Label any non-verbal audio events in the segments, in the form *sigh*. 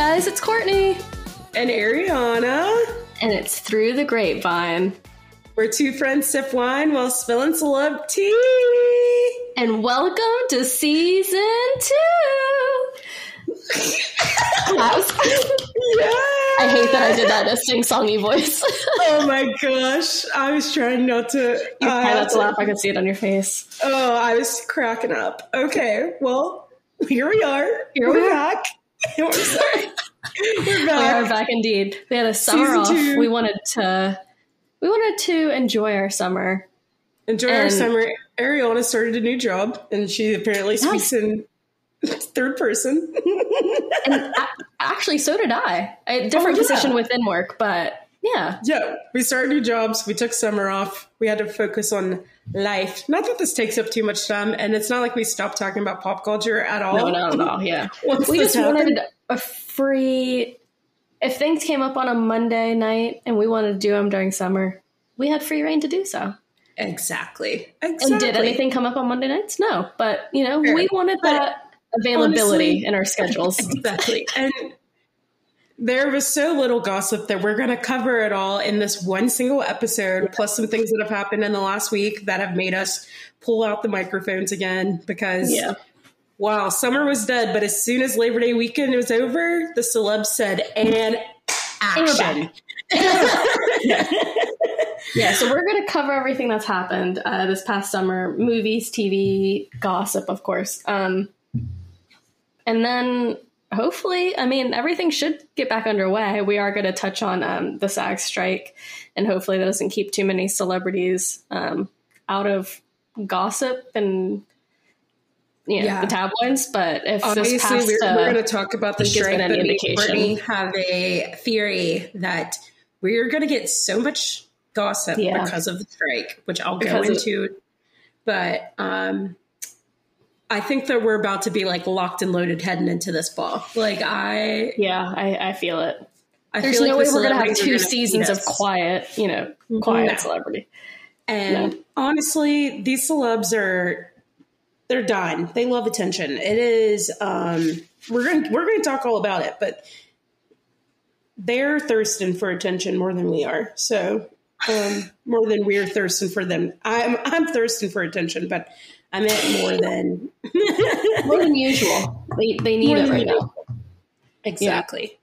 guys, it's Courtney. And Ariana. And it's Thru the Grapevine. We're two friends sip wine while spilling celeb tea. And welcome to season two. *laughs* I hate that I did that in a sing songy voice. *laughs* oh my gosh. I was trying not to. You uh, try not to laugh. I could see it on your face. Oh, I was cracking up. Okay, well, *laughs* here we are. Here we're back. we're sorry. We're back. We are back indeed. We had a summer Season off. Two. We wanted to we wanted to enjoy our summer. Enjoy and, our summer. Ariana started a new job and she apparently speaks in *laughs* third person. *laughs* and actually so did I. A oh, different oh, yeah. position within work, but yeah. Yeah. We started new jobs. We took summer off. We had to focus on life. Not that this takes up too much time, and it's not like we stopped talking about pop culture at all. No, not at all. *laughs* Yeah. we just happened, wanted a free. If things came up on a Monday night and we wanted to do them during summer, we had free reign to do so. Exactly. exactly. And did anything come up on Monday nights? No, but you know, we wanted that availability honestly, in our schedules. *laughs* exactly. And there was so little gossip that we're going to cover it all in this one single episode, plus some things that have happened in the last week that have made us pull out the microphones again because. Yeah. Wow, summer was dead, but as soon as Labor Day weekend was over, the celebs said, and action. *laughs* *laughs* yeah, so we're going to cover everything that's happened uh, this past summer movies, TV, gossip, of course. Um, and then hopefully, I mean, everything should get back underway. We are going to touch on um, the SAG strike, and hopefully, that doesn't keep too many celebrities um, out of gossip and you know, yeah. the tabloids. But if obviously past, we're, uh, we're going to talk about the strike, but and Courtney have a theory that we're going to get so much gossip yeah. because of the strike, which I'll because go into. Of- but um, I think that we're about to be like locked and loaded heading into this fall. Like I, yeah, I, I feel it. I There's feel no like way we're gonna have two seasons of quiet, you know, quiet no. celebrity. And no. honestly, these celebs are they're done. They love attention. It is um we're gonna we're gonna talk all about it, but they're thirsting for attention more than we are. So um more than we're thirsting for them. I'm I'm thirsting for attention, but I meant more than *laughs* more than usual. They they need more it right now. Exactly.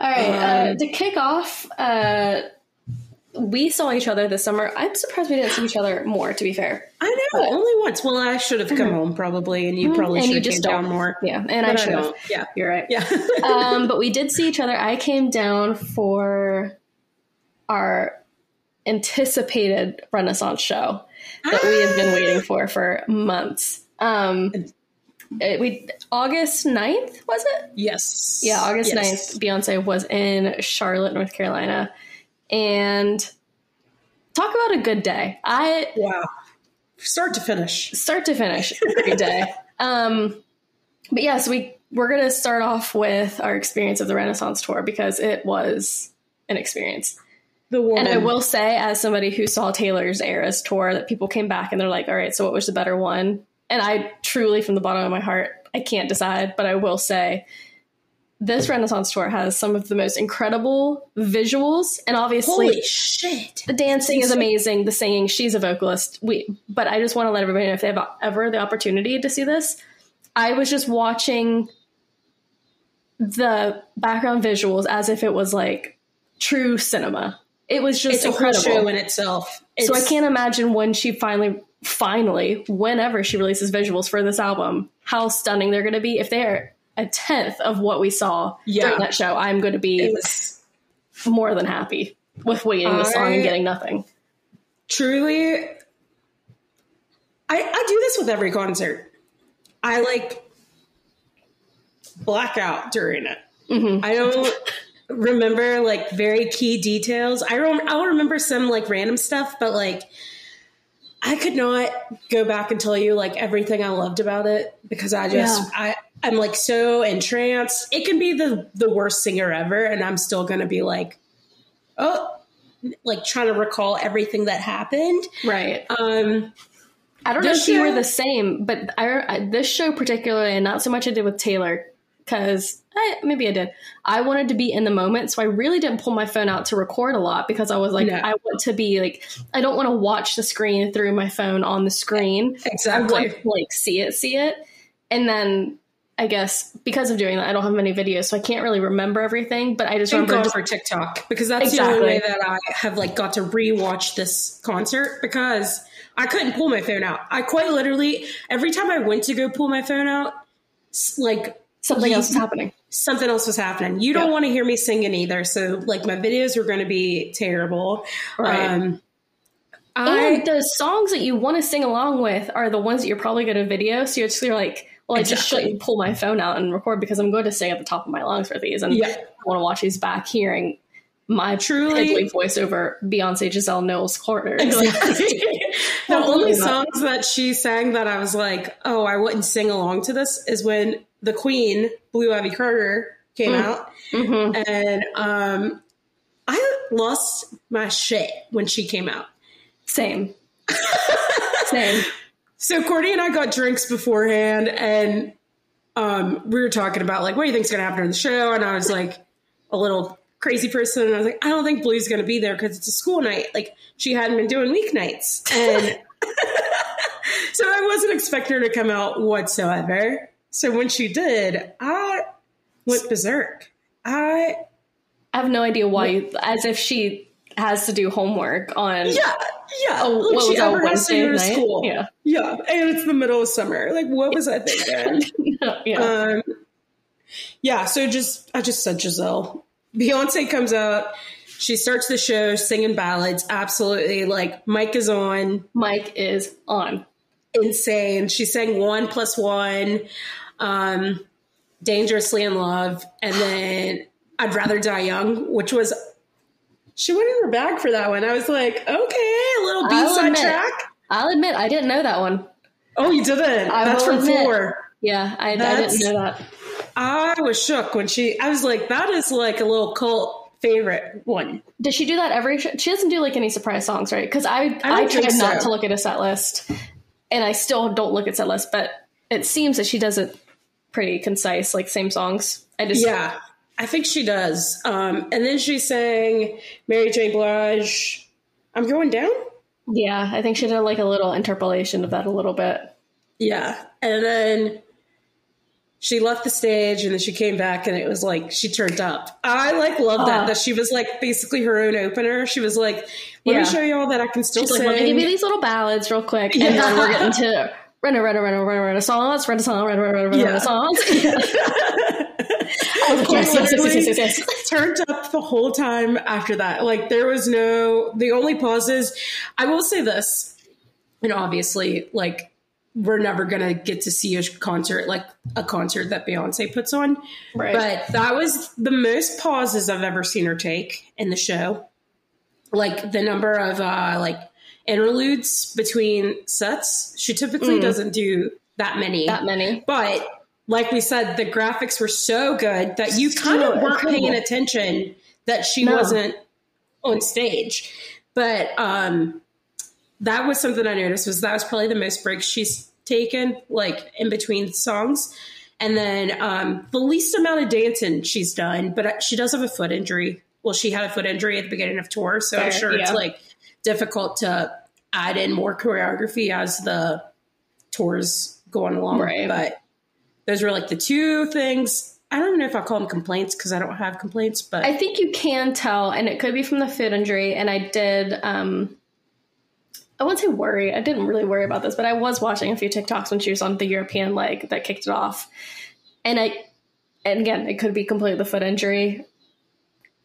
Yeah. All right. Uh, um, uh, to kick off, uh, we saw each other this summer. I'm surprised we didn't see each other more. To be fair, I know but, only once. Well, I should have come home probably, and you mm-hmm. probably should have came down more. Yeah, and I should have. Yeah, you're right. Yeah. *laughs* *laughs* um, but we did see each other. I came down for our anticipated Renaissance show that we have been waiting for for months. Um, it, we August 9th, was it? Yes. Yeah, August yes. 9th, Beyonce was in Charlotte, North Carolina. And talk about a good day. I Wow. Start to finish. Start to finish. Great day. *laughs* Um but yeah, so we we're gonna start off with our experience of the Renaissance tour because it was an experience. The woman. And I will say, as somebody who saw Taylor's Eras tour, that people came back and they're like, all right, so what was the better one? And I truly, from the bottom of my heart, I can't decide, but I will say this Renaissance tour has some of the most incredible visuals, and obviously, holy shit, the dancing is amazing. The singing, she's a vocalist. We, but I just want to let everybody know if they have ever the opportunity to see this. I was just watching the background visuals as if it was like true cinema. It was just it's incredible. a whole show in itself. It's, so I can't imagine when she finally, finally, whenever she releases visuals for this album, how stunning they're going to be. If they're a tenth of what we saw yeah. during that show, I'm going to be was, more than happy with waiting I, the song and getting nothing. Truly, I, I do this with every concert. I like black out during it. Mm-hmm. I don't remember like very key details. I rem- I'll remember some like random stuff, but like I could not go back and tell you like everything I loved about it because I just yeah. I I'm like so entranced. It can be the the worst singer ever, and I'm still gonna be like, oh, like trying to recall everything that happened. Right. Um. I don't know if show, you were the same, but I, I, this show particularly, and not so much I did with Taylor, because maybe I did. I wanted to be in the moment, so I really didn't pull my phone out to record a lot because I was like, no. I want to be like, I don't want to watch the screen through my phone on the screen. Exactly. I want to, like see it, see it, and then I guess because of doing that, I don't have many videos, so I can't really remember everything. But I just Thank remember God for TikTok because that's exactly. the only way that I have like got to rewatch this concert because I couldn't pull my phone out. I quite literally every time I went to go pull my phone out, like something else was happening. Something else was happening. You don't want to hear me singing either, so like my videos were going to be terrible. Right. Um, and I, the songs that you want to sing along with are the ones that you're probably going to video. So you're just you're like, well, exactly. I just shouldn't pull my phone out and record because I'm going to sing at the top of my lungs for these, and yeah. I want to watch these back hearing my truly voice over Beyonce Giselle Knowles-Carter. *laughs* Exactly. *laughs* the only songs that she sang that I was like, oh, I wouldn't sing along to this is when the Queen, Blue Ivy Carter, came mm. out, mm-hmm. and um, I lost my shit when she came out. Same. *laughs* Same. So Courtney and I got drinks beforehand, and um, we were talking about like, what do you think's going to happen in the show? And I was like, a little crazy person, and I was like, I don't think Blue's going to be there because it's a school night. Like she hadn't been doing weeknights, and *laughs* so I wasn't expecting her to come out whatsoever. So when she did, I went berserk. I, I have no idea why. As if she has to do homework on yeah yeah a, what she ever has to go to school. Yeah. Yeah and it's the middle of summer. Like what was i thinking? *laughs* Yeah. Um yeah so just i just said giselle. Beyonce comes out she starts the show singing ballads. Absolutely like mike is on. Mike is on. Insane. She sang one plus one um dangerously in love and then i'd rather die young which was she went in her bag for that one. I was like, okay, a little B side track. I'll admit, I didn't know that one. Oh, you didn't? I That's from admit. four. Yeah, I, I, didn't know that. I was shook when she. I was like, that is like a little cult favorite one. Does she do that every? She doesn't do like any surprise songs, right? Because I I, I tried so. not to look at a set list, and I still don't look at set list, but it seems that she does it pretty concise, like same songs. I just yeah. I think she does. Um, and then she sang Mary J. Blige, I'm Going Down? Yeah, I think she did like a little interpolation of that a little bit. Yeah. And then she left the stage and then she came back and it was like she turned up. I like love that uh, that she was like basically her own opener. She was like, "Let yeah. me show you all that I can still She's sing." Like, Let me give you these little ballads real quick, and yeah. then we're getting to Rena, Rena, Rena, Rena, Renaissance, Renaissance, Rena, Rena, Rena, Renaissance. *laughs* *laughs* of course, yes, yes, yes, yes, yes. Turned up the whole time after that. Like there was no the only pauses. I will say this, and obviously, like we're never gonna get to see a concert like a concert that Beyonce puts on. Right. But that was the most pauses I've ever seen her take in the show. Like the number of uh like interludes between sets. She typically mm. doesn't do that many. That many. But like we said, the graphics were so good that you kind of weren't paying attention that she no. wasn't on stage. But um, that was something I noticed was that was probably the most breaks she's taken, like in between songs. And then um, the least amount of dancing she's done, but she does have a foot injury. Well, she had a foot injury at the beginning of tour, so Fair, I'm sure yeah. it's like difficult to add in more choreography as the tours going along. Right. But those were like the two things. I don't know if I call them complaints because I don't have complaints, but I think you can tell, and it could be from the foot injury. And I did, um, I wouldn't say worry. I didn't really worry about this, but I was watching a few TikToks when she was on the European leg that kicked it off, and I, and again, it could be completely the foot injury.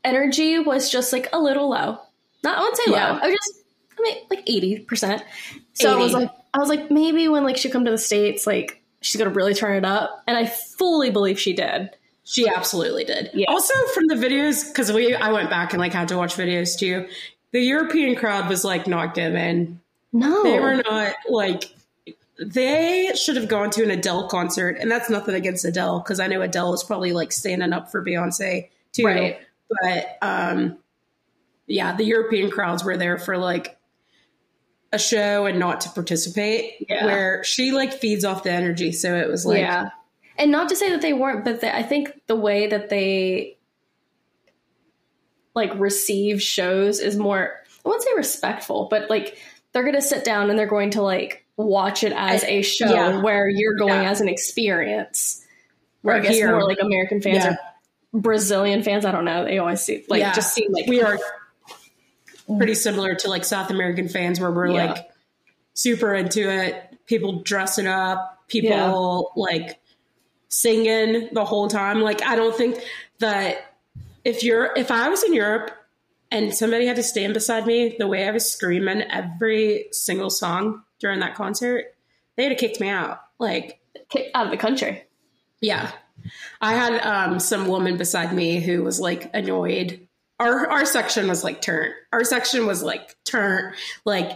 Energy was just like a little low. Not I wouldn't say yeah. low. I was just, I mean, like eighty percent. So 80. I was like, I was like, maybe when like she come to the states, like she's going to really turn it up. And I fully believe she did. She absolutely did. Yeah. Also from the videos, because we I went back and like had to watch videos too. The European crowd was like not given. No, they were not like. They should have gone to an Adele concert, and that's nothing against Adele because I know Adele is probably like standing up for Beyonce too. Right. But um, yeah, the European crowds were there for like a show and not to participate yeah. where she like feeds off the energy so it was like yeah and not to say that they weren't, but I think the way that they like receive shows is more I wouldn't say respectful, but like they're going to sit down and they're going to like watch it as a show yeah. where you're going yeah. as an experience. Where right I guess here. more like American fans yeah. or Brazilian fans. I don't know. They always see like just seem like we are pretty similar to like South American fans where we're like super into it. People dressing up, people like singing the whole time. Like I don't think that if you're if I was in Europe and somebody had to stand beside me the way I was screaming every single song during that concert, they'd have kicked me out. Like kicked out of the country. Yeah. I had um, some woman beside me who was like annoyed. Our our section was like turn. Our section was like turn. Like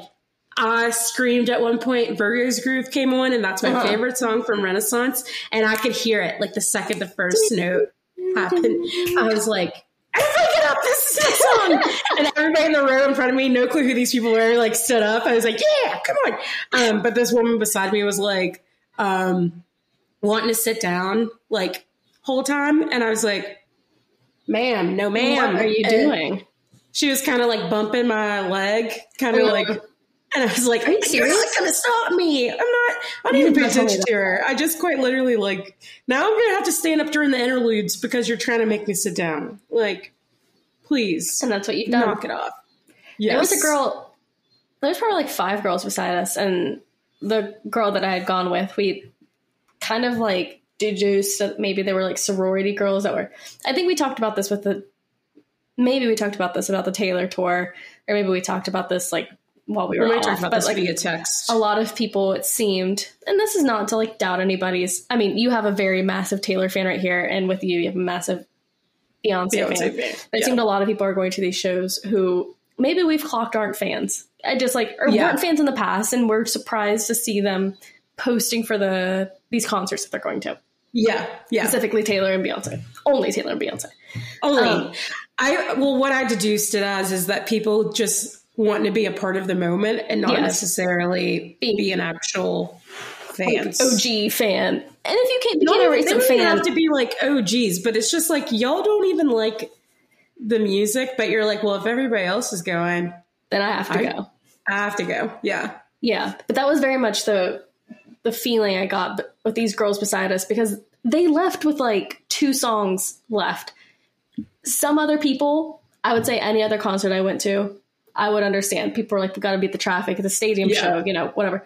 I screamed at one point. Virgo's Groove came on, and that's my uh-huh. favorite song from Renaissance. And I could hear it like the second the first *laughs* note happened. I was like, everybody get up, this is my *laughs* song. and everybody in the row in front of me, no clue who these people were, like stood up. I was like, yeah, come on. Um, but this woman beside me was like, um, wanting to sit down, like, whole time. And I was like, ma'am, no ma'am. What are you doing? she was kind of like bumping my leg, kind of oh, like and I was like, "Are you serious? You're not gonna stop me? I'm not. I didn't even pay attention to her. I just quite literally like now I'm gonna have to stand up during the interludes because you're trying to make me sit down. Like, please. And that's what you've done. Knock it off. Yeah. There was a girl. There was probably like five girls beside us, and the girl that I had gone with, we kind of like deduced that maybe they were like sorority girls that were. I think we talked about this with the. Maybe we talked about this about the Taylor tour, or maybe we talked about this like while we were we off, about but like via text. A lot of people, it seemed, and this is not to like doubt anybody's. I mean, you have a very massive Taylor fan right here, and with you, you have a massive Beyonce, Beyonce fan. fan. It yeah. seemed a lot of people are going to these shows who maybe we've clocked aren't fans. I just like or yeah. weren't fans in the past, and we're surprised to see them posting for the these concerts that they're going to. Yeah, yeah. Specifically Taylor and Beyonce. Only Taylor and Beyonce. Only. Um, I well, what I deduced it as is that people just want to be a part of the moment and not yes. necessarily be an actual fan, OG fan. And if you can't be no, a fan, have to be like OGs, but it's just like y'all don't even like the music, but you're like, well, if everybody else is going, then I have to I, go. I have to go. Yeah, yeah. But that was very much the the feeling I got with these girls beside us because they left with like two songs left. Some other people, I would say, any other concert I went to, I would understand. People are like, we got to beat the traffic at the stadium yeah. show, you know, whatever.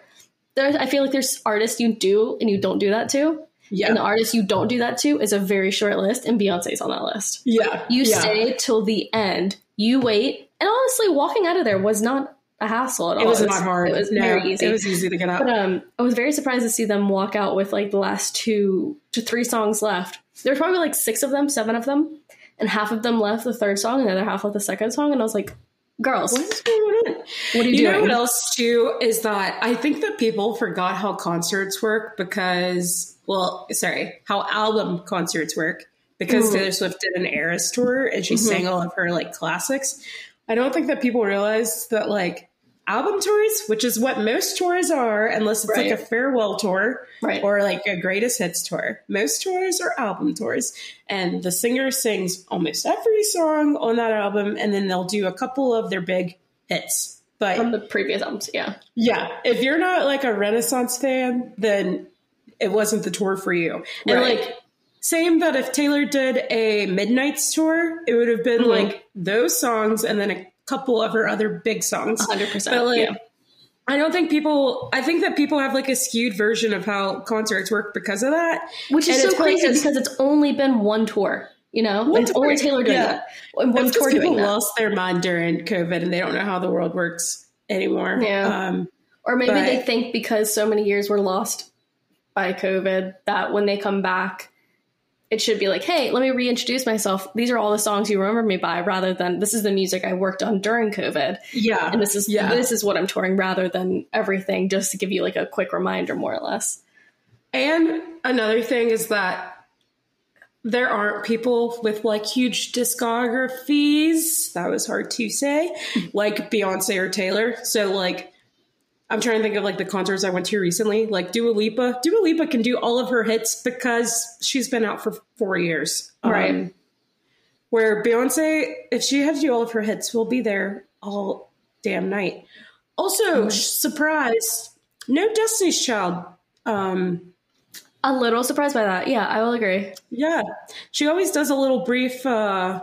There's, I feel like there's artists you do and you don't do that to. Yeah. And the artist you don't do that to is a very short list, and Beyonce's on that list. Yeah. You yeah. stay till the end. You wait. And honestly, walking out of there was not a hassle at all. It was, it was not hard. It was no, very easy. It was easy to get out. But um, I was very surprised to see them walk out with like the last two to three songs left. There's probably like six of them, seven of them, and half of them left the third song, and the other half left the second song. And I was like, girls. What's going on? What are you, you doing? know what else too is that I think that people forgot how concerts work because, well, sorry, how album concerts work because mm-hmm. Taylor Swift did an Eras tour and she mm-hmm. sang all of her like classics. I don't think that people realize that like album tours, which is what most tours are, unless it's right. like a farewell tour right. or like a greatest hits tour. Most tours are album tours, and the singer sings almost every song on that album, and then they'll do a couple of their big hits. But from the previous albums, yeah, yeah. If you're not like a Renaissance fan, then it wasn't the tour for you. And right. like same that if Taylor did a Midnights tour, it would have been mm-hmm. like those songs and then a couple of her other big songs. 100%. But like, yeah. I don't think people, I think that people have like a skewed version of how concerts work because of that. Which is and so crazy because it's only been one tour. You know, one it's tour, only Taylor doing yeah. that. And one tour people lost their mind during COVID and they don't know how the world works anymore. Yeah. Um, or maybe but, they think because so many years were lost by COVID that when they come back, it should be like, hey, let me reintroduce myself. These are all the songs you remember me by, rather than this is the music I worked on during COVID. Yeah, and this is yeah. this is what I'm touring, rather than everything, just to give you like a quick reminder, more or less. And another thing is that there aren't people with like huge discographies. That was hard to say, like Beyonce or Taylor. So like I'm trying to think of like the concerts I went to recently, like Dua Lipa. Dua Lipa can do all of her hits because she's been out for four years. Right. Um, where Beyonce, if she had to do all of her hits, will be there all damn night. Also, mm-hmm. surprise, no Destiny's Child. Um, a little surprised by that. Yeah, I will agree. Yeah. She always does a little brief, uh,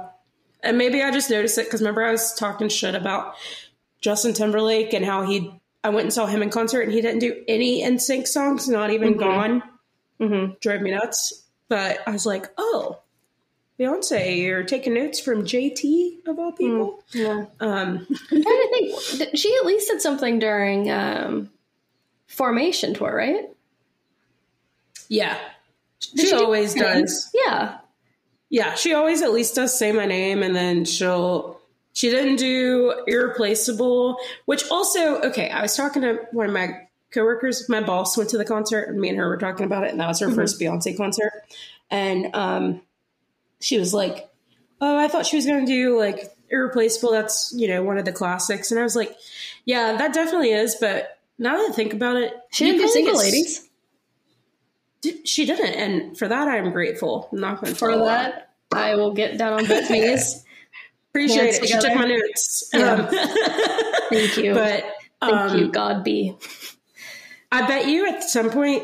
and maybe I just noticed it because remember I was talking shit about Justin Timberlake and how he I went and saw him in concert and he didn't do any NSYNC songs, not even mm-hmm. Gone. Mm-hmm. Drove me nuts. But I was like, oh, Beyonce, you're taking notes from JT of all people. Mm, yeah. Um, I'm trying to think. She at least did something during um, Formation tour, right? Yeah. Did she, she always does. Yeah. Yeah, she always at least does say my name and then she'll she didn't do Irreplaceable, which also, okay, I was talking to one of my coworkers, my boss went to the concert, and me and her were talking about it, and that was her mm-hmm. first Beyonce concert. And um, she was like, Oh, I thought she was going to do like Irreplaceable. That's, you know, one of the classics. And I was like, Yeah, that definitely is. But now that I think about it, she didn't do Single Ladies. She didn't. And for that, I'm grateful. I'm not going to For that, I will get down on both knees Appreciate it. Together. She took my notes. Yeah. Um, *laughs* Thank you. But um, Thank you. God be. I bet you at some point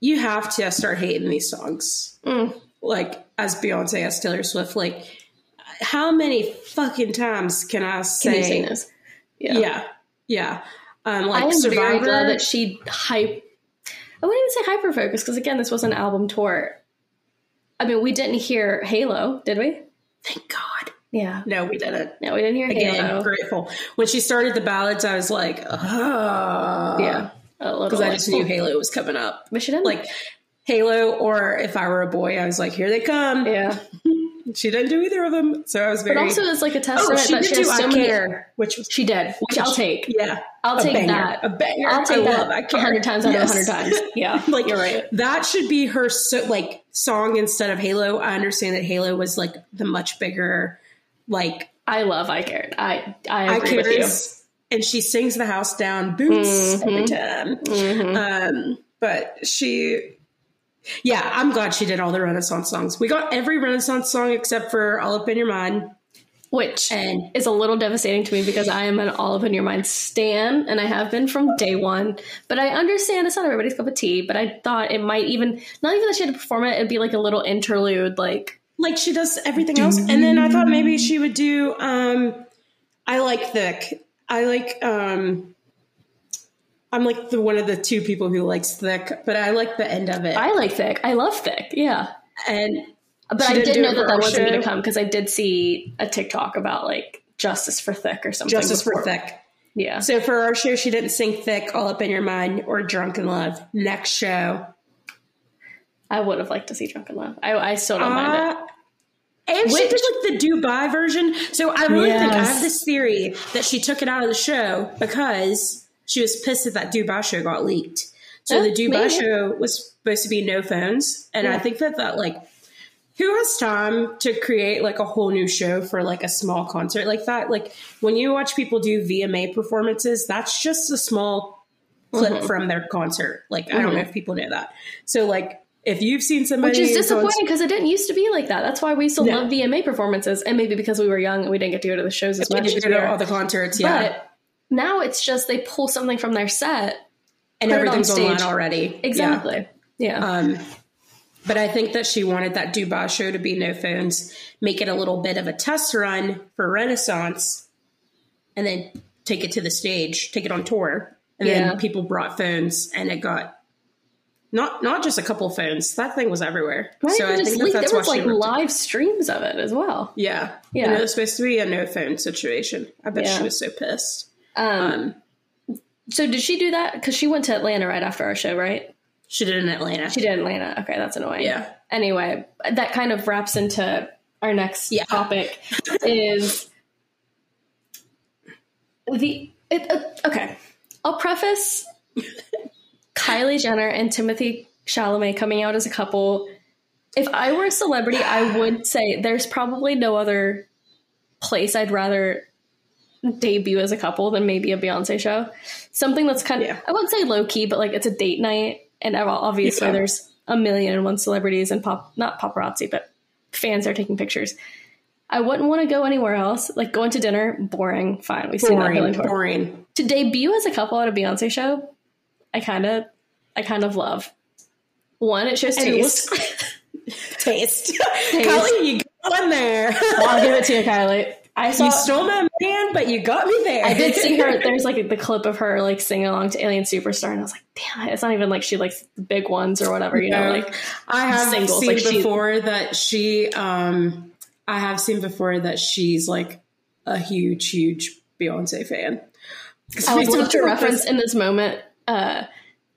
you have to start hating these songs. Mm. Like as Beyonce, as Taylor Swift. Like how many fucking times can I say? Can yeah. Yeah. Yeah. Um, like I am Survivor. very glad that she hype. I wouldn't even say hyper focus because again, this was an album tour. I mean, we didn't hear Halo, did we? Thank God. Yeah. No, we didn't. No, we didn't hear Again, Halo. grateful. When she started the ballads, I was like, oh. Yeah. Because I just knew Halo was coming up. But she didn't. Like Halo, or if I were a boy, I was like, here they come. Yeah. *laughs* she didn't do either of them. So I was very. But also, it's like a testament oh, she that did she do has so I care, which was, she did, which, which I'll take. Yeah. I'll take banger, that. A banger. I'll take I that love, a hundred times out yes. of a hundred times. Yeah. *laughs* like, you're right. That should be her, so, like, song instead of Halo. I understand that Halo was, like, the much bigger, like, I love I Cared. I I agree I with you. And she sings the house down boots mm-hmm. every time. Mm-hmm. Um, but she, yeah, I'm glad she did all the Renaissance songs. We got every Renaissance song except for All Up in Your Mind. Which and, is a little devastating to me because I am an All Up in Your Mind stan, and I have been from day one. But I understand it's not everybody's cup of tea. But I thought it might even not even that she had to perform it; it'd be like a little interlude, like like she does everything else. And then I thought maybe she would do um I like Thique. I like um I'm like the one of the two people who likes Thique, but I like the end of it. I like Thique. I love Thique. Yeah. And but I did know that that wasn't going to come because I did see a TikTok about like justice for Thique or something. Justice before. for Thique. Yeah. So for our show, she didn't sing Thique all up in your mind or drunk in love. Next show, I would have liked to see Drunk in Love. I, I still don't uh, mind it. And Which, she did like the Dubai version. So I really yes. think I have this theory that she took it out of the show because she was pissed that that Dubai show got leaked. So oh, the Dubai maybe. show was supposed to be no phones. And yeah. I think that that like who has time to create like a whole new show for like a small concert like that? Like when you watch people do VMA performances, that's just a small clip mm-hmm. from their concert. Like mm-hmm. I don't know mm-hmm. if people know that. So like if you've seen somebody, which is disappointing because it didn't used to be like that. That's why we still no. love VMA performances, and maybe because we were young and we didn't get to go to the shows as much. We didn't go to all the concerts, yeah. But now it's just they pull something from their set and everything's on online already. Exactly. Yeah. yeah. Um, but I think that she wanted that Dubai show to be no phones, make it a little bit of a test run for Renaissance, and then take it to the stage, take it on tour. And yeah. then people brought phones, and it got not not just a couple phones. That thing was everywhere. So I think that that's there was like live streams of it as well. Yeah, yeah. And it was supposed to be a no phone situation. I bet yeah. she was so pissed. Um, um, so did she do that? Because she went to Atlanta right after our show, right? She did in Atlanta. She did in Atlanta. Okay, that's annoying. Yeah. Anyway, that kind of wraps into our next yeah. topic. *laughs* is the it, uh, okay? I'll preface Kylie Jenner and Timothée Chalamet coming out as a couple. If I were a celebrity, I would say there's probably no other place I'd rather debut as a couple than maybe a Beyonce show. Something that's kind of, yeah. I wouldn't say low key, but like it's a date night. And obviously yeah. there's a million and one celebrities and pop, not paparazzi, but fans are taking pictures. I wouldn't want to go anywhere else. Like going to dinner, boring. Fine, we've boring, seen that. Boring. To debut as a couple at a Beyonce show, I kind of, I kind of love. One, it shows taste. *laughs* taste. *laughs* taste. Kylie, you got one there. I'll give it to you, Kylie. I saw, you stole my man, but you got me there. I did see her. *laughs* There's like the clip of her like singing along to Alien Superstar, and I was like, damn, it's not even like she likes big ones or whatever. You know, like I have singles. seen like before she, that she. um I have seen before that she's like a huge, huge Beyonce fan. I would love to reference in this moment uh,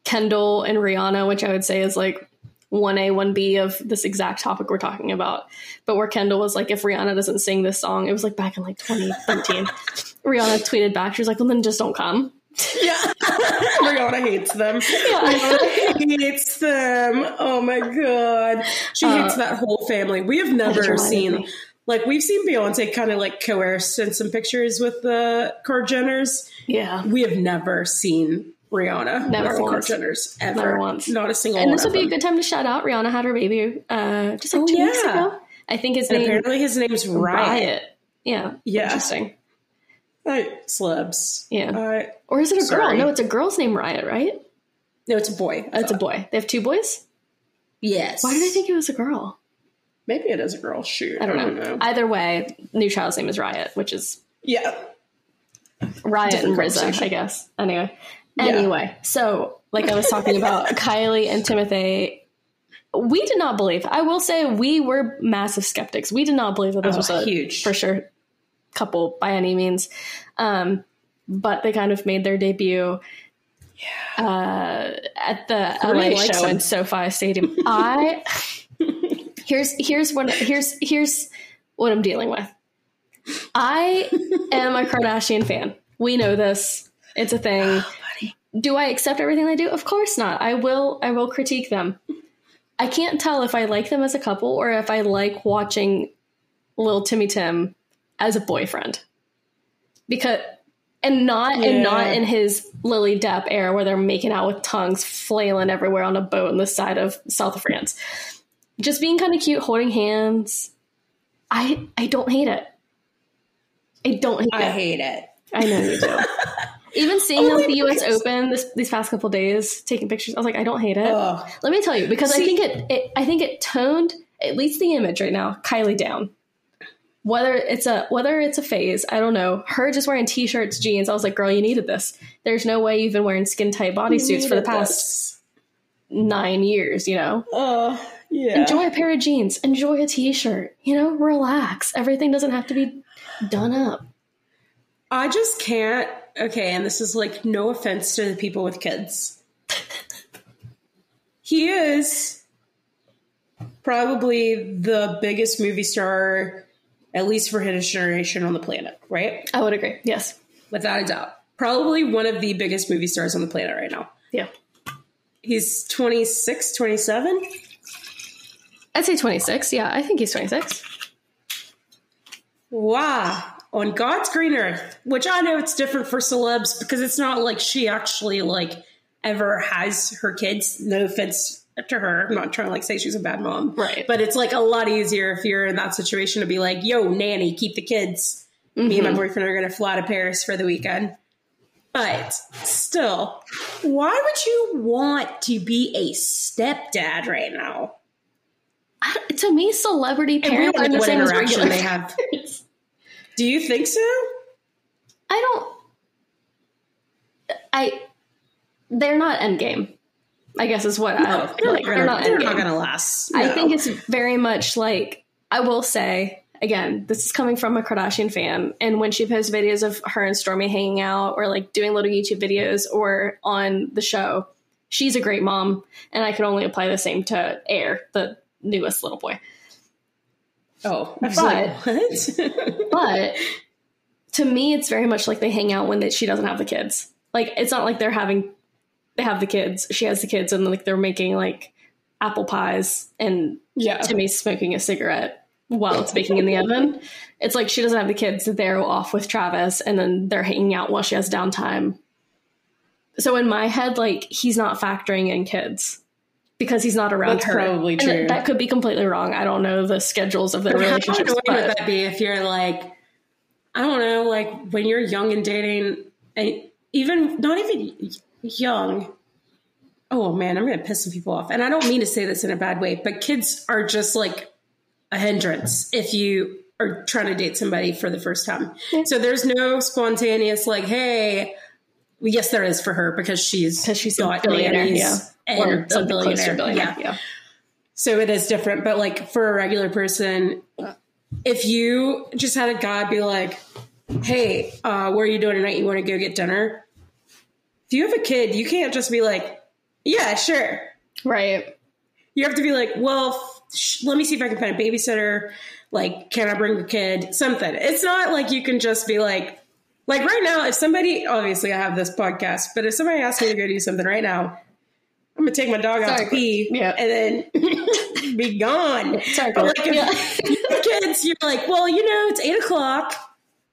Kendall and Rihanna, which I would say is like 1A, 1B of this exact topic we're talking about. But where Kendall was like, if Rihanna doesn't sing this song, it was like back in like 2013. *laughs* Rihanna tweeted back, she was like, well, then just don't come. Yeah. *laughs* Rihanna hates them. Yeah. *laughs* Rihanna hates them. Oh my God. She uh, hates that whole family. We have never seen, like, we've seen Beyonce kind of like coerced in some pictures with the Kar Jenners. Yeah. We have never seen Rihanna. Never once. Jenners, ever. Never once. Not a single And this would be a good time to shout out. Rihanna had her baby uh, just like oh, two yeah. weeks ago. I think his and name. Apparently, his name's Riot. Riot. Yeah. Yeah. Interesting. I, celebs. Yeah. Uh, or is it a sorry. girl? No, it's a girl's name Riot, right? No, it's a boy. Oh, it's a boy. They have two boys? Yes. Why did I think it was a girl? Maybe it is a girl. Shoot. I don't, I don't know. know. Either way, new child's name is Riot, which is. Yeah. Riot Different and RZA, I guess. Anyway. Anyway, yeah. so like I was talking about *laughs* Kylie and Timothée, we did not believe. I will say we were massive skeptics. We did not believe that this oh, was a huge for sure couple by any means. Um, but they kind of made their debut yeah. uh, at the LA show in SoFi Stadium. I *laughs* here's here's what here's here's what I'm dealing with. I am a Kardashian fan. We know this. It's a thing. *gasps* *gasps* Do I accept everything they do? Of course not. I will I will critique them. I can't tell if I like them as a couple or if I like watching little Timmy Tim as a boyfriend. Because and not yeah. and not in his Lily Depp era where they're making out with tongues flailing everywhere on a boat on the side of south of France. Just being kind of cute, holding hands. I I don't hate it. I don't hate I it. I hate it. I know you do. *laughs* Even seeing oh, at the U.S. Open this, these past couple days, taking pictures, I was like, I don't hate it. Ugh. Let me tell you, because See, I think it, it, I think it toned at least the image right now, Kylie down. Whether it's a whether it's a phase, I don't know. Her just wearing t-shirts, jeans. I was like, girl, you needed this. There's no way you've been wearing skin tight bodysuits for the past this. nine years. You know. Oh. Yeah. Enjoy a pair of jeans. Enjoy a t-shirt. You know, relax. Everything doesn't have to be done up. I just can't. Okay, and this is like no offense to the people with kids. he is probably the biggest movie star, at least for his generation, on the planet, right? I would agree. Yes. Without a doubt. Probably one of the biggest movie stars on the planet right now. Yeah. He's 26, 27? I'd say 26. Yeah, I think he's 26. Wow on God's green earth, which I know it's different for celebs because it's not like she actually like ever has her kids. No offense to her. I'm not trying to like say she's a bad mom. Right. But it's like a lot easier if you're in that situation to be like, yo, nanny, keep the kids. Mm-hmm. Me and my mm-hmm. boyfriend are going to fly to Paris for the weekend. But still, why would you want to be a stepdad right now? to me, celebrity parents are the same as regular they have. *laughs* Do you think so? I don't. I. They're not endgame. I guess is what no, I feel like. They're not. They're not going to last. No. I think it's very much like I will say again. This is coming from a Kardashian fan, and when she posts videos of her and Stormi hanging out, or like doing little YouTube videos, or on the show, she's a great mom, and I can only apply the same to Aire, the newest little boy. Oh, but *laughs* but to me, it's very much like they hang out when they, she doesn't have the kids. Like it's not like they're having they have the kids. She has the kids, and like they're making like apple pies, and yeah, Timmy's smoking a cigarette while it's baking in the *laughs* oven. It's like she doesn't have the kids; they're off with Travis, and then they're hanging out while she has downtime. So in my head, like he's not factoring in kids because he's not around That's her. probably And true. that could be completely wrong. I don't know the schedules of their How relationships. annoying but- would that be if you're like, I don't know, like when you're young and dating, and even not even young. Oh man, I'm gonna piss some people off, and I don't mean to say this in a bad way, but kids are just like a hindrance if you are trying to date somebody for the first time. So there's no spontaneous like, hey. Yes, there is for her because she's 'Cause she's got nannies yeah. And or a something close to billionaire. a billionaire. Yeah. Yeah. So it is different, but like for a regular person, if you just had a guy be like, "Hey, uh, what are you doing tonight? You want to go get dinner?" If you have a kid, you can't just be like, "Yeah, sure." Right. You have to be like, "Well, sh- let me see if I can find a babysitter. Like, can I bring the kid? Something." It's not like you can just be like, like right now. If somebody, obviously, I have this podcast, but if somebody asks me to go do something right now. I'm gonna take my dog out Sorry, to pee yeah. and then *laughs* be gone. Sorry, But like Yeah. kids, you're like, well, you know, it's eight o'clock.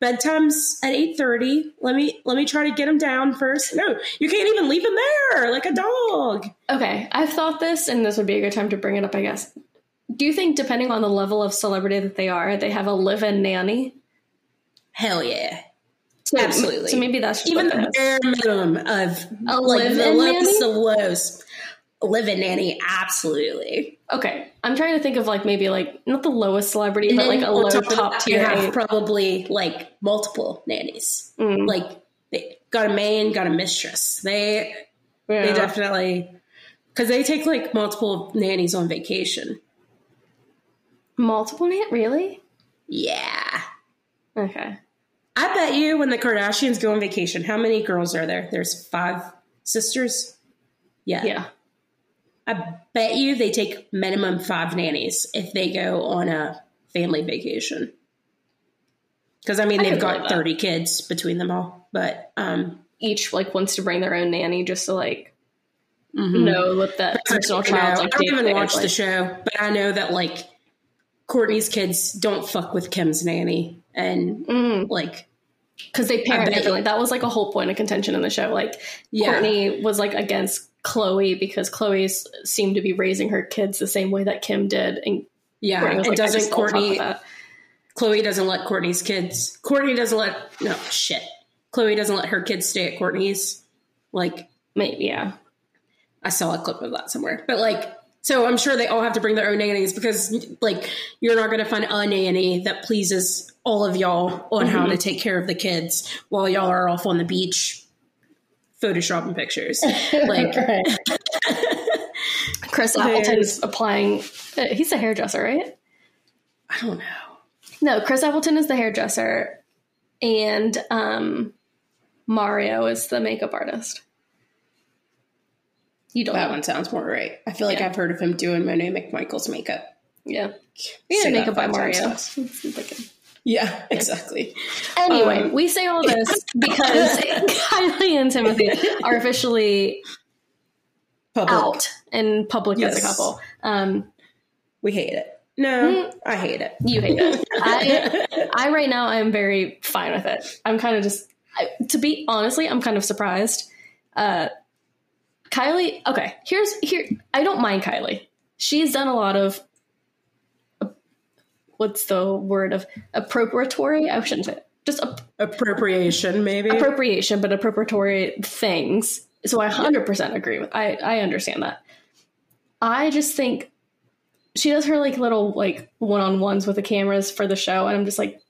Bedtime's at eight thirty. Let me let me try to get him down first. No, you can't even leave him there like a dog. Okay, I've thought this, and this would be a good time to bring it up, I guess. Do you think, depending on the level of celebrity that they are, they have a live-in nanny? Hell yeah, So, Absolutely. So maybe that's just even the bare minimum of A like the live-in lowest nanny? of lows. Live-in nanny, absolutely. Okay, I'm trying to think of like maybe like not the lowest celebrity, but like a low top top tier. have probably like multiple nannies. Mm. Like they got a maid, got a mistress. They Yeah. They definitely because they take like multiple nannies on vacation. multiple nan really? Yeah. Okay, I bet you when the Kardashians go on vacation, how many girls are there? There's five sisters. Yeah. yeah. I bet you they take minimum five nannies if they go on a family vacation. Because I mean, I they've got that. 30 kids between them all. But um, Each like wants to bring their own nanny just to like mhm. know what that personal child's I don't even watch is the show, but I know that like Kourtney's kids don't fuck with Kim's nanny, and Mm. like because they parent differently. That was like a whole point of contention in the show. Like Yeah. Kourtney was like against Khloe because Khloe seemed to be raising her kids the same way that Kim did, and yeah, and like, doesn't just don't fuck with Kourtney? Khloe doesn't let Kourtney's kids. Kourtney doesn't let no shit. Khloe doesn't let her kids stay at Kourtney's. Like Maybe, yeah, I saw a clip of that somewhere, but like. So I'm sure they all have to bring their own nannies because, like, you're not going to find a nanny that pleases all of y'all on how Mm-hmm. to take care of the kids while y'all are off on the beach photoshopping pictures. *laughs* Like, Chris Appleton's applying. uh, He's a hairdresser, right? I don't know. No, Chris Appleton is the hairdresser, and um, Mario is the makeup artist. You don't That know. one sounds more right. I feel like Yeah. I've heard of him doing Monet McMichael's makeup. Yeah. Yeah, makeup by Mario. Fast. It's like a- Yeah, *laughs* exactly. Anyway, Um, we say all this *laughs* because Kylie and Timothée are officially Public. out and public as a couple. Um, We hate it. No, I hate it. you hate it. *laughs* I, I right now I'm very fine with it. I'm kind of just I, to be honestly, I'm kind of surprised. Uh, Kylie, okay, here's here. I don't mind Kylie. She's done a lot of what's the word of appropriatory? I shouldn't say it. just ap- Appropriation, maybe. appropriation, but appropriatory things. So I 100% agree with. I I understand that. I just think she does her like little like one-on-ones with the cameras for the show and I'm just like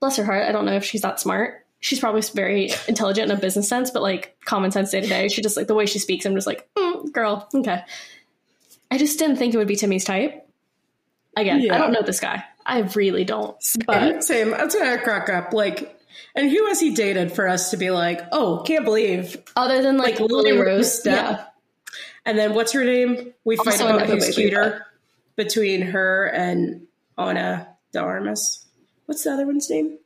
bless her heart. I don't know if she's that smart. She's probably very intelligent in a business sense, but like common sense day to day, she just like the way she speaks, I'm just like, mm, girl, okay. I just didn't think it would be Timmy's type. Again, I don't know this guy. I really don't. Same, But same. That's when I crack up. Like, and who has he dated for us to be like, oh, can't believe? other than like, Like Lily Rose, yeah. And then what's her name? We fight Also about who's cuter between her and Ana de Armas. What's the other one's name?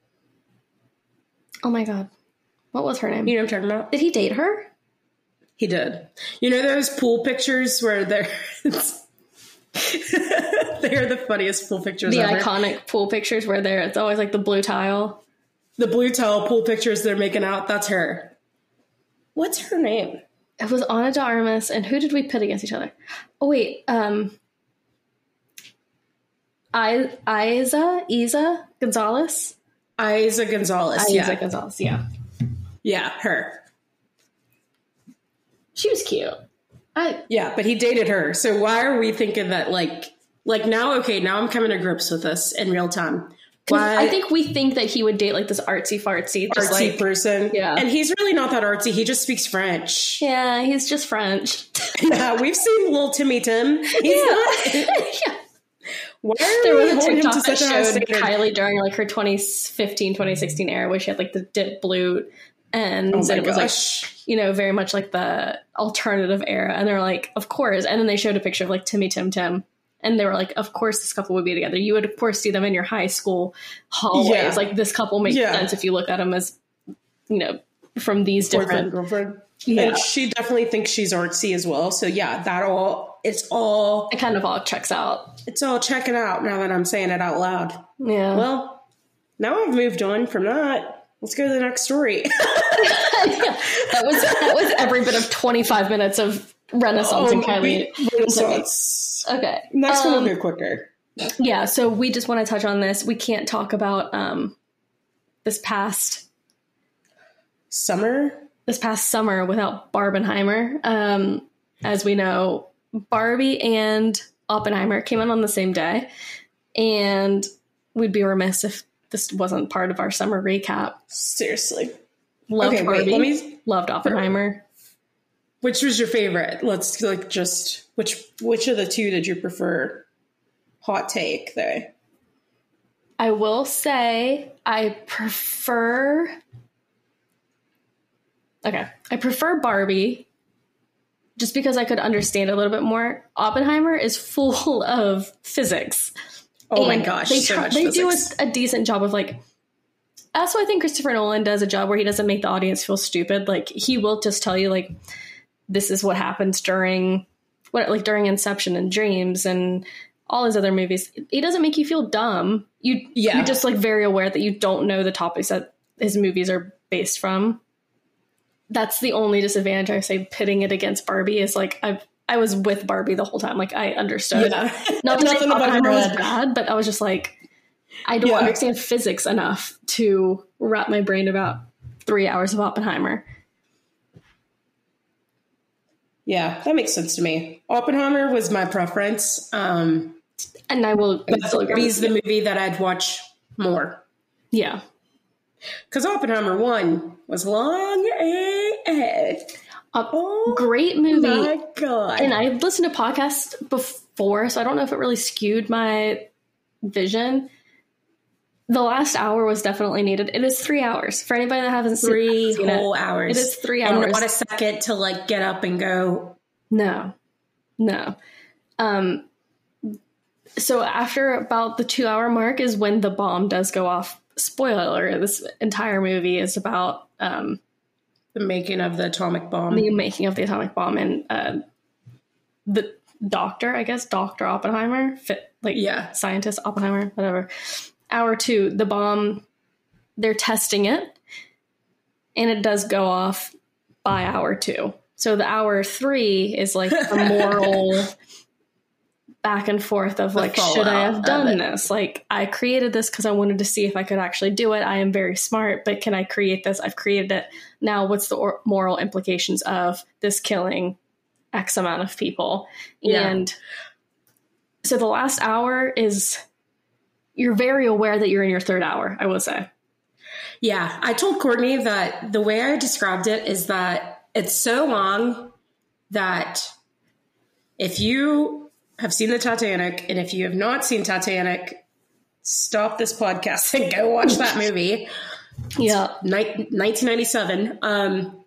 Oh my god. What was her name? You know what I'm talking about? Did he date her? He did. You know those pool pictures where they're *laughs* it's *laughs* they are the funniest pool pictures. The ever. iconic pool pictures where there it's always like the blue tile. The blue tile pool pictures they're making out. That's her. What's her name? It was Ana de Armas, and who did we pit against each other? Oh wait, um, I Eiza Eiza Gonzalez. Eiza Gonzalez. Eiza yeah, Gonzalez. Yeah, yeah, her. she was cute. I Yeah, but he dated her. So why are we thinking that like like now? Okay, now I'm coming to grips with this in real time. Why I think we think that he would date like this artsy fartsy, just artsy like person? Yeah. and he's really not that artsy. He just speaks French. yeah, he's just French. *laughs* Yeah, we've seen little Timmy Tim. He's not. *laughs* yeah. Why are There was a holding him to TikTok that such a showed? Kylie during like her 2015, 2016 era where she had like the dip blue ends Oh and it was like you know, very much like the alternative era. And they're like, of course. And then they showed a picture of like Timmy Tim Tim. And they were like, of course this couple would be together. You would, of course, see them in your high school hallways. Yeah. Like, this couple makes Yeah. sense if you look at them as, you know, from these different. girlfriend. Yeah. And she definitely thinks she's artsy as well. So yeah, that all it's all It kind of all checks out. it's all checking out now that I'm saying it out loud. Yeah. Well, now I've moved on from that. Let's go to the next story. *laughs* that was that was every bit of 25 minutes of Renaissance and Kylie. Oh, Renaissance. Okay. Next one Um, will go quicker. Yeah, so we just want to touch on this. We can't talk about um this past Summer. this past summer without Barbenheimer. Um, as we know, Barbie and Oppenheimer came out on the same day, and we'd be remiss if this wasn't part of our summer recap. Seriously. Loved Okay, wait, Barbie, let me- loved Oppenheimer. Which was your favorite? Let's like just which which of the two did you prefer? Hot take there. I will say I prefer. Okay, I prefer Barbie just because I could understand a little bit more. Oppenheimer is full *laughs* of physics. Oh my gosh, they so much they do a, a decent job of like. That's why I think Christopher Nolan does a job where he doesn't make the audience feel stupid. Like he will just tell you like, this is what happens during what like during Inception and Dreams and all his other movies. He doesn't make you feel dumb. You Yeah. you're just like very aware that you don't know the topics that his movies are based from. That's the only disadvantage I say pitting it against Barbie is like I I was with Barbie the whole time. Like I understood. Yeah. *laughs* Not that Nothing Oppenheimer was bad, but I was just like, I don't Yeah. understand physics enough to wrap my brain about three hours of Oppenheimer. Yeah, that makes sense to me. Oppenheimer was my preference. Um And I will still Barbie's the movie that I'd watch more. Yeah. Because Oppenheimer 1 was long AF. A Oh great movie. my god. and I listened to podcasts before, so I don't know if it really skewed my vision. The last hour was definitely needed. It is three hours for anybody that hasn't seen- three seen it. whole hours. It is three And hours. not a second to like get up and go. No, no. Um, so after about the two hour mark is when the bomb does go off. Spoiler: This entire movie is about um, The making of the atomic bomb. the making of the atomic bomb and uh, the doctor, I guess, Doctor Oppenheimer, fit, like Yeah. scientist Oppenheimer, whatever. Hour two, the bomb, they're testing it, and it does go off by hour two. So the hour three is like the *laughs* moral back and forth of like, should I have done this? Like, I created this because I wanted to see if I could actually do it. I am very smart, but can I create this? I've created it. Now, what's the or- moral implications of this killing X amount of people? Yeah. And so the last hour is you're very aware that you're in your third hour, I will say. Yeah, I told Courtney that the way I described it is that it's so long that if you have seen the Titanic and if you have not seen Titanic, stop this podcast and go watch that movie. Yeah. Ni- 1997. Um,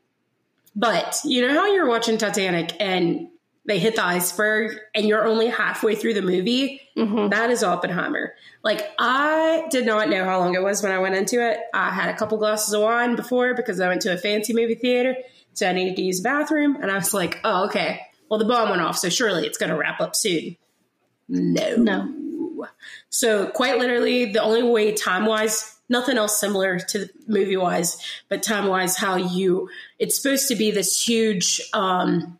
but you know how you're watching Titanic and they hit the iceberg and you're only halfway through the movie? hmm That is Oppenheimer. Like I did not know how long it was when I went into it. I had a couple glasses of wine before because I went to a fancy movie theater, so I needed to use the bathroom, and I was like, "Oh, okay. Well, the bomb went off, so surely it's going to wrap up soon." No. No. So quite literally, the only way time wise, nothing else similar to movie wise, but time wise, how you it's supposed to be this huge. um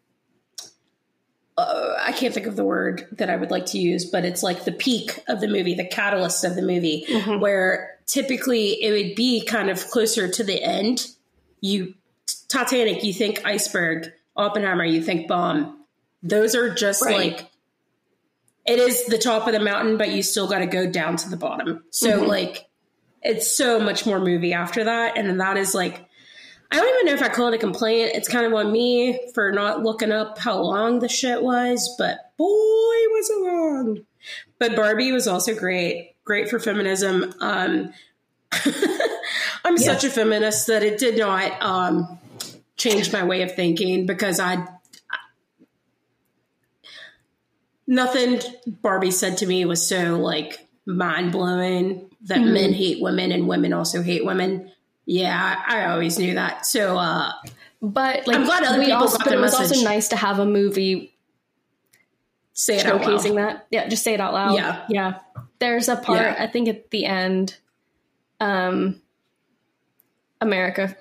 uh, I can't think of the word that I would like to use, but it's like the peak of the movie, the catalyst of the movie, mm-hmm. where typically it would be kind of closer to the end. You Titanic, you think iceberg. Oppenheimer, you think bomb. Those are just right. like it is the top of the mountain, but you still got to go down to the bottom. So mm-hmm. like it's so much more movie after that, and that is like I don't even know if I call it a complaint. It's kind of on me for not looking up how long the shit was, but boy, was it long. But Barbie was also great, great for feminism. Um, *laughs* I'm yeah. such a feminist that it did not um, change my way of thinking because I nothing Barbie said to me was so like mind blowing that mm-hmm. men hate women and women also hate women. Yeah, I always knew that. So, uh, but like, I'm glad other people also, got the It was message. also nice to have a movie say it showcasing that. Yeah, just say it out loud. Yeah, yeah. There's a part yeah. I think at the end, um, America.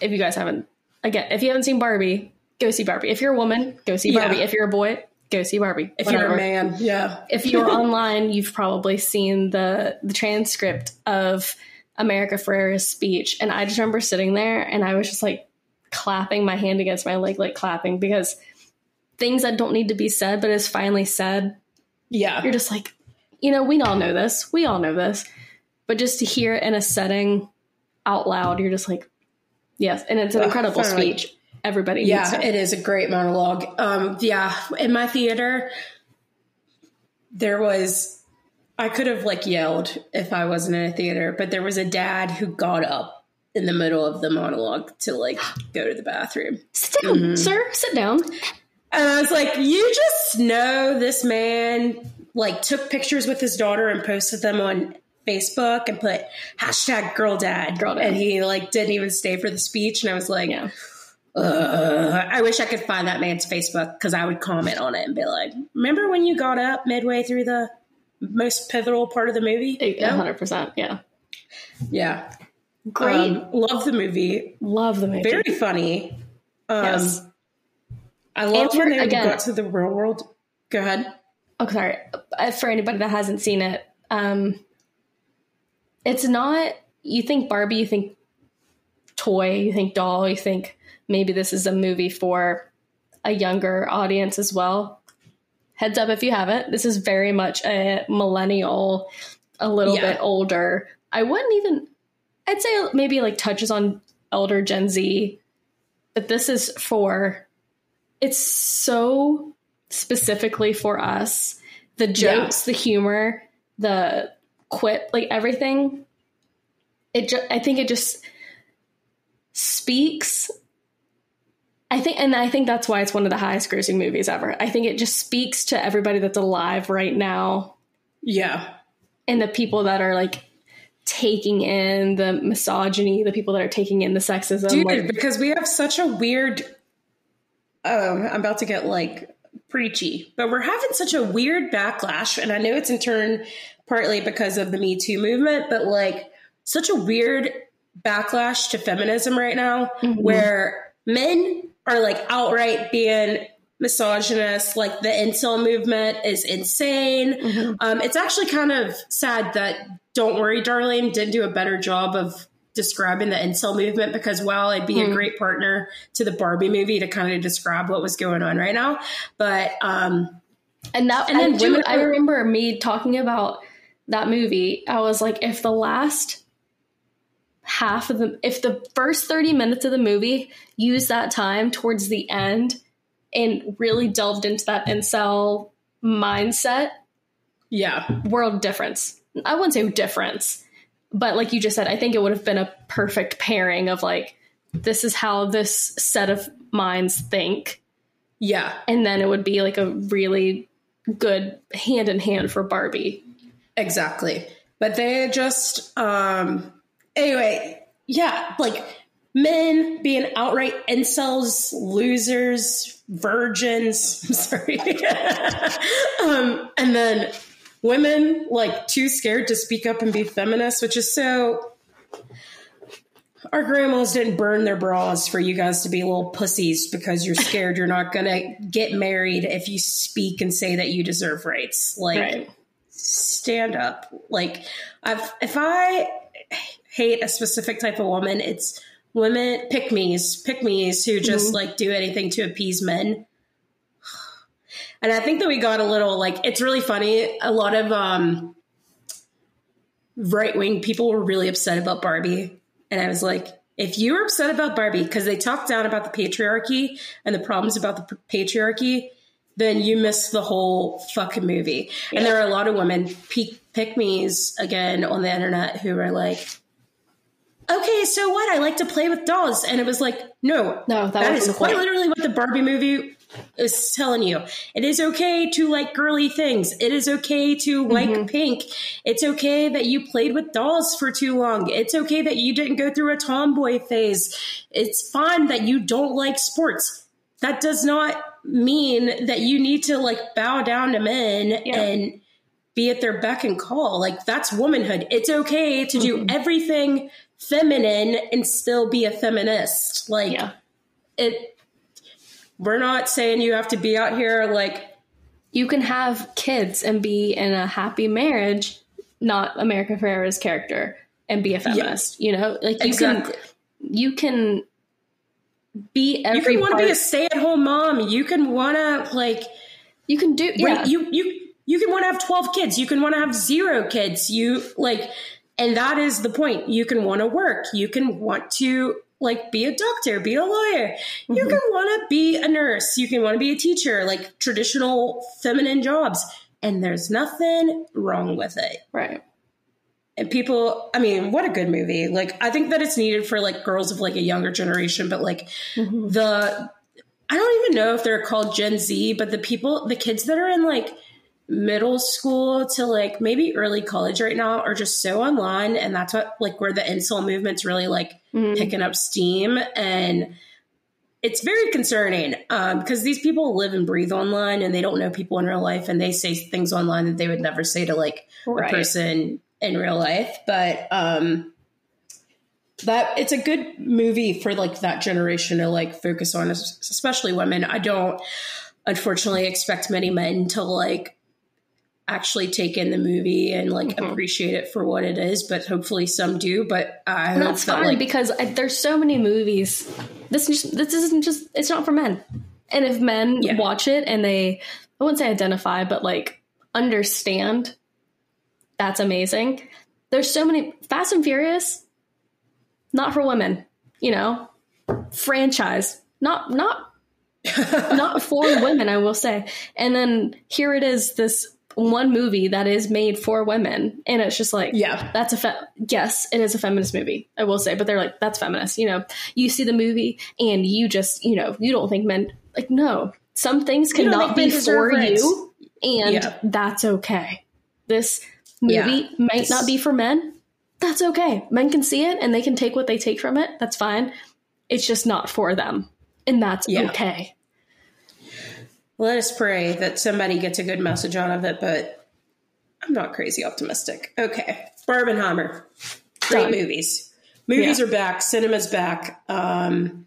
If you guys haven't, again, if you haven't seen Barbie, go see Barbie. If you're a woman, go see Barbie. Yeah. If you're a boy, go see Barbie. If whatever. you're a man, yeah. If you're *laughs* online, you've probably seen the the transcript of America Ferrera's speech. And I just remember sitting there and I was just like clapping my hand against my leg, like clapping because things that don't need to be said, but is finally said. Yeah. You're just like, you know, we all know this. We all know this. But just to hear it in a setting out loud, you're just like, yes. And it's an incredible speech. Everybody yeah, it. it is a great monologue. Um, yeah, in my theater, there was I could have like yelled if I wasn't in a theater, but there was a dad who got up in the middle of the monologue to like go to the bathroom. Sit down, mm-hmm. sir. Sit down. And I was like, you just know this man like took pictures with his daughter and posted them on Facebook and put hashtag girl dad. Girl dad. And he like didn't even stay for the speech. And I was like, yeah. I wish I could find that man's Facebook because I would comment on it and be like, remember when you got up midway through the most pivotal part of the movie. hundred percent. Yeah. Yeah. Great. Um, love the movie. Love the movie. Very funny. Um, yes. I love when they again, got to the real world. Go ahead. Oh, sorry. Uh, for anybody that hasn't seen it, um, it's not. You think Barbie, you think toy, you think doll, you think maybe this is a movie for a younger audience as well heads up if you haven't, this is very much a millennial, a little yeah. bit older. I wouldn't even, I'd say maybe like touches on elder Gen Z, but this is for, it's so specifically for us. The jokes, yeah. the humor, the quip, like everything. It just, I think it just speaks I think, and I think that's why it's one of the highest grossing movies ever. I think it just speaks to everybody that's alive right now. Yeah. And the people that are like taking in the misogyny, the people that are taking in the sexism. Dude, like, because we have such a weird, um, I'm about to get like preachy, but we're having such a weird backlash. And I know it's in turn partly because of the Me Too movement, but like such a weird backlash to feminism right now mm-hmm. where men are like outright being misogynist. Like the incel movement is insane. Mm-hmm. Um, it's actually kind of sad that Don't Worry, Darling didn't do a better job of describing the incel movement because while I'd be mm. a great partner to the Barbie movie to kind of describe what was going on right now, but um, and that and then I, do, I remember me talking about that movie. I was like, if the last half of the if the first 30 minutes of the movie use that time towards the end and really delved into that incel mindset yeah. world difference. I wouldn't say difference but like you just said i think it would have been a perfect pairing of like this is how this set of minds think. Yeah. And then it would be like a really good hand in hand for barbie. Exactly. But they just um anyway, yeah, like men being outright incels, losers, virgins. *laughs* I'm sorry. *laughs* um, and then women like too scared to speak up and be feminists, which is so. Our grandmas didn't burn their bras for you guys to be little pussies because you're scared you're not going to get married if you speak and say that you deserve rights. Like, right. stand up. Like, I've, if I hate a specific type of woman, it's women pick me's, pick me's who just mm-hmm. like do anything to appease men. And I think that we got a little like it's really funny. A lot of um right wing people were really upset about Barbie. And I was like, if you were upset about Barbie because they talked down about the patriarchy and the problems about the patriarchy, then you missed the whole fucking movie. Yeah. And there are a lot of women, pick, pick me's again on the internet, who are like, okay, so what? I like to play with dolls. And it was like, no, no, that, that is quite literally what the Barbie movie is telling you. It is okay to like girly things. It is okay to like mm-hmm. pink. It's okay that you played with dolls for too long. It's okay that you didn't go through a tomboy phase. It's fine that you don't like sports. That does not mean that you need to like bow down to men yeah. and be at their beck and call. Like that's womanhood. It's okay to do mm-hmm. everything feminine and still be a feminist. Like yeah. it we're not saying you have to be out here like you can have kids and be in a happy marriage, not America Ferrera's character, and be a feminist. You know, like you exactly. can you can be every. You can want to be a stay at home mom. You can want to like. You can do yeah. You you you can want to have twelve kids. You can want to have zero kids. You like, and that is the point. You can want to work. You can want to like be a doctor, be a lawyer. Mm-hmm. You can want to be a nurse. You can want to be a teacher, like traditional feminine jobs. And there's nothing wrong with it. Right. And people, I mean, what a good movie. Like, I think that it's needed for like girls of like a younger generation, but like mm-hmm. the, I don't even know if they're called Gen Z, but the people, the kids that are in like, middle school to like maybe early college right now are just so online and that's what like where the incel movement's really like mm-hmm. picking up steam and it's very concerning um, because these people live and breathe online and they don't know people in real life and they say things online that they would never say to like right. a person in real life but um that it's a good movie for like that generation to like focus on especially women i don't unfortunately expect many men to like actually take in the movie and like mm-hmm. appreciate it for what it is but hopefully some do but i and that's fine like, because I, there's so many movies. This just, this isn't just it's not for men. And if men yeah. watch it and they i wouldn't say identify but like understand that's amazing. There's so many fast and furious not for women you know? Franchise not not *laughs* not for women i will say. And then here it is this one movie that is made for women and it's just like yeah. that's a fe- yes it is a feminist movie i will say but they're like that's feminist you know? You see the movie and you just you know you don't think men like no some things cannot be for you and yeah. that's okay. This movie yeah. might not be for men that's okay. Men can see it and they can take what they take from it that's fine. It's just not for them and that's yeah. okay let us pray that somebody gets a good message out of it, but I'm not crazy optimistic. Okay. Barbenheimer. Great Done. movies. Movies yeah. are back. Cinema's back. Um,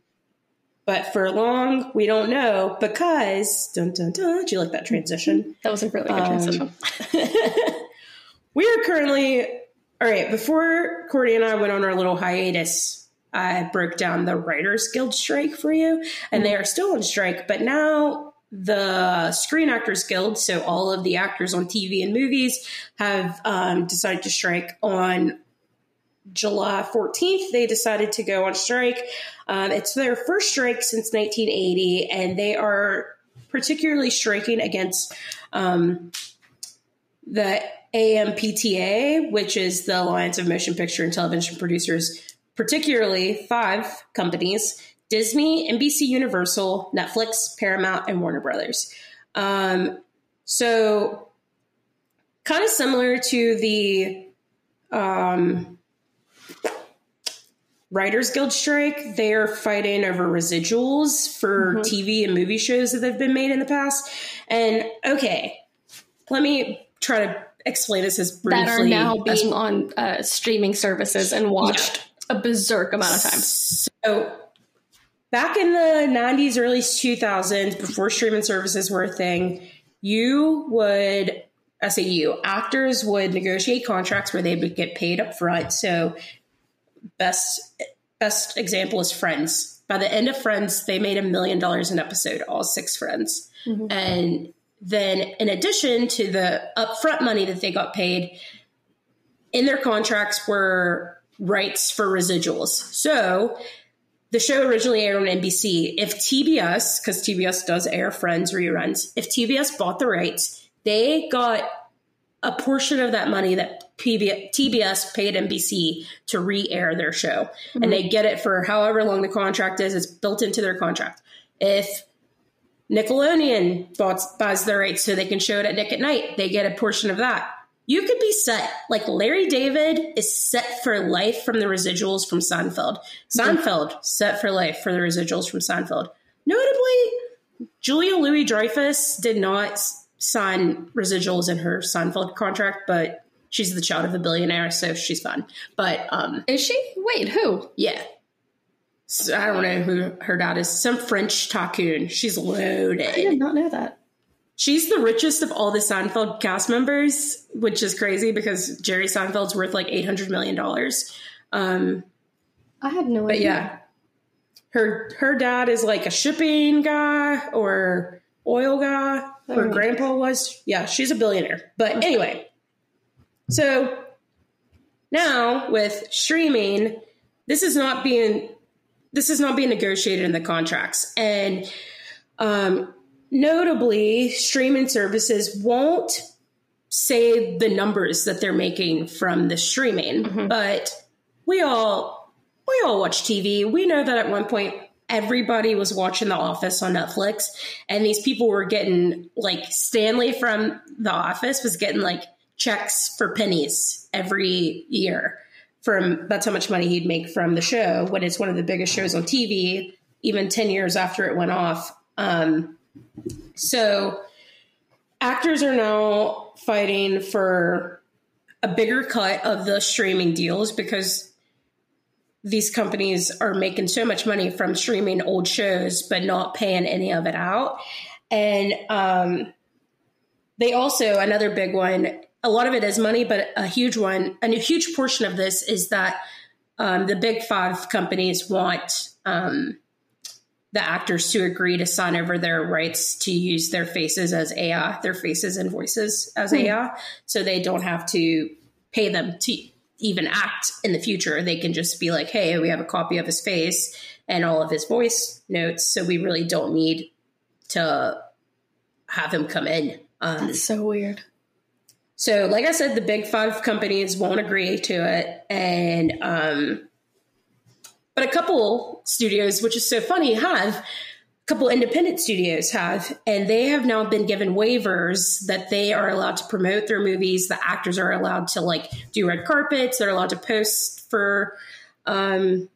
but for long, we don't know because dun dun dun. Do you like that transition? That was a really good um, transition. *laughs* we are currently all right. Before Cordy and I went on our little hiatus, I broke down the Writers Guild strike for you, and mm-hmm. they are still on strike. But now the Screen Actors Guild, so all of the actors on TV and movies, have um, decided to strike on July 14th. They decided to go on strike. Um, it's their first strike since 1980, and they are particularly striking against um, the AMPTA, which is the Alliance of Motion Picture and Television Producers, particularly five companies Disney, NBC Universal, Netflix, Paramount, and Warner Brothers. Um, so, kind of similar to the um, Writers Guild strike. They're fighting over residuals for mm-hmm. TV and movie shows that have been made in the past. And okay, let me try to explain this as briefly. That are now being as, on uh, streaming services and watched yeah. a berserk amount of times. So back in the 90s, early 2000s, before streaming services were a thing, you would I say you actors would negotiate contracts where they would get paid up front. So best best example is Friends. By the end of Friends, they made a million dollars an episode, all six friends. Mm-hmm. And then in addition to the upfront money that they got paid, in their contracts were rights for residuals. So the show originally aired on NBC. If TBS, because TBS does air Friends reruns, if TBS bought the rights, they got a portion of that money that PB- TBS paid NBC to re-air their show, mm-hmm. and they get it for however long the contract is. It's built into their contract. If Nickelodeon bought, buys the rights so they can show it at Nick at Night, they get a portion of that. You could be set like Larry David is set for life from the residuals from Seinfeld. Seinfeld set for life for the residuals from Seinfeld. Notably, Julia Louis Dreyfus did not sign residuals in her Seinfeld contract, but she's the child of a billionaire, so she's fine. But um, is she? Wait, who? Yeah. So I don't know who her dad is. Some French tycoon. She's loaded. I did not know that. She's the richest of all the Seinfeld cast members, which is crazy because Jerry Seinfeld's worth like eight hundred million dollars. Um, I had no but idea. yeah, her her dad is like a shipping guy or oil guy. Her grandpa was. Yeah, she's a billionaire. But anyway, so now with streaming, this is not being this is not being negotiated in the contracts, and um, notably, streaming services won't say the numbers that they're making from the streaming, mm-hmm. but we all we all watch TV. We know that at one point everybody was watching The Office on Netflix, and these people were getting like Stanley from The Office was getting like checks for pennies every year from that's how much money he'd make from the show when it's one of the biggest shows on TV, even 10 years after it went off. Um, so actors are now fighting for a bigger cut of the streaming deals because these companies are making so much money from streaming old shows but not paying any of it out. And um, they also another big one a lot of it is money but a huge one and a huge portion of this is that um, the big five companies want um, the actors to agree to sign over their rights to use their faces as AI, their faces and voices as mm. AI, so they don't have to pay them to even act in the future. They can just be like, hey, we have a copy of his face and all of his voice notes. So we really don't need to have him come in. Um, That's so weird. So, like I said, the big five companies won't agree to it. And, um, but a couple studios, which is so funny, have a couple independent studios have, and they have now been given waivers that they are allowed to promote their movies. The actors are allowed to like do red carpets. They're allowed to post for um,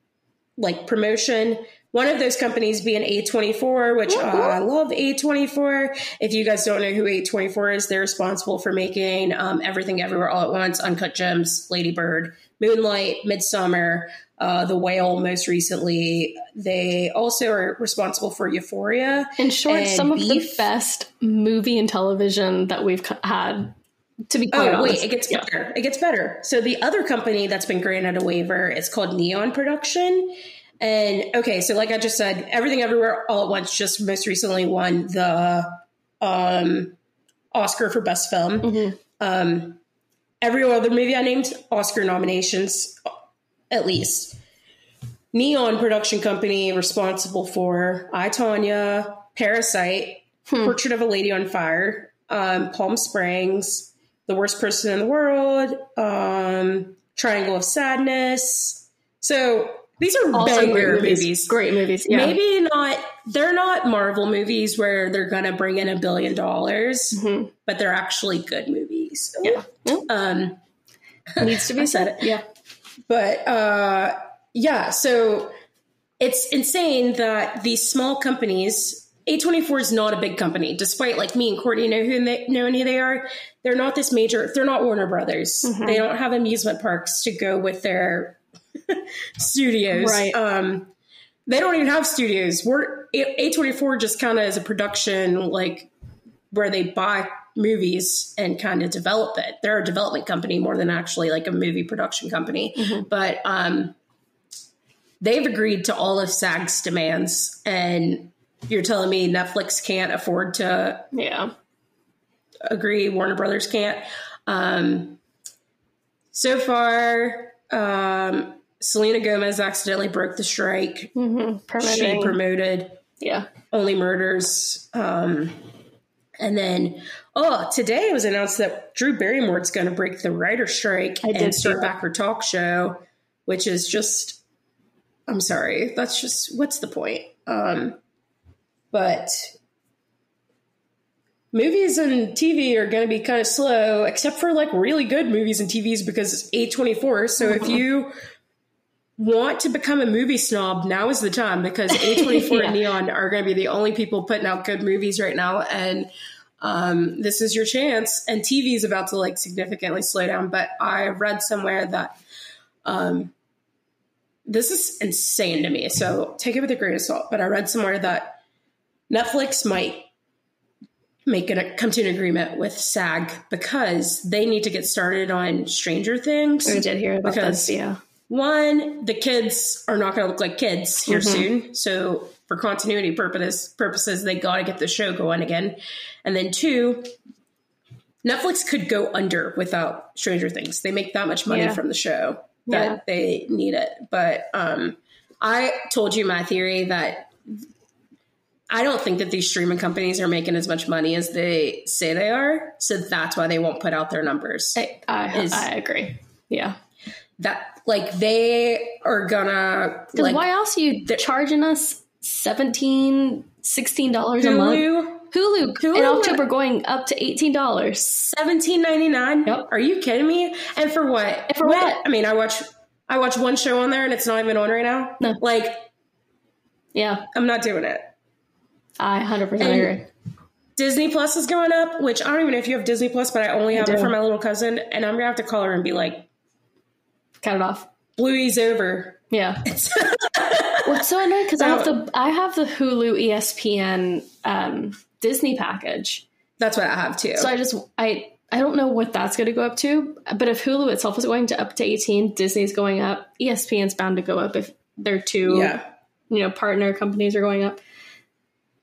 like promotion. One of those companies being A24, which uh, I love A24. If you guys don't know who A24 is, they're responsible for making um, Everything Everywhere All at Once, Uncut Gems, Lady Bird, Moonlight, Midsommar, uh, The Whale most recently. They also are responsible for Euphoria. In short, some Beef. of the best movie and television that we've had. To be quite oh honest. wait, it gets better. It gets better. So the other company that's been granted a waiver is called Neon Production. And okay, so like I just said, Everything Everywhere All at Once just most recently won the um, Oscar for Best Film. Mm-hmm. Um, every other movie I named Oscar nominations at least. Neon production company responsible for I, Tonya, Parasite, hmm. Portrait of a Lady on Fire, um, Palm Springs, The Worst Person in the World, um, Triangle of Sadness. So these are also banger great movies. movies. Great movies. Yeah. Maybe not. They're not Marvel movies where they're gonna bring in a billion dollars, mm-hmm. but they're actually good movies. Yeah. Um, needs to be said. Yeah. But uh, yeah, so it's insane that these small companies a24 is not a big company, despite like me and Courtney know who they know who they are. They're not this major. They're not Warner Brothers. Mm-hmm. They don't have amusement parks to go with their *laughs* studios. Right. Um, they don't even have studios. We're A24 just kind of is a production like where they buy movies and kind of develop it. They're a development company more than actually like a movie production company. Mm-hmm. But um, they've agreed to all of SAG's demands and you're telling me Netflix can't afford to yeah agree Warner Brothers can't um, so far um, Selena Gomez accidentally broke the strike mm-hmm. she promoted yeah only murders um, and then oh today it was announced that Drew Barrymore's going to break the writer strike and start back her talk show which is just I'm sorry that's just what's the point um but movies and TV are going to be kind of slow, except for like really good movies and TVs because it's A24. So if *laughs* you want to become a movie snob, now is the time because A24 *laughs* yeah. and Neon are going to be the only people putting out good movies right now. And um, this is your chance. And TV is about to like significantly slow down. But I read somewhere that um, this is insane to me. So take it with a grain of salt. But I read somewhere that Netflix might make it come to an agreement with SAG because they need to get started on Stranger Things. I did hear about because, this, yeah. One, the kids are not going to look like kids here mm-hmm. soon, so for continuity purposes, purposes, they got to get the show going again. And then two, Netflix could go under without Stranger Things. They make that much money yeah. from the show that yeah. they need it. But um, I told you my theory that I don't think that these streaming companies are making as much money as they say they are. So that's why they won't put out their numbers. I, I, is, I agree. Yeah. That like they are gonna like, why else are you charging us 17 16 dollars a month Hulu, Hulu in October going up to eighteen dollars, seventeen ninety nine. Yep. Are you kidding me? And for what? And for what? what? I mean, I watch I watch one show on there, and it's not even on right now. No, like, yeah, I'm not doing it. I 100% agree. Disney Plus is going up, which I don't even know if you have Disney Plus, but I only have I it for my little cousin, and I'm gonna have to call her and be like, "Cut it off." Bluey's over. Yeah. *laughs* What's so annoying because I have the I have the Hulu ESPN um, Disney package. That's what I have too. So I just I I don't know what that's going to go up to, but if Hulu itself is going to up to 18, Disney's going up, ESPN's bound to go up if their two yeah. you know partner companies are going up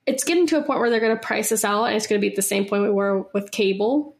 it's getting to a point where they're going to price us out, and it's going to be at the same point we were with cable.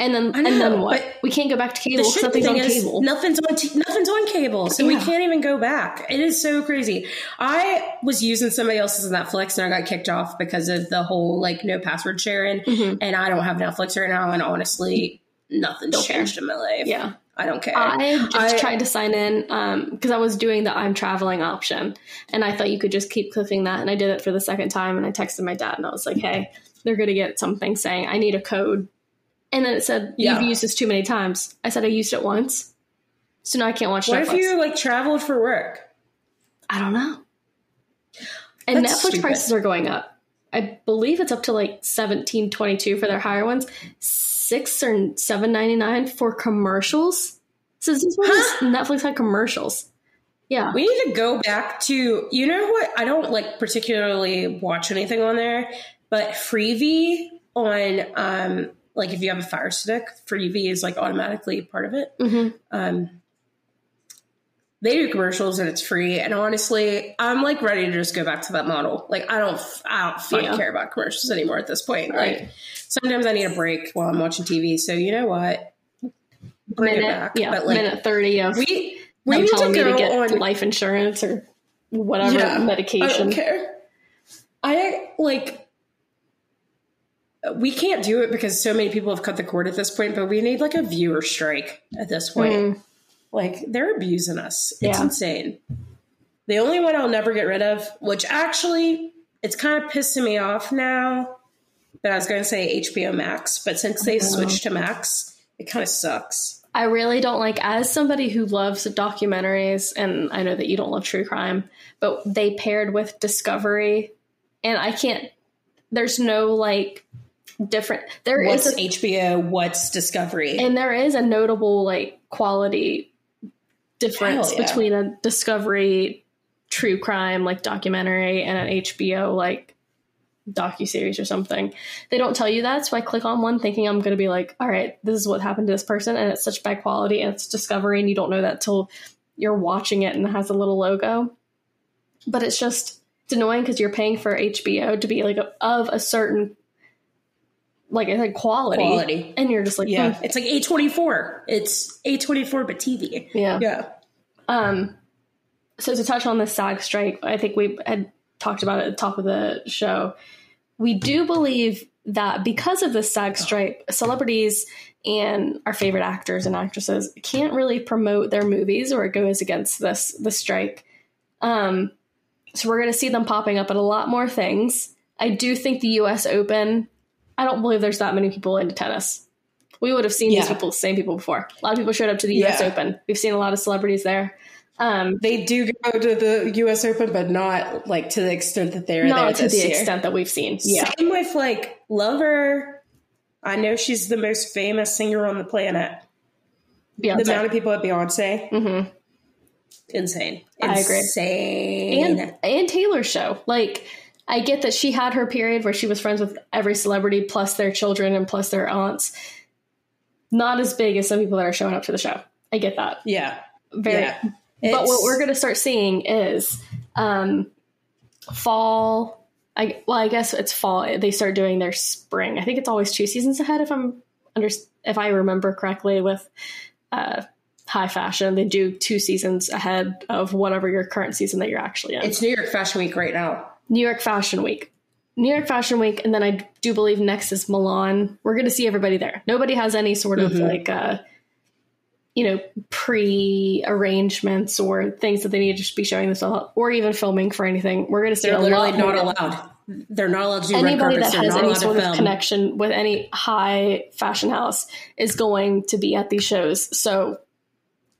And then, know, and then what? We can't go back to cable. The nothing's on cable. Nothing's on. T- nothing's on cable, so yeah. we can't even go back. It is so crazy. I was using somebody else's Netflix, and I got kicked off because of the whole like no password sharing. Mm-hmm. And I don't have Netflix right now, and honestly, nothing's don't changed care. in my life. Yeah. I don't care. I just I, tried to sign in because um, I was doing the I'm traveling option, and I thought you could just keep clicking that. And I did it for the second time, and I texted my dad, and I was like, "Hey, they're going to get something saying I need a code," and then it said yeah. you've used this too many times. I said I used it once, so now I can't watch. What Netflix. if you like traveled for work? I don't know. And That's Netflix stupid. prices are going up. I believe it's up to like seventeen twenty two for their higher ones six or seven ninety nine for commercials. So this is huh? Netflix had commercials. Yeah, we need to go back to you know what I don't like particularly watch anything on there, but Freevee on um like if you have a Fire Stick, Freevee is like automatically part of it. Mm-hmm. Um, they do commercials and it's free. And honestly, I'm like ready to just go back to that model. Like I don't, I don't fucking yeah. care about commercials anymore at this point. Right. Like sometimes I need a break while I'm watching TV. So you know what? Bring minute, it back. Yeah, but like minute thirty of we we need to go to get on life insurance or whatever yeah, medication. I don't care. I like. We can't do it because so many people have cut the cord at this point, but we need like a viewer strike at this point. Mm. Like they're abusing us. It's yeah. insane. The only one I'll never get rid of, which actually it's kind of pissing me off now. But I was going to say HBO Max, but since they switched to Max, it kind of sucks. I really don't like, as somebody who loves documentaries, and I know that you don't love true crime, but they paired with Discovery, and I can't, there's no like different, There what's is a, HBO, what's Discovery? And there is a notable like quality difference yeah. between a Discovery true crime like documentary and an HBO like docu series or something. They don't tell you that, so I click on one thinking I'm going to be like, all right, this is what happened to this person, and it's such bad quality, and it's discovery, and you don't know that till you're watching it and it has a little logo. But it's just it's annoying because you're paying for HBO to be like a, of a certain like I said, quality, quality, and you're just like, yeah, hmm. it's like A twenty four. It's A twenty four, but TV. Yeah, yeah. Um, so to touch on the SAG strike, I think we had talked about it at the top of the show. We do believe that because of the SAG strike, celebrities and our favorite actors and actresses can't really promote their movies or it goes against this the strike. Um, so we're going to see them popping up at a lot more things. I do think the U.S. Open. I don't believe there's that many people into tennis. We would have seen yeah. these people, same people before. A lot of people showed up to the U.S. Yeah. Open. We've seen a lot of celebrities there. Um, they do go to the U.S. Open, but not like to the extent that they're there. not to the year. extent that we've seen. Yeah. Same with like Lover. I know she's the most famous singer on the planet. Beyonce. The amount of people at Beyonce. Mm-hmm. Insane. I agree. Insane. And, and Taylor's show. Like, I get that she had her period where she was friends with every celebrity plus their children and plus their aunts. Not as big as some people that are showing up to the show. I get that. Yeah. Very. Yeah. But what we're going to start seeing is um, fall. I well, I guess it's fall. They start doing their spring. I think it's always two seasons ahead. If I'm under, if I remember correctly, with uh, high fashion, they do two seasons ahead of whatever your current season that you're actually in. It's New York Fashion Week right now. New York Fashion Week. New York Fashion Week, and then I do believe next is Milan. We're going to see everybody there. Nobody has any sort of mm-hmm. like uh, you know, pre arrangements or things that they need to be showing themselves or even filming for anything. We're going to see They're literally not allowed. They're not allowed to do anybody that has any sort of connection with any high fashion house is going to be at these shows. So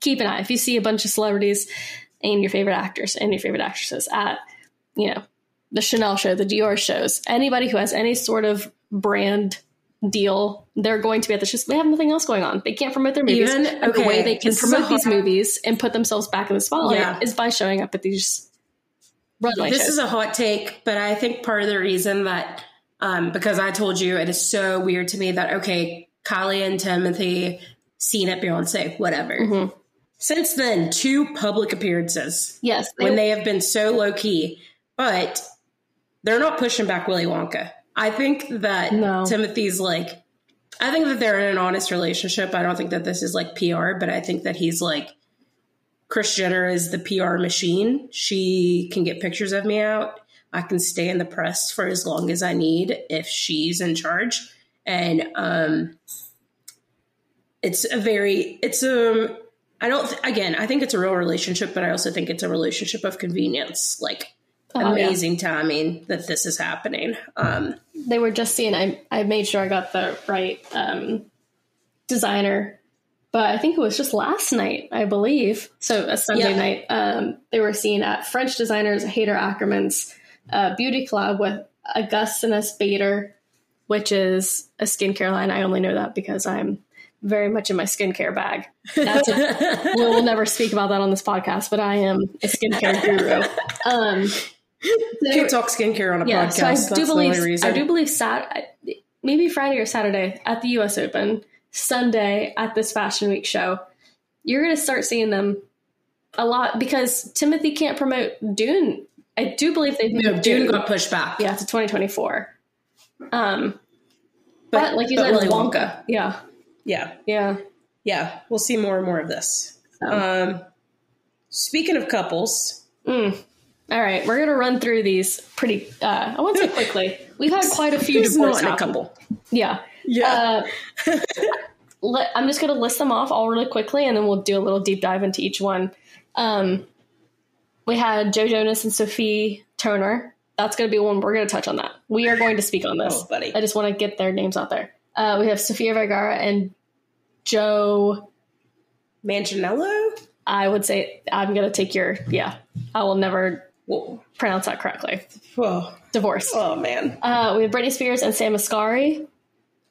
keep an eye. If you see a bunch of celebrities and your favorite actors and your favorite actresses at, you know, the Chanel show, the Dior shows, anybody who has any sort of brand deal. They're going to be at the shows. They have nothing else going on. They can't promote their movies. Even, okay, the way they can promote these movies and put themselves back in the spotlight yeah. is by showing up at these runway This shows. is a hot take, but I think part of the reason that um, because I told you it is so weird to me that okay, Kylie and Timothée seen at Beyonce, whatever. Mm-hmm. Since then, two public appearances. Yes, they, when they have been so low key, but they're not pushing back Willy Wonka. I think that no. Timothée's like, I think that they're in an honest relationship. I don't think that this is like PR, but I think that he's like, Kris Jenner is the PR machine. She can get pictures of me out. I can stay in the press for as long as I need if she's in charge. And um, it's a very, it's a, um, I don't, th- again, I think it's a real relationship, but I also think it's a relationship of convenience. Like, oh, amazing yeah. timing that this is happening. Um, they were just seeing. I I made sure I got the right um, designer, but I think it was just last night, I believe. So a Sunday yeah. night, um, they were seen at French designers Haider Ackermann's uh, beauty club with Augustinus Bader, which is a skincare line. I only know that because I'm very much in my skincare bag. That's a, *laughs* we'll never speak about that on this podcast, but I am a skincare guru. *laughs* Um, you can't talk skincare on a yeah, podcast. So I do believe I do believe Sat maybe Friday or Saturday at the U.S. Open, Sunday at this Fashion Week show. You're going to start seeing them a lot because Timothée can't promote Dune. I do believe they've no, Dune, Dune got pushed back. Yeah, to 2024. Um, but, but like you but said, Wonka. Wonka. Yeah, yeah, yeah, yeah. We'll see more and more of this. So. Um, speaking of couples. Mm. All right, we're gonna run through these pretty. Uh, I won't say quickly. We've had quite a few divorces. a couple. Yeah. Yeah. Uh, *laughs* let, I'm just gonna list them off all really quickly, and then we'll do a little deep dive into each one. Um, we had Joe Jonas and Sophie Turner. That's gonna be one we're gonna touch on that. We are going to speak on this, oh, buddy. I just want to get their names out there. Uh, we have Sofia Vergara and Joe Manganiello? I would say I'm going to take your, yeah, I will never Whoa. pronounce that correctly. Whoa. Divorce. Oh, man. Uh, we have Britney Spears and Sam Asghari.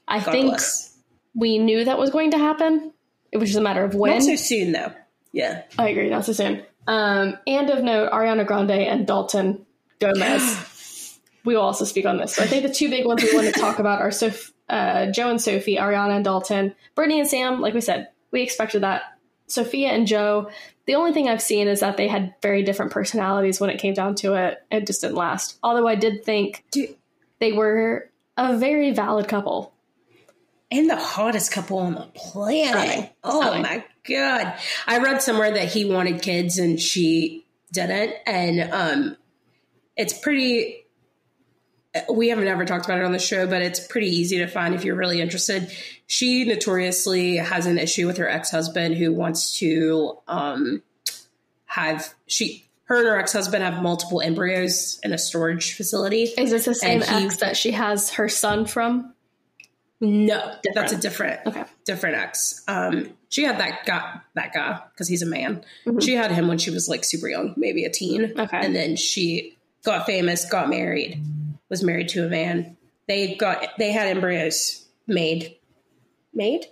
I God think bless. we knew that was going to happen. It was just a matter of when. Not so soon, though. Yeah. I agree. Not so soon. Um, and of note, Ariana Grande and Dalton Gomez. *gasps* we will also speak on this. So I think the two big ones we want to talk about are Sof- uh, Joe and Sophie, Ariana and Dalton. Britney and Sam, like we said, we expected that. Sofia and Joe, the only thing I've seen is that they had very different personalities when it came down to it. It just didn't last. Although I did think Dude. they were a very valid couple. And the hottest couple on the planet. Stunning. Oh Stunning. my God. I read somewhere that he wanted kids and she didn't. And um, it's pretty we haven't ever talked about it on the show, but it's pretty easy to find if you're really interested. She notoriously has an issue with her ex husband who wants to um, have she her and her ex husband have multiple embryos in a storage facility. Is this the same ex that she has her son from? No, different. that's a different okay. different ex. Um, she had that guy that guy because he's a man. Mm-hmm. She had him when she was like super young, maybe a teen. Okay, and then she got famous, got married was married to a man. They got they had embryos made, made,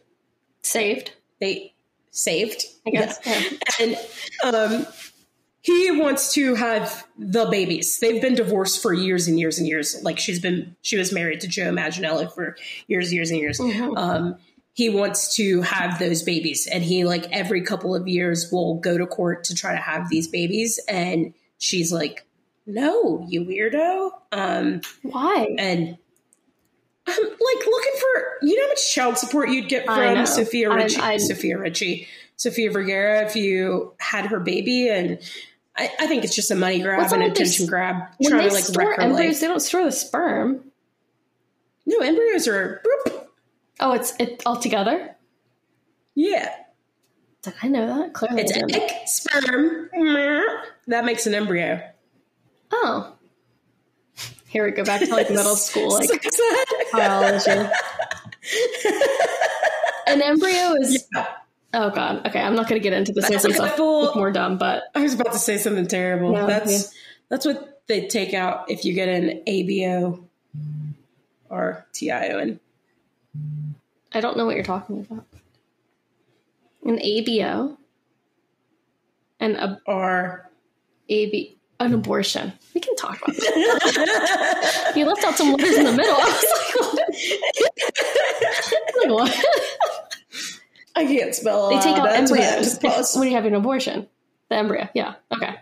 saved. They saved, I guess. Yeah. and um, he wants to have the babies. They've been divorced for years and years and years. Like she's been, she was married to Joe Manganiello for years, years and years. Mm-hmm. Um, he wants to have those babies, and he like every couple of years will go to court to try to have these babies, and she's like no, you weirdo. Um, Why? And I'm like looking for you know how much child support you'd get from Sofia Richie, I, I, Sofia Richie, Sofia Vergara if you had her baby, and I, I think it's just a money grab and attention they, grab. When trying they to like store embryos, life. they don't store the sperm. No, embryos are. Boop. Oh, it's it all together. Yeah. Did I know that? Clearly, it's egg, sperm. That makes an embryo. Oh. Here we go back to like middle *laughs* school, like biology. An embryo is. Yeah. Oh god. Okay, I'm not going to get into this. That's more dumb, but I was about to say something terrible. No, that's yeah. that's what they take out if you get an ABO or TION. I don't know what you're talking about. An ABO and a or AB an abortion. We can talk about that. *laughs* you left out some letters in the middle. *laughs* I was like, what? *laughs* like, what? I can't spell. They take out embryos when you have an abortion. The embryo, yeah, okay.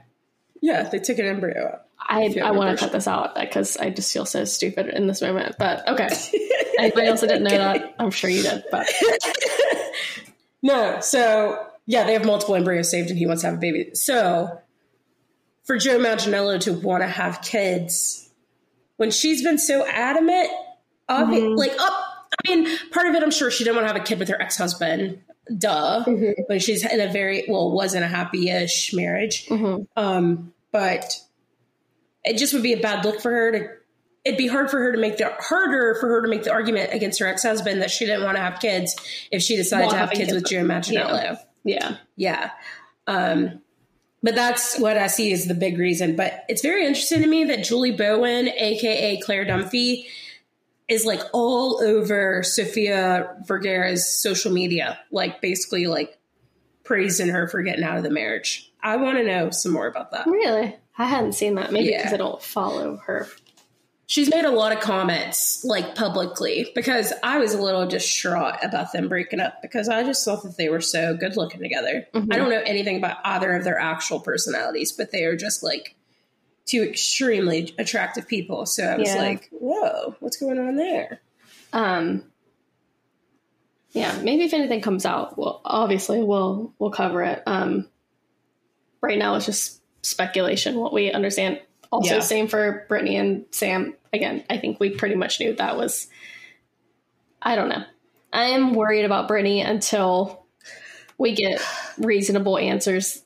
Yeah, they take an embryo out. I I want to cut this out uh, because I just feel so stupid in this moment. But okay, anybody else that didn't know that, I'm sure you did. But no, so yeah, they have multiple embryos saved, and he wants to have a baby. So for Joe Manganiello to want to have kids when she's been so adamant of mm-hmm. it. Like, up, I mean, part of it, I'm sure she didn't want to have a kid with her ex husband. Duh. Mm-hmm. When she's in a very, well, wasn't a happy ish marriage. Mm-hmm. Um, but it just would be a bad look for her to, it'd be hard for her to make the, harder for her to make the argument against her ex husband that she didn't want to have kids if she decided to have kids, kids with Joe Manganiello. Yeah. Yeah. Um, but that's what I see as the big reason. But it's very interesting to me that Julie Bowen, aka Claire Dunphy, is like all over Sofia Vergara's social media, like basically like praising her for getting out of the marriage. I want to know some more about that. Really? I hadn't seen that. Maybe because I don't follow her she's made a lot of comments like publicly because I was a little distraught about them breaking up because I just thought that they were so good looking together. Mm-hmm. I don't know anything about either of their actual personalities, but they are just like two extremely attractive people. So I was yeah. like, whoa, what's going on there? Um, yeah, maybe if anything comes out, well, obviously we'll we'll cover it. Um, right now it's just speculation. What we understand also, yeah. same for Brittany and Sam. Again, I think we pretty much knew that was. I don't know. I am worried about Brittany until we get reasonable answers,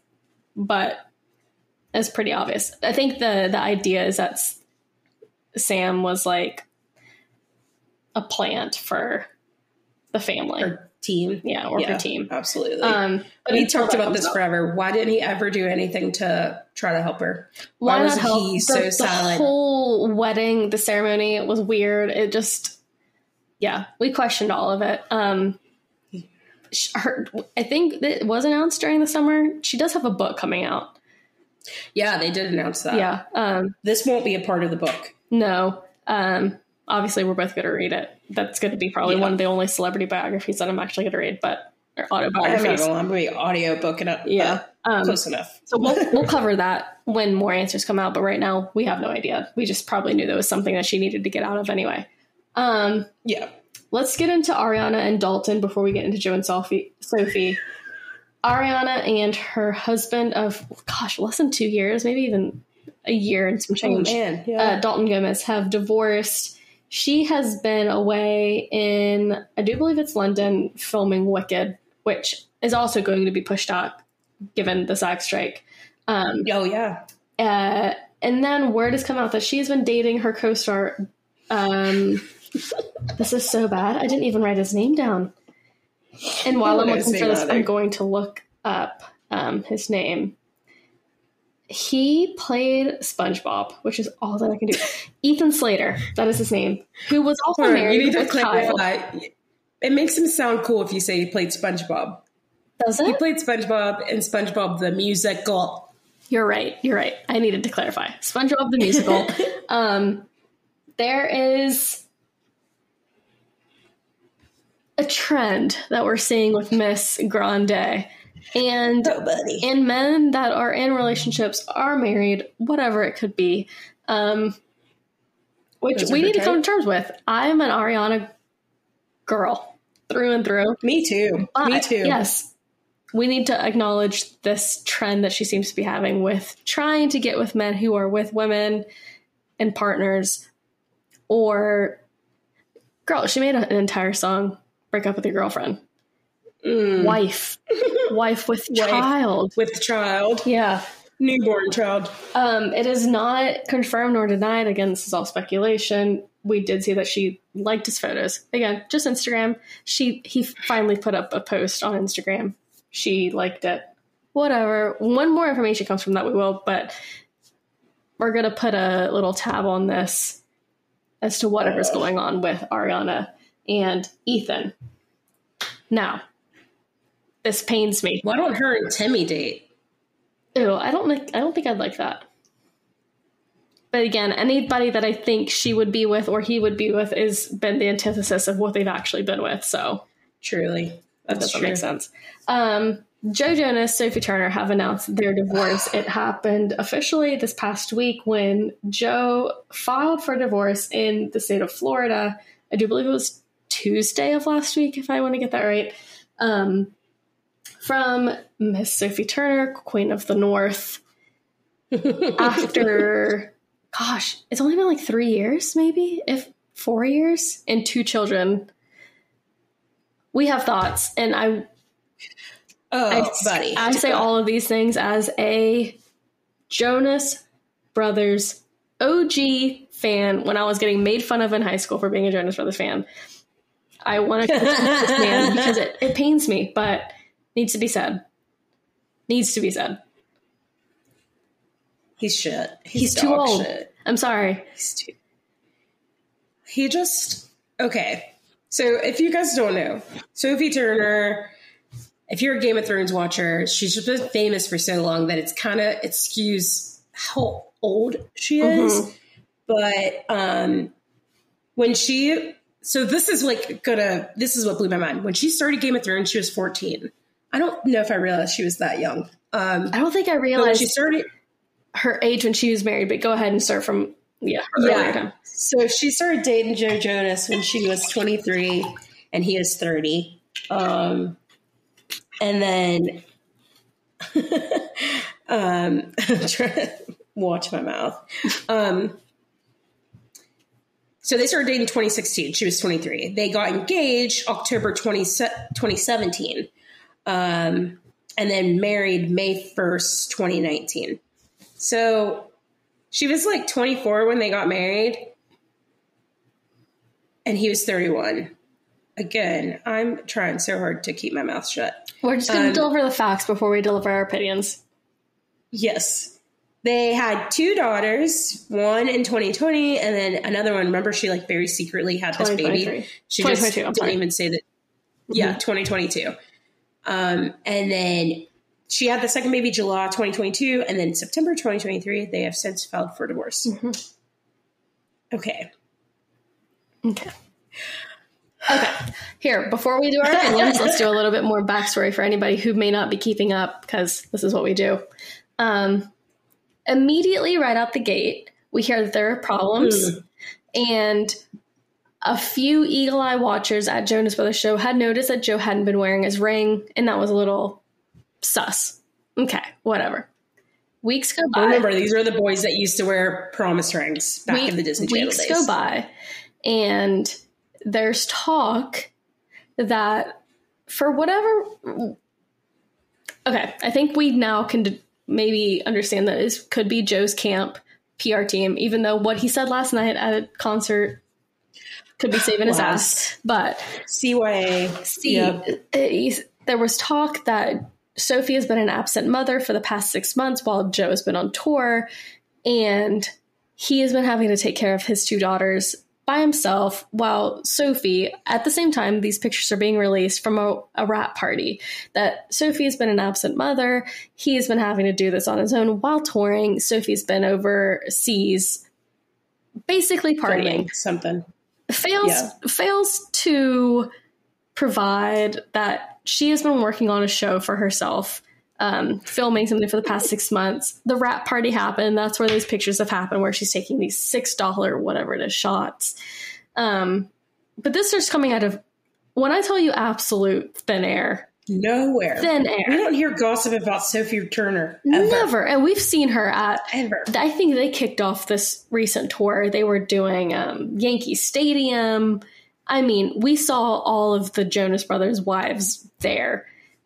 but it's pretty obvious. I think the the idea is that Sam was like a plant for the family. Team. Yeah, or yeah, her team. Absolutely. Um, but we talked about this forever. Why didn't he ever do anything to try to help her? Why, Why was help? he the, so the silent? The whole wedding, the ceremony it was weird. It just, yeah, we questioned all of it. Um, her, I think it was announced during the summer. She does have a book coming out. Yeah, they did announce that. Yeah. Um, this won't be a part of the book. No. Um, obviously, we're both going to read it. That's going to be probably yeah. one of the only celebrity biographies that I'm actually going to read, but or autobiographies. I'm going to be audio booking it. Yeah. Um, close enough. so we'll, we'll cover that when more answers come out, but right now we have no idea. We just probably knew that was something that she needed to get out of anyway. Um, yeah. Let's get into Ariana and Dalton before we get into Joe and Sophie. Sophie. Ariana and her husband of gosh, less than two years, maybe even a year and some oh, change. Oh, man. Yeah. Uh, Dalton Gomez have divorced. She has been away in, I do believe it's London, filming Wicked, which is also going to be pushed up given the SAG strike. Um, oh yeah. Uh, and then word has come out that she's been dating her co-star. Um, *laughs* this is so bad. I didn't even write his name down. And while I'm looking for this, I'm going to look up um, his name. He played SpongeBob, which is all that I can do. *laughs* Ethan Slater, that is his name, who was also married you need to clarify. It makes him sound cool if you say he played SpongeBob. Does it? He played SpongeBob and SpongeBob the musical. You're right. You're right. I needed to clarify. SpongeBob the musical. *laughs* um, there is a trend that we're seeing with Miss Grande. And Nobody. and men that are in relationships are married, whatever it could be. Um, which we need to come to terms with. I'm an Ariana girl through and through. Me too. But, Me too. Yes. We need to acknowledge this trend that she seems to be having with trying to get with men who are with women and partners or girl, she made an entire song break up with your girlfriend. Mm. Wife. *laughs* Wife with child. With child. Yeah. Newborn child. Um, it is not confirmed nor denied. Again, this is all speculation. We did see that she liked his photos. Again, just Instagram. She he finally put up a post on Instagram. She liked it. Whatever. When more information comes from that, we will. But we're gonna put a little tab on this as to whatever's uh. going on with Ariana and Ethan. Now, this pains me. Why don't her and Timmy date? Ew, I don't like. I don't think I'd like that. But again, anybody that I think she would be with or he would be with is been the antithesis of what they've actually been with. So truly, that doesn't true. make sense. Um, Joe Jonas, Sophie Turner have announced their divorce. it happened officially this past week when Joe filed for divorce in the state of Florida. I do believe it was Tuesday of last week, if I want to get that right, um, from Miss Sophie Turner, Queen of the North. *laughs* after, gosh, it's only been like three years, maybe, if four years, and two children. We have thoughts, and I. Oh, I, buddy. I say all of these things as a Jonas Brothers OG fan when I was getting made fun of in high school for being a Jonas Brothers fan. I want to this man *laughs* because it, it pains me, but needs to be said. Needs to be said. He's shit. He's, He's too old. Shit. I'm sorry. He's too. He just okay. So if you guys don't know, Sophie Turner, if you're a Game of Thrones watcher, she's just been famous for so long that it's kind of it skews how old she is. Mm-hmm. But um, when she so this is like gonna this is what blew my mind when she started game of thrones she was 14 i don't know if i realized she was that young um, i don't think i realized she started her age when she was married but go ahead and start from yeah yeah so she started dating joe jonas when she was 23 and he was 30 um, and then *laughs* um, *laughs* I'm trying to watch my mouth um, so they started dating 2016. She was 23. They got engaged October 20, 2017. Um, and then married May 1st, 2019. So she was like 24 when they got married. And he was 31. again, I'm trying so hard to keep my mouth shut. We're just going to um, deliver the facts before we deliver our opinions. Yes. They had two daughters, one in 2020 and then another one. Remember, she like very secretly had this baby. She just didn't even say that. Yeah, mm-hmm. 2022. Um, and then she had the second baby July 2022, and then September 2023. They have since filed for divorce. Mm-hmm. Okay. Okay. Okay. Here, before we do our *laughs* opinions, let's do a little bit more backstory for anybody who may not be keeping up because this is what we do. Um, immediately, right out the gate, we hear that there are problems, mm. and a few eagle eye watchers at Jonas Brothers show had noticed that Joe hadn't been wearing his ring, and that was a little sus. Okay, whatever. Weeks go by. Remember, these are the boys that used to wear promise rings back Week, in the Disney Channel weeks days. Weeks go by, and there's talk that for whatever. Okay, I think we now can maybe understand that this could be Joe's camp PR team, even though what he said last night at a concert could be saving his ass. But CYA, see, yep. Eh, there was talk that Sophie has been an absent mother for the past six months while Joe has been on tour, and he has been having to take care of his two daughters by himself while Sophie, at the same time, these pictures are being released from a, a wrap party. That Sophie has been an absent mother. He has been having to do this on his own while touring. Sophie's been overseas, basically partying. Something. Fails yeah. fails to provide that she has been working on a show for herself um, filming something for the past six months. The wrap party happened. That's where those pictures have happened, where she's taking these six dollar whatever it is shots. Um, but this starts coming out of when I tell you absolute thin air. Nowhere. Thin air. We don't hear gossip about Sophie Turner. Ever. Never. And we've seen her at. Ever. I think they kicked off this recent tour. They were doing um, Yankee Stadium. I mean, we saw all of the Jonas Brothers' wives there.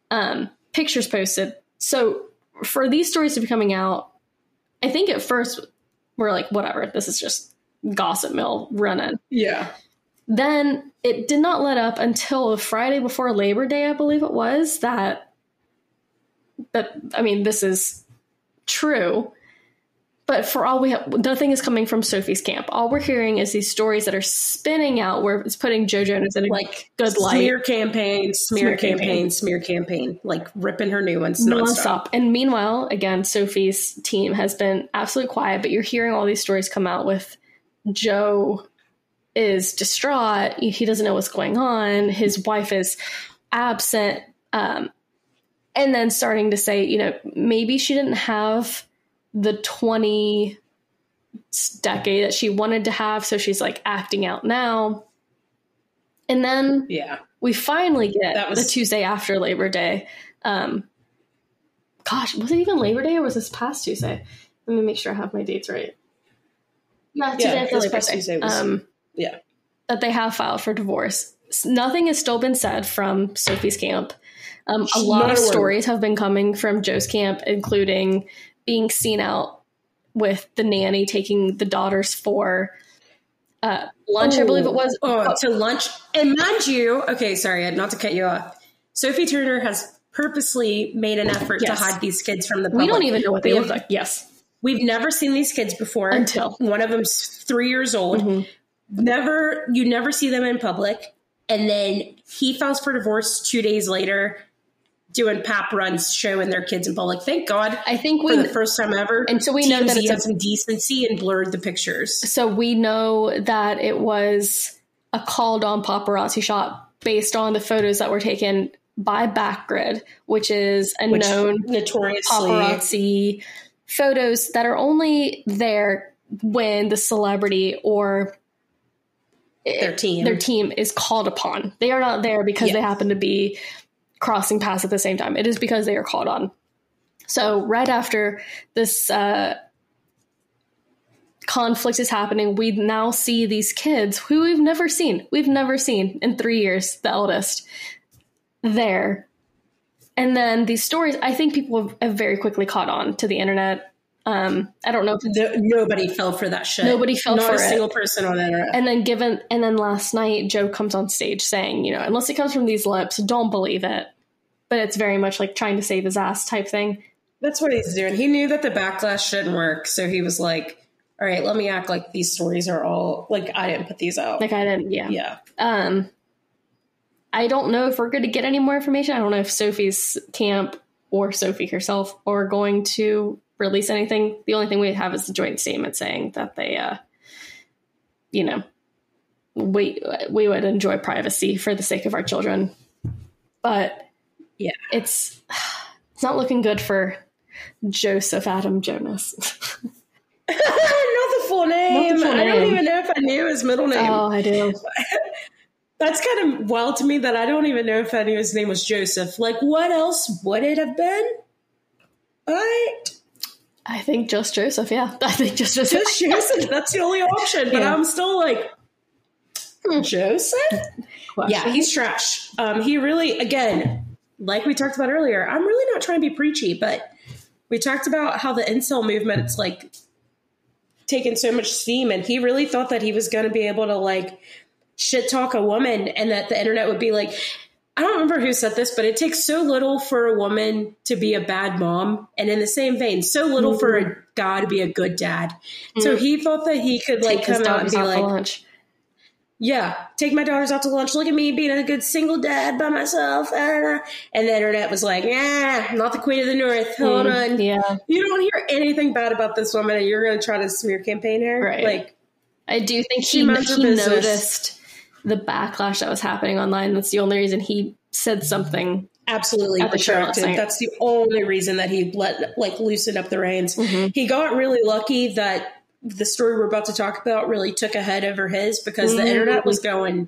Um, pictures posted so for these stories to be coming out, I think at first we're like, whatever, this is just gossip mill running. Yeah. Then it did not let up until Friday before Labor Day, I believe it was, that that I mean, this is true. But for all we have, nothing is coming from Sophie's camp. All we're hearing is these stories that are spinning out where it's putting Joe Jonas in a like good light. Smear campaign, smear, smear campaign, campaign, smear campaign, like ripping her new ones nonstop. nonstop. And meanwhile, again, Sophie's team has been absolutely quiet, but you're hearing all these stories come out with Joe is distraught. He doesn't know what's going on. His wife is absent. Um, and then starting to say, you know, maybe she didn't have the 20 decade that she wanted to have. So she's like acting out now. And then yeah, we finally get that was the Tuesday after Labor Day. Um, gosh, was it even Labor Day or was this past Tuesday? Let me make sure I have my dates right. Yeah, Tuesday yeah, after Labor Day. Tuesday was, um, yeah, that they have filed for divorce. Nothing has still been said from Sophie's camp. Um, a lot of stories have been coming from Joe's camp, including being seen out with the nanny taking the daughters for uh, lunch, I believe it was. Oh, oh, to lunch. And mind you, okay, sorry, not to cut you off. Sophie Turner has purposely made an effort yes. to hide these kids from the public. We don't even know what they look like. Yes. We've never seen these kids before. Until. One of them's three years old. Mm-hmm. Never, you never see them in public. And then he files for divorce two days later doing pap runs showing their kids in public. Thank God. I think we for the first time ever. And so we know that it's had some decency and blurred the pictures. So we know that it was a called on paparazzi shot based on the photos that were taken by Backgrid, which is a which known notoriously paparazzi photos that are only there when the celebrity or their team their team is called upon. They are not there because yes. they happen to be crossing paths at the same time. It is because they are called on. So right after this uh, conflict is happening, we now see these kids who we've never seen. We've never seen in three years, the eldest, there. And then these stories, I think people have, have very quickly caught on to the internet. Um, I don't know if the, nobody fell for that shit. Nobody fell Not for a it. single person on the internet. And then given, and then last night Joe comes on stage saying, you know, unless it comes from these lips, don't believe it. But it's very much like trying to save his ass type thing. That's what he's doing. He knew that the backlash shouldn't work, so he was like, "All right, let me act like these stories are all like I didn't put these out." Like I didn't, yeah, yeah. Um, I don't know if we're going to get any more information. I don't know if Sophie's camp or Sophie herself are going to release anything. The only thing we have is the joint statement saying that they, uh, you know, we we would enjoy privacy for the sake of our children, but yeah, it's it's not looking good for Joseph Adam Jonas. *laughs* Not the full name. full I don't even know if I knew his middle name. oh, I do. *laughs* That's kind of wild to me that I don't even know if I knew his name was Joseph. Like, what else would it have been? But I think just Joseph. Yeah, *laughs* I think just Joseph. just Joseph. That's the only option. But Yeah. I'm still like, Joseph? Yeah, he's trash. Um, he really, again, like we talked about earlier, I'm really not trying to be preachy, but we talked about how the incel movement's like taken so much steam, and he really thought that he was going to be able to like shit talk a woman, and that the internet would be like. I don't remember who said this, but it takes so little for a woman to be a bad mom, and in the same vein, so little for a mm-hmm. guy to be a good dad. So mm-hmm. he thought that he could like Take come out and be like, lunch. yeah, take my daughters out to lunch. Look at me being a good single dad by myself. ah. And the internet was like, yeah, not the queen of the north. Hmm, Hold on. Yeah, You don't hear anything bad about this woman and you're going to try to smear campaign her? Right. Like, I do think he, he noticed the backlash that was happening online. That's the only reason he said something. absolutely At the show last retracted. night. That's the only reason that he let, like, loosen up the reins. Mm-hmm. He got really lucky that the story we're about to talk about really took a head over his because the Mhm. internet was going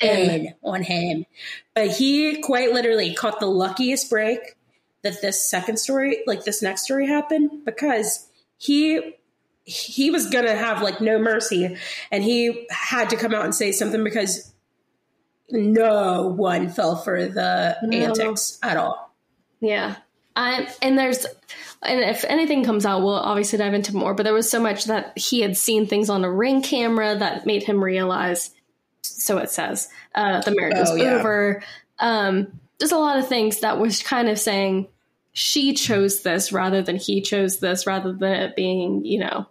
in on him. But he quite literally caught the luckiest break that this second story, like this next story happened because he he was gonna have like no mercy and he had to come out and say something because no one fell for the No. antics at all. Yeah. I, and there's, and if anything comes out, we'll obviously dive into more. But there was so much that he had seen things on a ring camera that made him realize. So it says uh, the marriage was Oh, yeah. over. Um, there's a lot of things that was kind of saying she chose this rather than he chose this, rather than it being, you know,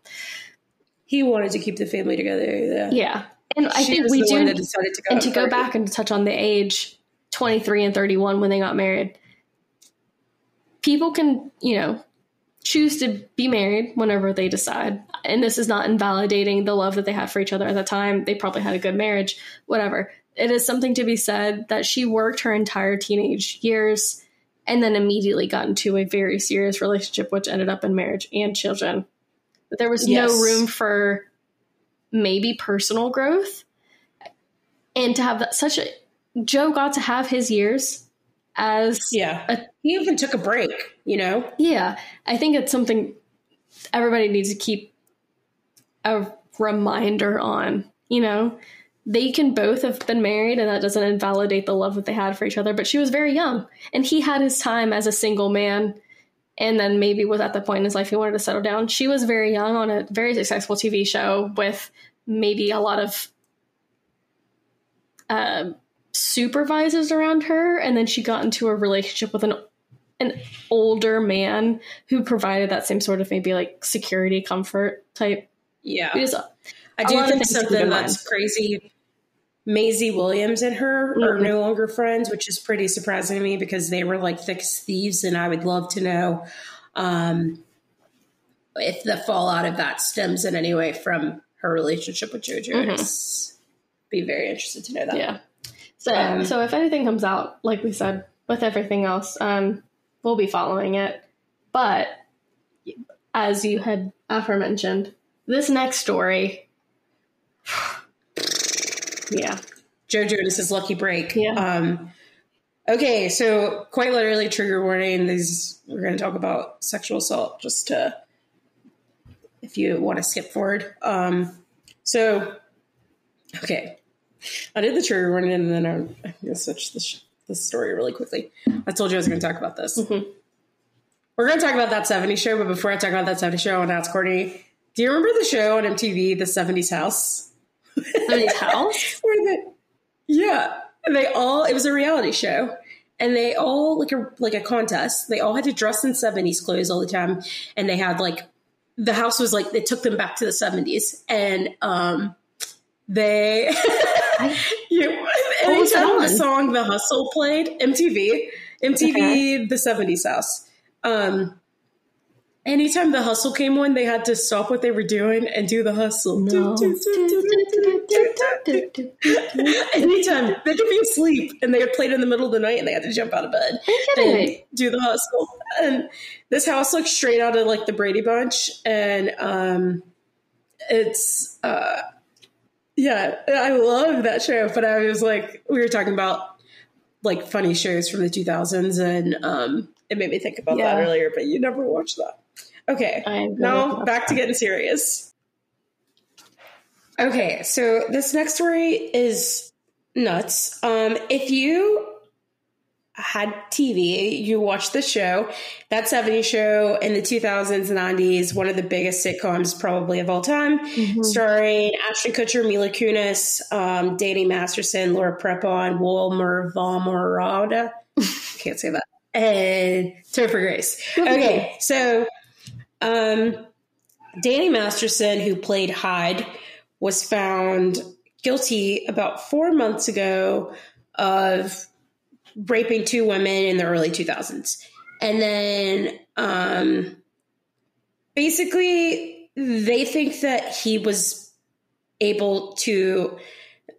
He wanted to keep the family together. Yeah. yeah. And I think we do that to go and to go back and touch on the age 23 and 31 when they got married people can you know choose to be married whenever they decide and this is not invalidating the love that they had for each other at the time they probably had a good marriage whatever it is something to be said that she worked her entire teenage years and then immediately got into a very serious relationship which ended up in marriage and children but there was Yes. no room for maybe personal growth and to have that such a joe got to have his years as Yeah. a- he even took a break, you know? yeah i think it's something everybody needs to keep a reminder on you know they can both have been married and that doesn't invalidate the love that they had for each other but she was very young and he had his time as a single man and then maybe was at the point in his life he wanted to settle down she was very young on a very successful tv show with maybe a lot of um supervisors around her and then she got into a relationship with an an older man who provided that same sort of maybe like security comfort type Yeah. I do think things to keep something in that's crazy. Maisie Williams and her are Mhm. no longer friends, which is pretty surprising to me because they were like thick thieves, and I would love to know um, if the fallout of that stems in any way from her relationship with Joe Jonas. Be very interested to know that. yeah so Um, so if anything comes out like we said with everything else um we'll be following it but as you had aforementioned this next story yeah Joe Jonas's lucky break. Yeah. Um, okay, so quite literally, trigger warning. These we're going to talk about sexual assault. Just to, if you want to skip forward. Um, so, okay, I did the trigger warning, and then I'm going to switch this this story really quickly. I told you I was going to talk about this. Mhm. we're going to talk about that 70s show, but before I talk about that 70s show, I want to ask Courtney, do you remember the show on MTV, The 70s House? *laughs* 70s House? Where the, yeah, they all, it was a reality show and they all like a like a contest. They all had to dress in 70s clothes all the time and they had like the house was like they took them back to the 70s and um they *laughs* you, anytime the song The Hustle played, MTV, MTV okay. the 70s house. Um anytime the hustle came on, they had to stop what they were doing and do the hustle. No. anytime they could be asleep and they had played in the middle of the night and they had to jump out of bed and do the hustle. And this house looks straight out of like the Brady Bunch, and um, it's uh, yeah, I love that show. But I was like, we were talking about like funny shows from the 2000s, and um, it made me think about yeah. that earlier. But you never watched that. Okay, now back to getting serious. Okay, so this next story is nuts. Um, if you had TV, you watched the show, that 70s show in the 2000s and 90s, one of the biggest sitcoms probably of all time, mm-hmm. starring Ashton Kutcher, Mila Kunis, um, Danny Masterson, Laura Prepon, Wilmer Valderrama. *laughs* Can't say that. And Topher Grace. *laughs* Okay, so um, Danny Masterson, who played Hyde, was found guilty about four months ago of raping two women in the early 2000s. And then um, basically, they think that he was able to,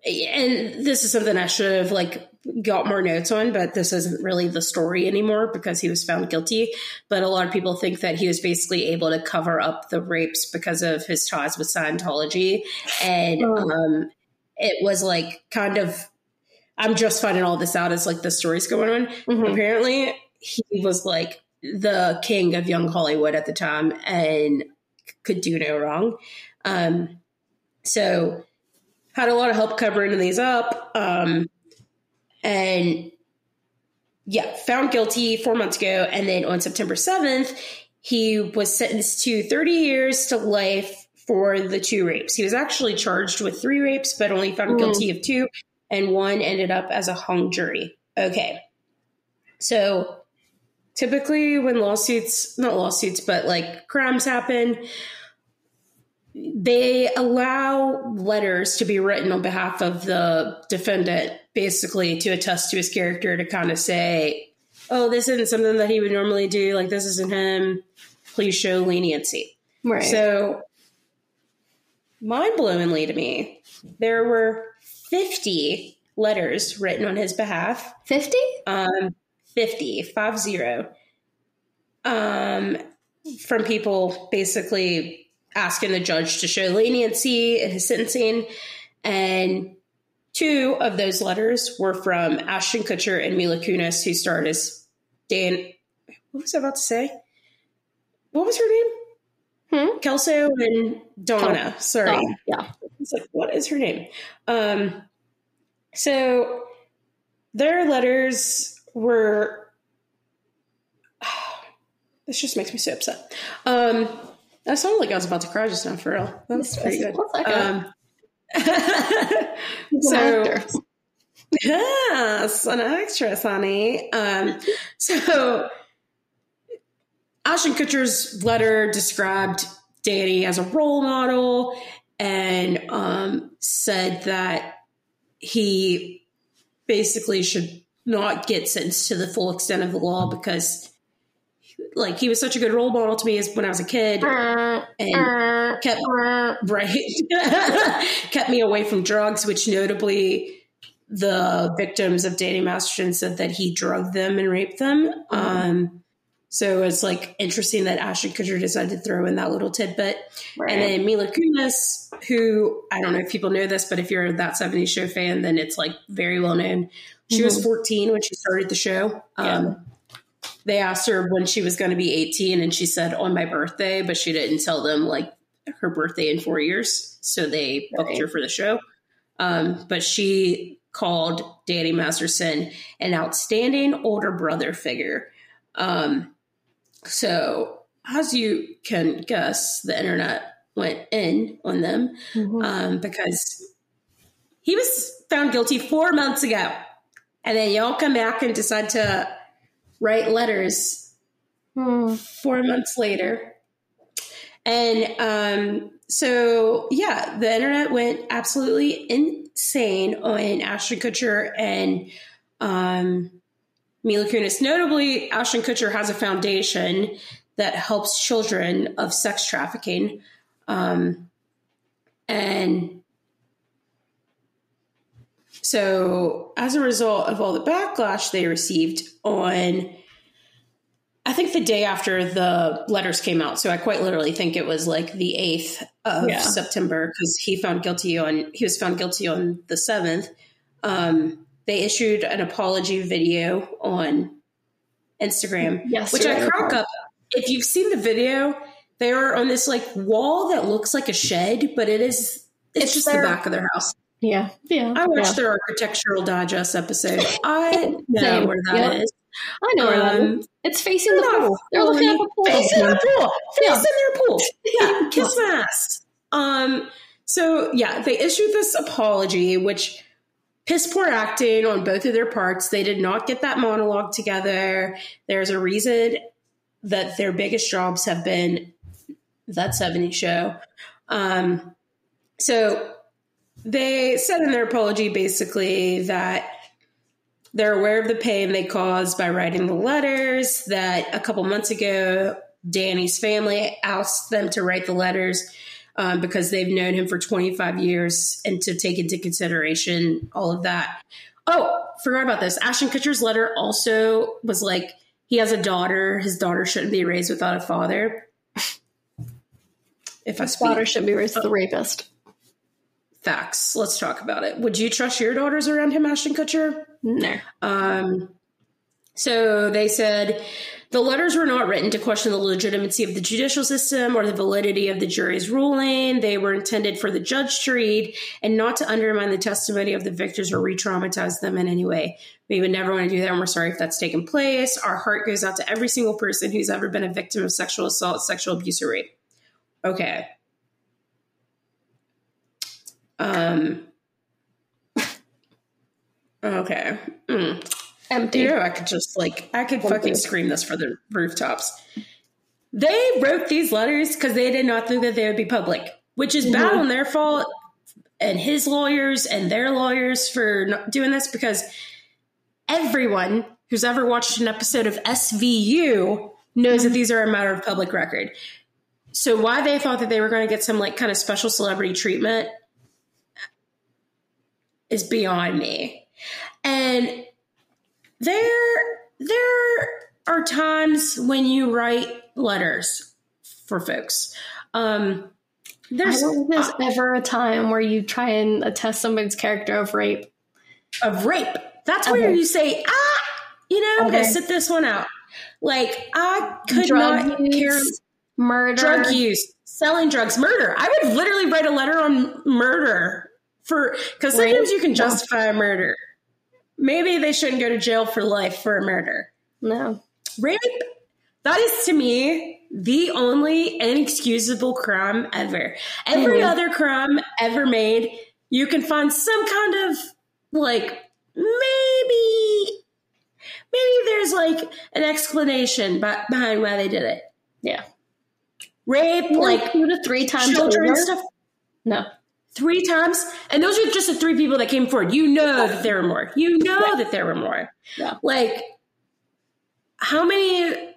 and this is something I should have like got more notes on, but this isn't really the story anymore because he was found guilty. But a lot of people think that he was basically able to cover up the rapes because of his ties with Scientology. And oh. um, it was like kind of, I'm just finding all this out as like the story's going on. Mm-hmm. Apparently, he was like the king of young Hollywood at the time and could do no wrong. Um, so had a lot of help covering these up. Um, and yeah, found guilty four months ago. And then on September 7th, he was sentenced to 30 years to life for the two rapes. He was actually charged with three rapes, but only found mm. guilty of two, and one ended up as a hung jury. Okay. So typically, when lawsuits, not lawsuits, but like crimes happen, they allow letters to be written on behalf of the defendant, basically to attest to his character, to kind of say, oh, this isn't something that he would normally do. Like, this isn't him. Please show leniency. Right. So, mind blowingly to me, there were 50 letters written on his behalf. 50? Um, 50, five zero. Um, from people basically asking the judge to show leniency in his sentencing. And two of those letters were from Ashton Kutcher and Mila Kunis, who starred as Dan. What was I about to say? What was her name? Hmm? Kelso and Donna. Oh, Sorry. Oh, yeah. It's like, what is her name? Um, so their letters were. *sighs* this just makes me so upset. Um, that sounded like I was about to cry just now, for real. That's pretty good. Um, so, *laughs* yes, an actress, honey. Um, so, Ashton Kutcher's letter described Danny as a role model and um, said that he basically should not get sentenced to the full extent of the law because like he was such a good role model to me as when I was a kid and kept right *laughs* kept me away from drugs, which notably the victims of Danny Masterson said that he drugged them and raped them. Um, so it's like interesting that Ashton Kutcher decided to throw in that little tidbit. Right. And then Mila Kunis, who I don't know if people know this, but if you're that 70s show fan, then it's like very well known. She mm-hmm. was 14 when she started the show. Um, yeah they asked her when she was going to be 18 and she said on my birthday but she didn't tell them like her birthday in four years so they booked right. her for the show um, but she called danny masterson an outstanding older brother figure um, So, as you can guess, the internet went in on them mm-hmm. um, because he was found guilty four months ago. And then y'all come back and decide to write letters mm. four months later. And um, so, yeah, the internet went absolutely insane on Ashton Kutcher and um, Mila Kunis. Notably, Ashton Kutcher has a foundation that helps children of sex trafficking. Um, and so, as a result of all the backlash they received on, I think the day after the letters came out, so I quite literally think it was like the 8th of yeah. September because he found guilty on, he was found guilty on the 7th. Um, they issued an apology video on Instagram, yes, which I crack up. If you've seen the video, they are on this like wall that looks like a shed, but it is it's, it's just their, the back of their house. Yeah, yeah. I watched yeah. their architectural digest episode. *laughs* I know where that yeah. is. I know where that um, is. It's facing the pool. They're looking at the pool. Facing the pool. Facing yeah. their pool. *laughs* Yeah, kiss my ass. Um. So yeah, they issued this apology, which piss poor acting on both of their parts. They did not get that monologue together. There's a reason that their biggest jobs have been that 70 show. Um, so they said in their apology basically that they're aware of the pain they caused by writing the letters, that a couple months ago, Danny's family asked them to write the letters um, because they've known him for 25 years and to take into consideration all of that. Oh, forgot about this. Ashton Kutcher's letter also was like, he has a daughter. His daughter shouldn't be raised without a father. If His daughter should be raised with a rapist. Facts. Let's talk about it. Would you trust your daughters around him, Ashton Kutcher? No. Um, so they said the letters were not written to question the legitimacy of the judicial system or the validity of the jury's ruling. They were intended for the judge to read and not to undermine the testimony of the victors or re traumatize them in any way. We would never want to do that, and we're sorry if that's taken place. Our heart goes out to every single person who's ever been a victim of sexual assault, sexual abuse, or rape. Okay. Um. Okay. Mm empty. You know, I could just like I could empty. fucking scream this for the rooftops. They wrote these letters because they did not think that they would be public, which is mm-hmm. bad on their fault and his lawyers and their lawyers for doing this because everyone who's ever watched an episode of SVU knows that these are a matter of public record. So why they thought that they were going to get some like kind of special celebrity treatment is beyond me. And there there are times when you write letters for folks. Um, there's, there's ever a time where you try and attest somebody's character of rape. Of rape. That's okay. where you say, ah, you know, okay. sit this one out. Like I could Drug not use, care murder, drug use, selling drugs, murder. I would literally write a letter on murder for because sometimes you can justify a murder maybe they shouldn't go to jail for life for a murder. No. Rape, that is to me the only inexcusable crime ever. Every mm-hmm. other crime ever made, you can find some kind of like maybe maybe there's like an explanation behind why they did it. Yeah. Rape, like two to three times children stuff. No three times. And those are just the three people that came forward. You know that there were more. You know yeah. that there were more. Yeah. Like, how many,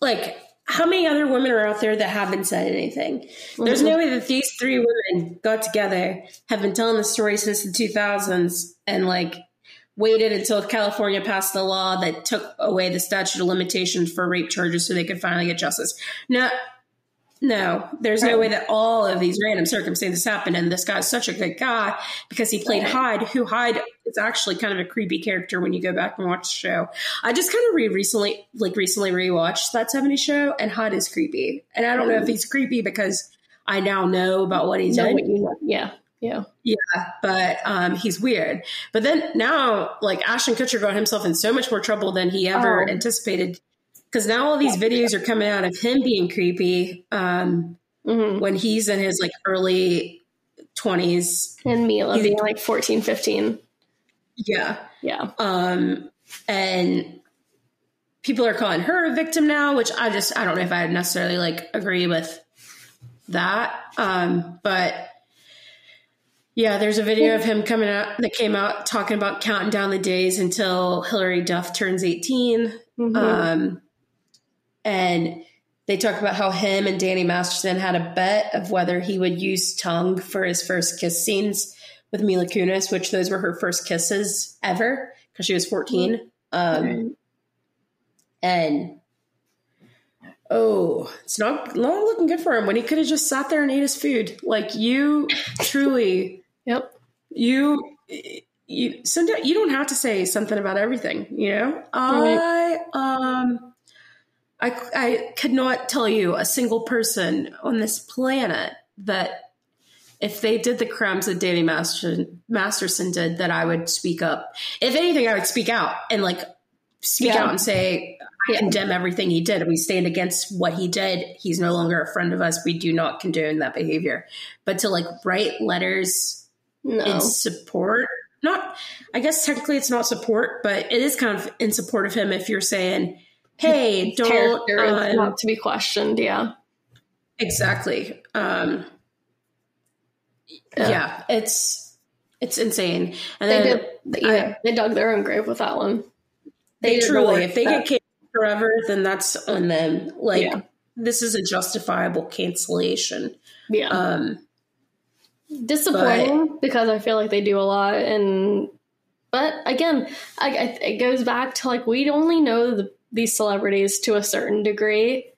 like, how many other women are out there that haven't said anything? Mm-hmm. There's no way that these three women got together, have been telling the story since the 2000s, and like waited until California passed the law that took away the statute of limitations for rape charges so they could finally get justice. Now, no, there's no way that all of these random circumstances happen. And this guy's such a good guy because he played Hyde, who Hyde is actually kind of a creepy character when you go back and watch the show. I just kind of re recently, like recently rewatched that 70 show, and Hyde is creepy. And I don't know if he's creepy because I now know about what he's done. Yeah. Yeah. Yeah, but um, he's weird. But then now, like Ashton Kutcher got himself in so much more trouble than he ever oh. anticipated because now all these videos are coming out of him being creepy um, mm-hmm. when he's in his like early 20s and Mila being like 14 15 yeah yeah um and people are calling her a victim now which i just i don't know if i necessarily like agree with that um but yeah, there's a video of him coming out that came out talking about counting down the days until Hilary Duff turns 18. Mm-hmm. Um, and they talk about how him and Danny Masterson had a bet of whether he would use tongue for his first kiss scenes with Mila Kunis, which those were her first kisses ever because she was 14. Um, and oh, it's not, not looking good for him when he could have just sat there and ate his food. Like you truly *laughs* Yep. You you sometimes you don't have to say something about everything, you know? Right. I um I I could not tell you a single person on this planet that if they did the crimes that Danny Masterson, Masterson did, that I would speak up. If anything, I would speak out and like speak yeah. out and say, I yeah. condemn everything he did. We stand against what he did. He's no longer a friend of us. We do not condone that behavior. But to like write letters no. in support. Not, I guess technically it's not support, but it is kind of in support of him if you're saying, "Hey, don't uh, not to be questioned." Yeah, exactly. Um, yeah. yeah. it's it's insane. And they then did, yeah, I, they dug their own grave with that one. They, they truly, if they that. get canceled forever, then that's on them. Like yeah. this is a justifiable cancellation. Yeah. Um, disappointing but, because I feel like they do a lot and but again I, I, it goes back to like we only know the, these celebrities to a certain degree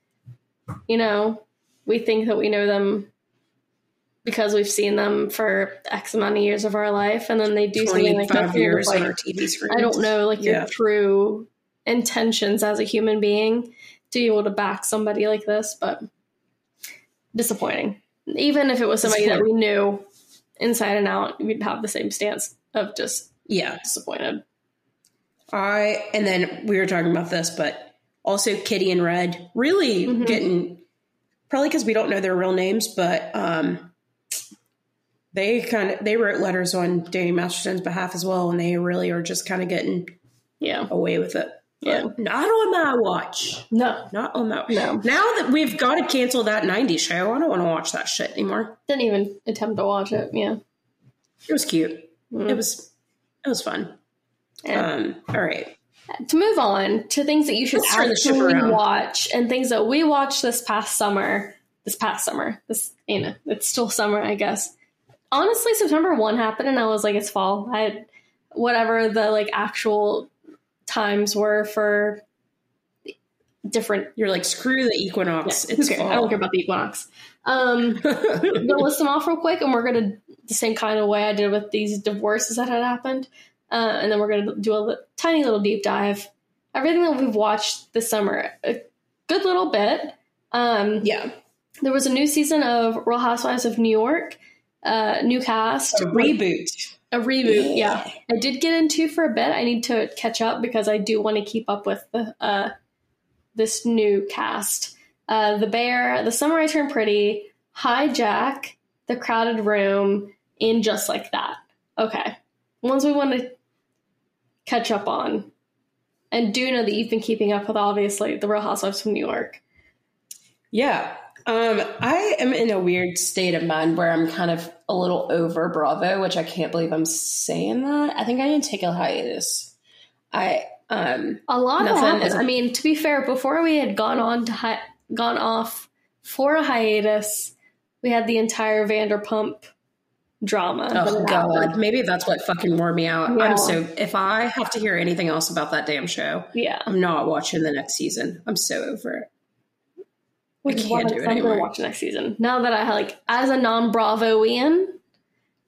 you know we think that we know them because we've seen them for X amount of years of our life, and then they do something like that. Years like, on our TV screen. I don't know, like yeah. your true intentions as a human being to be able to back somebody like this, but disappointing even if it was somebody that we knew inside and out, we'd have the same stance of just yeah disappointed. I and then we were talking about this, but also Kitty and Red really mm-hmm. getting probably because we don't know their real names, but um, they kind of they wrote letters on Danny Masterson's behalf as well, and they really are just kind of getting yeah away with it. Yeah. Not on my watch. No. Not on my No. Now that we've got to cancel that 90s show, I don't want to watch that shit anymore. Didn't even attempt to watch it. Yeah. It was cute. Mm. It was it was fun. Um, all right. To move on to things that you should actually watch and things that we watched this past summer. This past summer. This you know, it's still summer, I guess. Honestly, September 1 happened and I was like, it's fall. I whatever the like actual times were for different. You're like, screw the equinox. Yeah, it's okay. I don't care about the equinox. Um *laughs* gonna list them off real quick, and we're gonna the same kind of way I did with these divorces that had happened, uh, and then we're gonna do a tiny little deep dive. Everything that we've watched this summer, a good little bit. Um, yeah, there was a new season of Real Housewives of New York, uh, new cast, a reboot. A reboot, yeah. yeah. I did get into for a bit. I need to catch up because I do want to keep up with the uh, this new cast. Uh, the Bear, The Summer I Turned Pretty, Hijack, The Crowded Room, in Just Like That. Okay. Ones we want to catch up on. And do know that you've been keeping up with, obviously, The Real Housewives from New York. Yeah. Um, I am in a weird state of mind where I'm kind of a little over Bravo, which I can't believe I'm saying that. I think I need to take a hiatus. I um a lot of happened. I mean, to be fair, before we had gone on to hi- gone off for a hiatus, we had the entire Vanderpump drama. Oh god, happened. maybe that's what fucking wore me out. Yeah. I'm so if I have to hear anything else about that damn show, yeah, I'm not watching the next season. I'm so over it. Which I can't do it I'm anymore. gonna watch next season. Now that I like as a non Bravoian,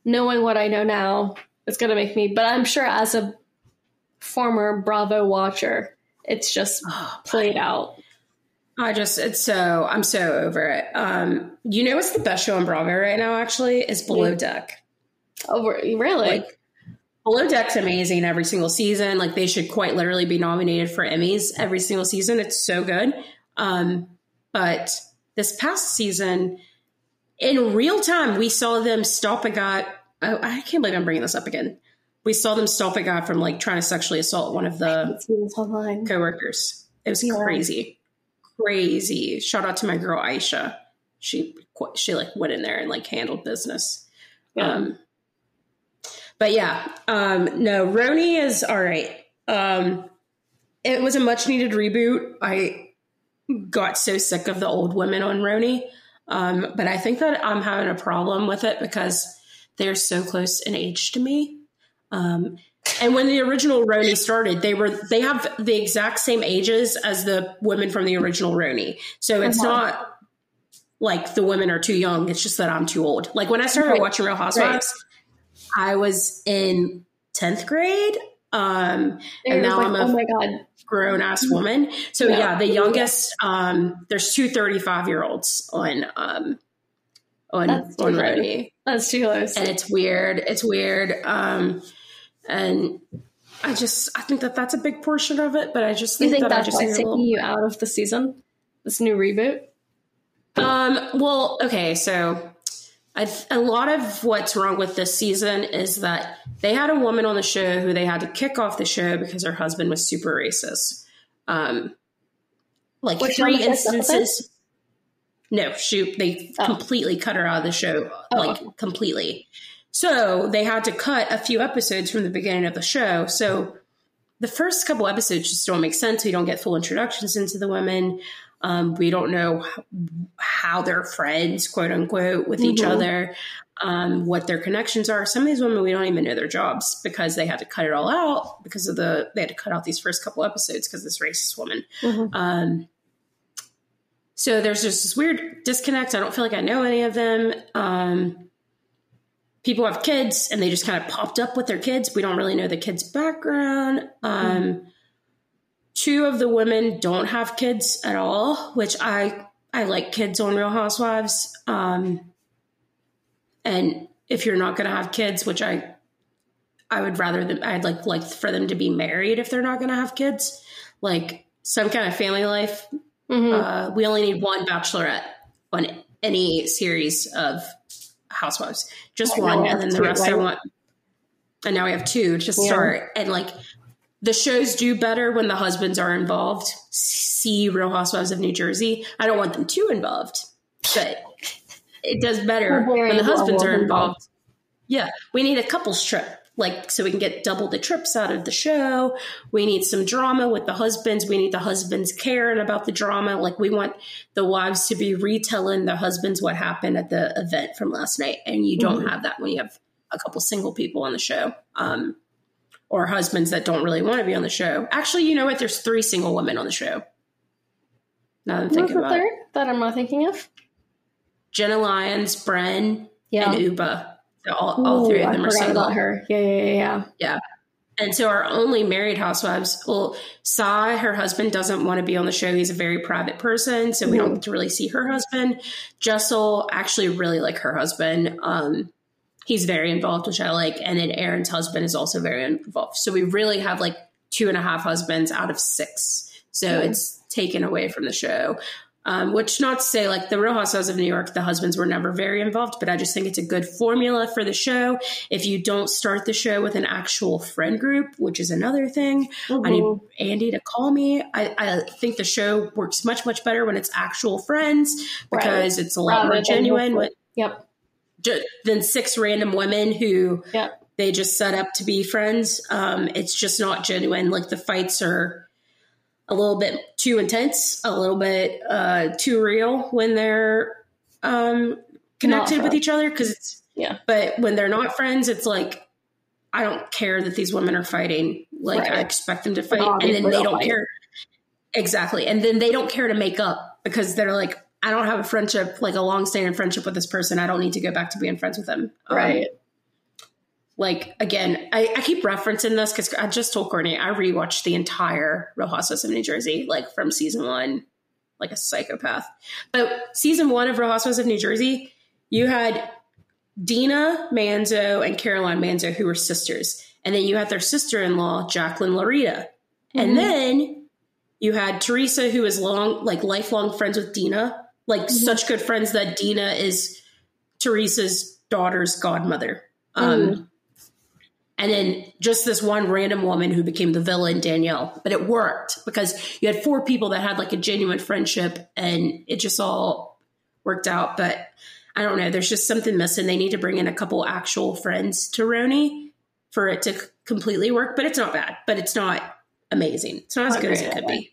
knowing what I know now, it's gonna make me. But I'm sure as a former Bravo watcher, it's just oh, played out. I just it's so I'm so over it. Um, you know what's the best show on Bravo right now? Actually, is Below Deck. Oh, really? Like, Below Deck's amazing every single season. Like they should quite literally be nominated for Emmys every single season. It's so good. Um, but this past season, in real time, we saw them stop a guy. Oh, I can't believe I'm bringing this up again. We saw them stop a guy from like trying to sexually assault one of the coworkers. It was yeah. crazy, crazy. Shout out to my girl Aesha. She she like went in there and like handled business. Yeah. Um, but yeah, um, no, RHONY is all right. Um, it was a much needed reboot. I got so sick of the old women on RHONY, Um, but I think that I'm having a problem with it because they're so close in age to me. Um, and when the original RHONY started, they were they have the exact same ages as the women from the original RHONY. So it's uh-huh. not like the women are too young. It's just that I'm too old. Like when I started right. watching Real Housewives, I was in 10th grade. Um, and now like, I'm a oh my God. grown ass woman. So yeah, yeah the youngest, um, there's two 35 year olds on, um, on, That's on RHONY. That's too close. And it's weird. It's weird. Um, and I just, I think that that's a big portion of it, but I just think, think that that's I just taking little... you out of the season, this new reboot. Um, well, okay. So I've, a lot of what's wrong with this season is that they had a woman on the show who they had to kick off the show because her husband was super racist. Um, like three instances. No, shoot, they oh. completely cut her out of the show, oh. like completely. So they had to cut a few episodes from the beginning of the show. So the first couple episodes just don't make sense. We don't get full introductions into the women. Um, we don't know how they're friends, quote unquote, with mm-hmm. each other, um, what their connections are. Some of these women, we don't even know their jobs because they had to cut it all out because of the, they had to cut out these first couple episodes because this racist woman. Mm-hmm. Um, so there's just this weird disconnect. I don't feel like I know any of them. People have kids and they just kind of popped up with their kids. We don't really know the kids' background. Um, mm-hmm two of the women don't have kids at all, which I I like kids on Real Housewives. Um, and if you're not going to have kids, which I I would rather them I'd like like for them to be married if they're not going to have kids, like some kind of family life. Mm-hmm. Uh, we only need one bachelorette on any series of housewives, just one, and then the rest? I want. And now we have two to start, yeah. and like the shows do better when the husbands are involved. See Real Housewives of New Jersey. I don't want them too involved, but it does better when the husbands are involved. Yeah, we need a couples trip, like so we can get double the trips out of the show. We need some drama with the husbands. We need the husbands caring about the drama. Like we want the wives to be retelling the husbands what happened at the event from last night, and you don't mm-hmm. have that when you have a couple single people on the show. Um, or husbands that don't really want to be on the show. Actually, you know what? There's three single women on the show. Now I'm thinking about third it. that I'm not thinking of. Jenna Lyons, Brynn, yeah. and Ubah. So all, Ooh, all three of them I are single. About her. Yeah, yeah, yeah, yeah. Yeah. And so our only married housewives, well, Sai, her husband doesn't want to be on the show. He's a very private person, so we don't get to really see her husband. Jessel actually really like her husband. Um, he's very involved, which I like. And then Erin's husband is also very involved. So we really have like two and a half husbands out of six. So mm it's taken away from the show. Um, which not to say like the Real Housewives of New York, the husbands were never very involved, but I just think it's a good formula for the show. If you don't start the show with an actual friend group, which is another thing, mm-hmm. I need mm-hmm. Andy to call me. I, I, think the show works much much better when it's actual friends because right. it's a lot Rather more genuine. When, yep than six random women who yep. they just set up to be friends. Um, it's just not genuine. Like the fights are a little bit too intense, a little bit uh, too real when they're um, connected with each other. Because it's yeah, but when they're not friends, it's like I don't care that these women are fighting. Like right. I expect them to fight, and then they don't fight. care. Exactly, and then they don't care to make up because they're like, I don't have a friendship, like a long standing friendship with this person. I don't need to go back to being friends with them. Um, right. Um, like again, I, I, keep referencing this because I just told Courtney I rewatched the entire Real Housewives of New Jersey, like from season one, like a psychopath. But season one of Real Housewives of New Jersey, you had Dina Manzo and Caroline Manzo, who were sisters, And then you had their sister in law, Jacqueline Laurita, Mm-hmm. And then you had Teresa, who is long, like lifelong friends with Dina, like mm-hmm. such good friends that Dina is Teresa's daughter's godmother. Um, mm. And then just this one random woman who became the villain, Danielle. But it worked because you had four people that had like a genuine friendship and it just all worked out. But I don't know. There's just something missing. They need to bring in a couple actual friends to RHONY for it to completely work. But it's not bad, but it's not amazing. It's not as good as it could be.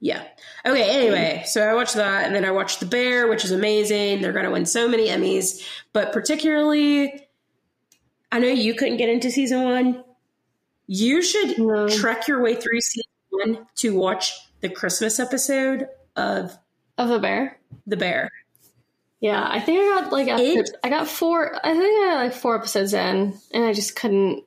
Yeah. Okay. Anyway, so I watched that, and then I watched The Bear, which is amazing. They're going to win so many Emmys, but particularly, I know you couldn't get into season one. You should no. trek your way through season one to watch the Christmas episode of of The Bear. The Bear. Yeah, I think I got like it, I got four. I think I got like four episodes in, and I just couldn't.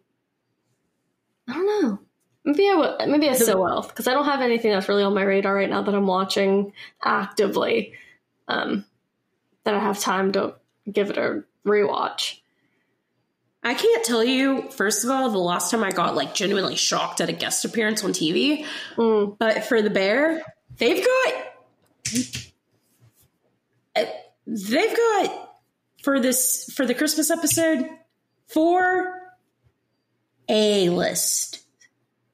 I don't know. Maybe I will. Maybe I still will because I don't have anything that's really on my radar right now that I'm watching actively. Um, that I have time to give it a rewatch. I can't tell you. First of all, the last time I got like genuinely shocked at a guest appearance on TV, mm. but for the bear, they've got uh, they've got for this for the Christmas episode four a list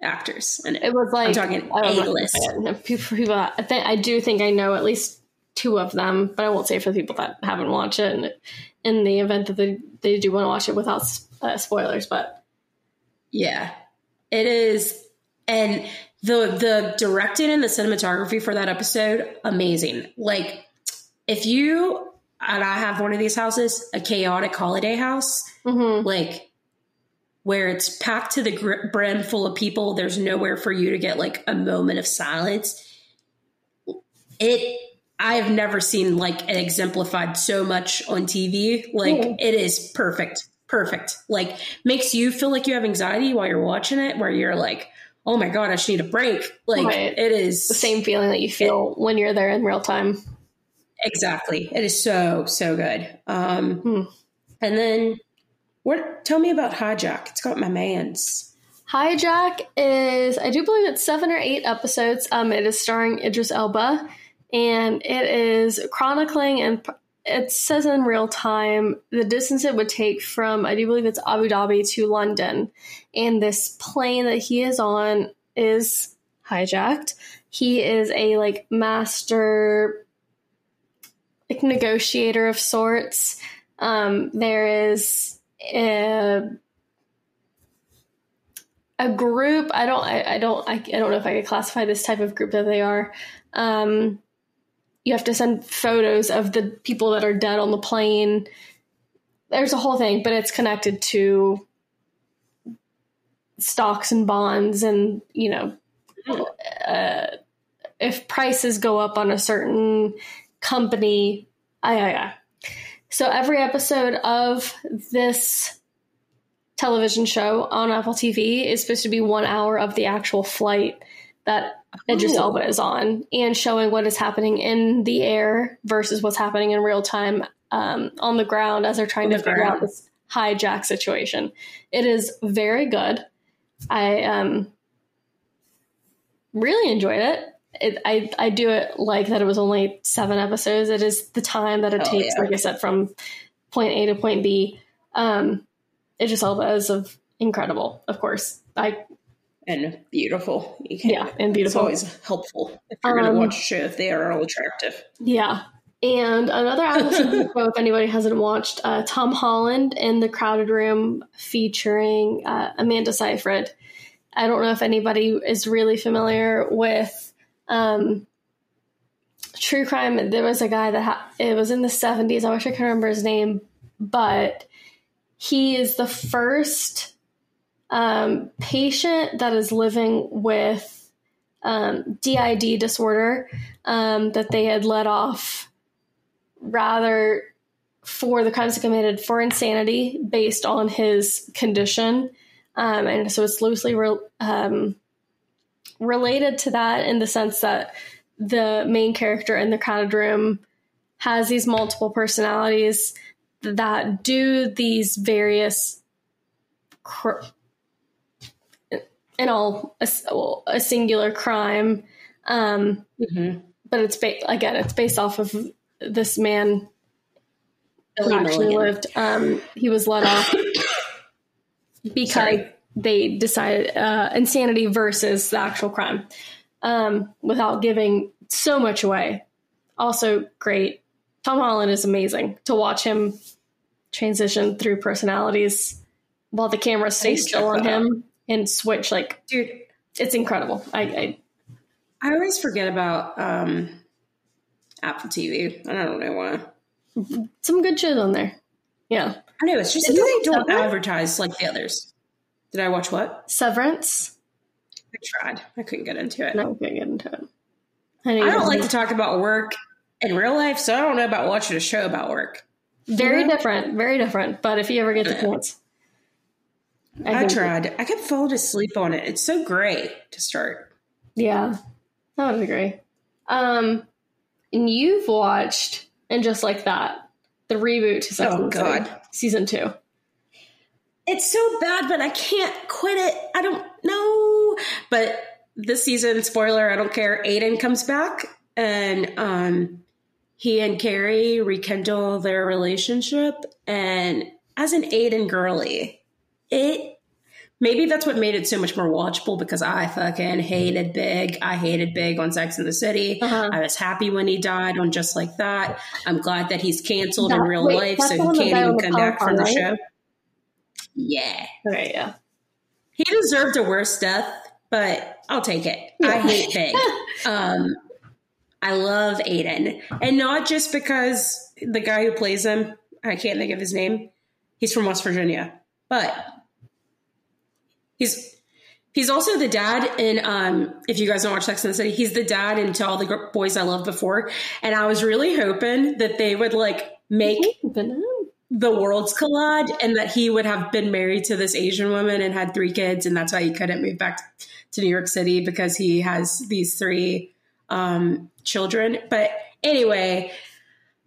actors and it. it was like I'm talking A list. People, people, I think I do think I know at least two of them, but I won't say for the people that haven't watched it. And in the event that they they do want to watch it without uh, spoilers, but yeah, it is, and the the directing and the cinematography for that episode amazing. Like if you and I have one of these houses, a chaotic holiday house, mm-hmm. like where it's packed to the brim full of people. There's nowhere for you to get like a moment of silence. It, I have never seen like it exemplified so much on TV. Like mm. it is perfect, perfect. Like makes you feel like you have anxiety while you're watching it, where you're like, oh my god, I just need a break. Like right. it is the same feeling that you feel it, when you're there in real time. Exactly. It is so so good. Um, hmm. And then what? Tell me about Hijack. It's got my man's. Hijack is, I do believe it's seven or eight episodes. Um, it is starring Idris Elba, and it is chronicling and it says in real time the distance it would take from I do believe it's Abu Dhabi to London, and this plane that he is on is hijacked. He is a like master like negotiator of sorts. Um, there is a, a group. I don't. I, I don't. I, I, don't know if I could classify this type of group that they are. Um, you have to send photos of the people that are dead on the plane. There's a whole thing, but it's connected to stocks and bonds, and you know, uh, if prices go up on a certain company, I, I, I so every episode of this television show on Apple TV is supposed to be one hour of the actual flight that Idris Elba is on and showing what is happening in the air versus what's happening in real time um, on the ground as they're trying to figure out this hijack situation. It is very good. I um, really enjoyed it it, I I do it like that. It was only seven episodes. It is the time that it oh, takes, yeah. like I said, from point A to point B. Um, Idris Elba is of incredible, of course. I and beautiful. yeah, and beautiful. It's always helpful if you're um, going to watch a show if they are all attractive. Yeah. And another show, *laughs* if anybody hasn't watched, uh, Tom Holland in The Crowded Room featuring uh, Amanda Seyfried. I don't know if anybody is really familiar with um, true crime. There was a guy that ha- it was in the seventies. I wish I could remember his name, but he is the first um, patient that is living with um, DID disorder um, that they had let off rather for the crimes committed for insanity based on his condition. Um, and so it's loosely re- um, related to that in the sense that the main character in the crowded room has these multiple personalities that do these various cr- and all a, a singular crime. Um, mm-hmm. But it's ba- again, it's based off of this man who actually lived. Um, he was let off *coughs* because Sorry. they decided uh, insanity versus the actual crime, um, without giving so much away. Also, great. Tom Holland is amazing to watch him transition through personalities while the camera stays still on him and switch. Like, dude, it's incredible. I, I, I always forget about um, Apple TV. I don't know why. Some good shit on there. Yeah. I know. It's just that they don't Severance? advertise like the others. Did I watch what? Severance. I tried. I couldn't get into it. No, I couldn't get into it. I, I don't like to talk about work in real life, so I don't know about watching a show about work. Very you know? different. Very different. But if you ever get the chance. I, I tried. I kept falling asleep on it. It's so great to start. Yeah. I would agree. Um and you've watched and just like that, the reboot to Sex oh, God. season two. It's so bad, but I can't quit it. I don't know. But this season, spoiler, I don't care. Aidan comes back and um he and Carrie rekindle their relationship. And as an Aidan girly, it maybe that's what made it so much more watchable because I fucking hated Big. I hated Big on Sex in the City. Uh-huh. I was happy when he died on Just Like That. I'm glad that he's canceled that, in real wait, life, so he can't even come back from the show. Yeah. Right, yeah. He deserved a worse death, but I'll take it. Yeah. I hate Big. *laughs* um, I love Aidan. And not just because the guy who plays him, I can't think of his name. He's from West Virginia. But He's he's also the dad in um if you guys don't watch Sex in the City, he's the dad in To All the Boys I Loved Before, and I was really hoping that they would like make the worlds collide and that he would have been married to this Asian woman and had three kids, and that's why he couldn't move back to New York City because he has these three um, children. But anyway,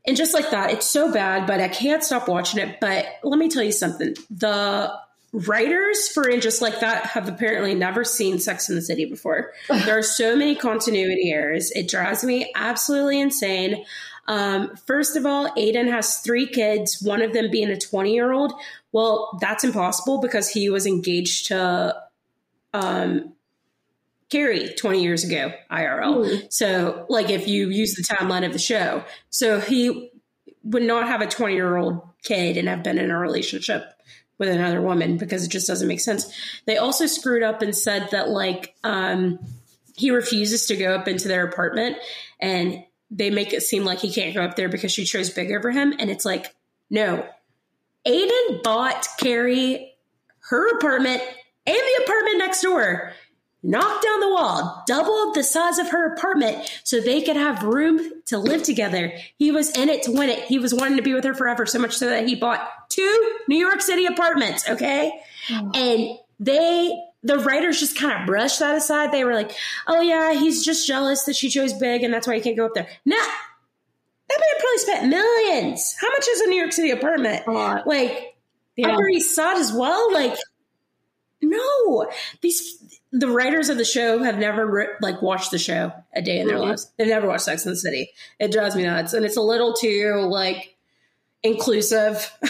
and just like that, it's so bad, but I can't stop watching it. But let me tell you something: the writers for and just like that have apparently never seen Sex in the City before. there are so many continuity errors. It drives me absolutely insane. Um, first of all, Aidan has three kids, one of them being a 20 year old. Well, that's impossible because he was engaged to um, Carrie 20 years ago, IRL. Mm. So, like, if you use the timeline of the show, so he would not have a 20 year old kid and have been in a relationship with another woman because it just doesn't make sense. They also screwed up and said that like um, he refuses to go up into their apartment and they make it seem like he can't go up there because she chose big over him. And it's like, no. Aidan bought Carrie her apartment and the apartment next door knocked down the wall, doubled the size of her apartment so they could have room to live together. He was in it to win it. He was wanting to be with her forever, so much so that he bought two New York City apartments, okay? Oh. And they, the writers just kind of brushed that aside. They were like, oh, yeah, he's just jealous that she chose big and that's why he can't go up there. Nah. That man probably spent millions. How much is a New York City apartment? Like, yeah. Upper East Side as well? Like, no. These the writers of the show have never like watched the show a day in their mm-hmm. lives. They've never watched Sex in the City. It drives me nuts, and it's a little too like inclusive. *laughs*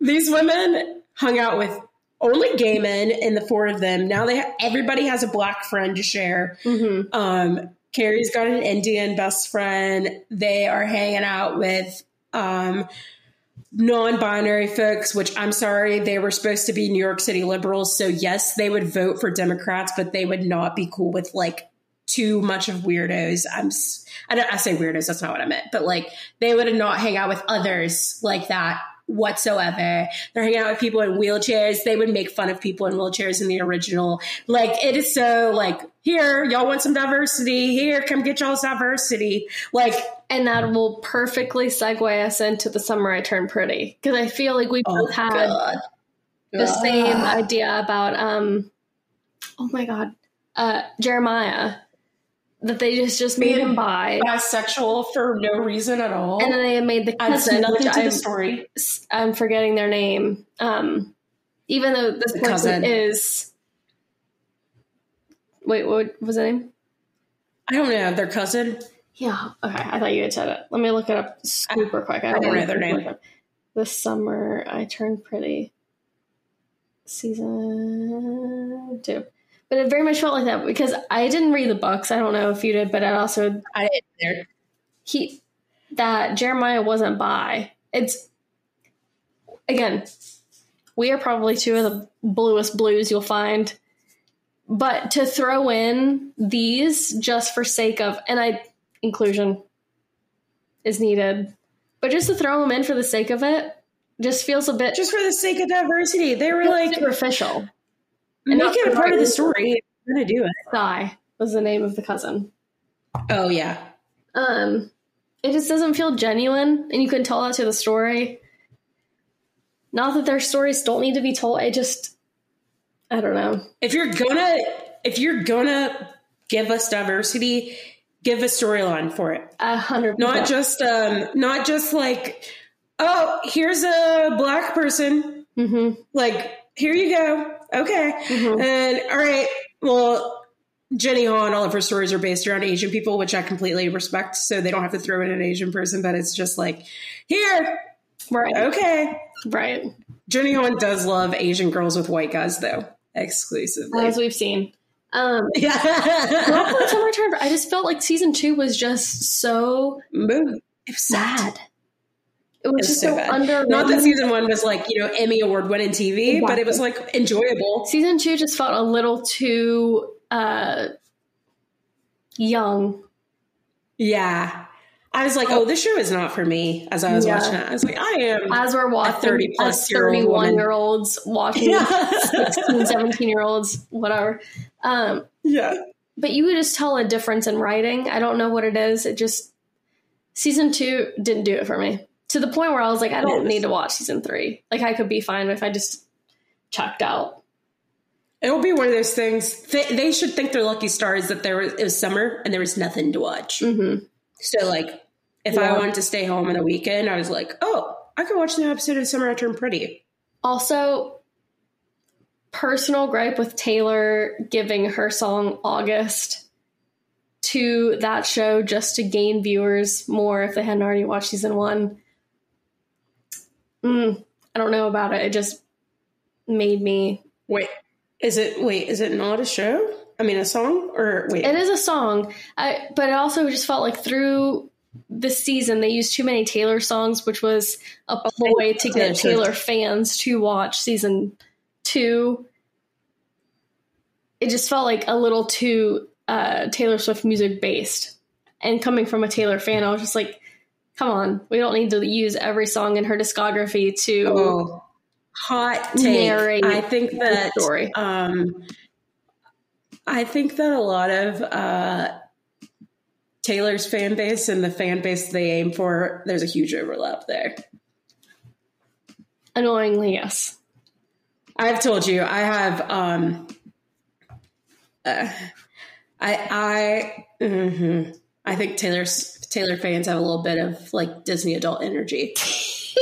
These women hung out with only gay men, and the four of them now they ha- everybody has a black friend to share. Mm-hmm. Um, Carrie's got an Indian best friend. They are hanging out with um, non binary folks, which I'm sorry, they were supposed to be New York City liberals. So, yes, they would vote for Democrats, but they would not be cool with like too much of weirdos. I'm, I, don't, I say weirdos, that's not what I meant, but like they would not hang out with others like that whatsoever. They're hanging out with people in wheelchairs. They would make fun of people in wheelchairs in the original. Like it is so like here, y'all want some diversity. Here, come get y'all's diversity. Like and that will perfectly segue us into the summer I turned pretty. Because I feel like we both oh, had God. the same idea about um oh my God. Uh Jeremiah that they just just made him bi bisexual for no reason at all. and then they made the cousin nothing to I'm, the story. I'm forgetting their name um even though this The person cousin. is wait what was the name I don't know their cousin. yeah okay i thought you had said it let me look it up super quick I don't wanna know their name. up. this summer i turned pretty season two but it very much felt like that because i didn't read the books i don't know if you did but i also I didn't there. he that Jeremiah wasn't bi. It's again, we are probably two of the bluest blues you'll find. But to throw in these just for sake of and I inclusion is needed. But just to throw them in for the sake of it just feels a bit Just for the sake of diversity, they were like superficial. Make it a part of the story. If you're gonna do it. Guy was the name of the cousin. Oh yeah, Um, it just doesn't feel genuine, and you can tell that to the story. Not that their stories don't need to be told. I just, I don't know. if you're gonna if you're gonna give us diversity, give a storyline for it. A hundred Not just um, not just like oh here's a black person Mhm, like here you go okay mhm. and all right well jenny han and all of her stories are based around asian people which i completely respect so they don't have to throw in an asian person but it's just like here Right, okay right. jenny han does love asian girls with white guys though exclusively As we've seen. Um, *laughs* yeah Rockland Summer Return, I just felt like season two was just so Move. It was sad. It was just so so. Not that season one was like, you know, Emmy award winning TV, but it was like enjoyable. season two just felt a little too uh, young. Yeah. I was like, oh, this show is not for me as I was Yeah. watching it. I was like, I am. as we're watching 30 plus old 31 year olds watching Yeah. 16 *laughs* 17 year olds whatever um, yeah. but you would just tell a difference in writing i don't know what it is it just season two didn't do it for me to the point where i was like i don't need to watch season three like i could be fine if i just checked out It'll be one of those things. They, they should think they're lucky stars that there was, it was summer and there was nothing to watch. hmm So, like, if Yeah. I wanted to stay home on the weekend, I was like, oh, I could watch the new episode of Summer I Turned Pretty. also personal gripe with taylor giving her song august to that show just to gain viewers more if they hadn't already watched season one mm, i don't know about it it just made me Wait, is it, wait, is it not a show? I mean, a song? Or wait. it is a song I, but it also just felt like through this season they used too many taylor songs which was a ploy to get taylor fans to watch season two it just felt like a little too uh, taylor swift music based and coming from a taylor fan i was just like come on we don't need to use every song in her discography to Oh, hot take. Narrate I think that story. um, I think that a lot of uh, Taylor's fan base and the fan base they aim for, there's a huge overlap there. annoyingly yes I've told you I have. Um, uh, I I mhm. I think Taylor's Taylor fans have a little bit of like Disney adult energy. *laughs*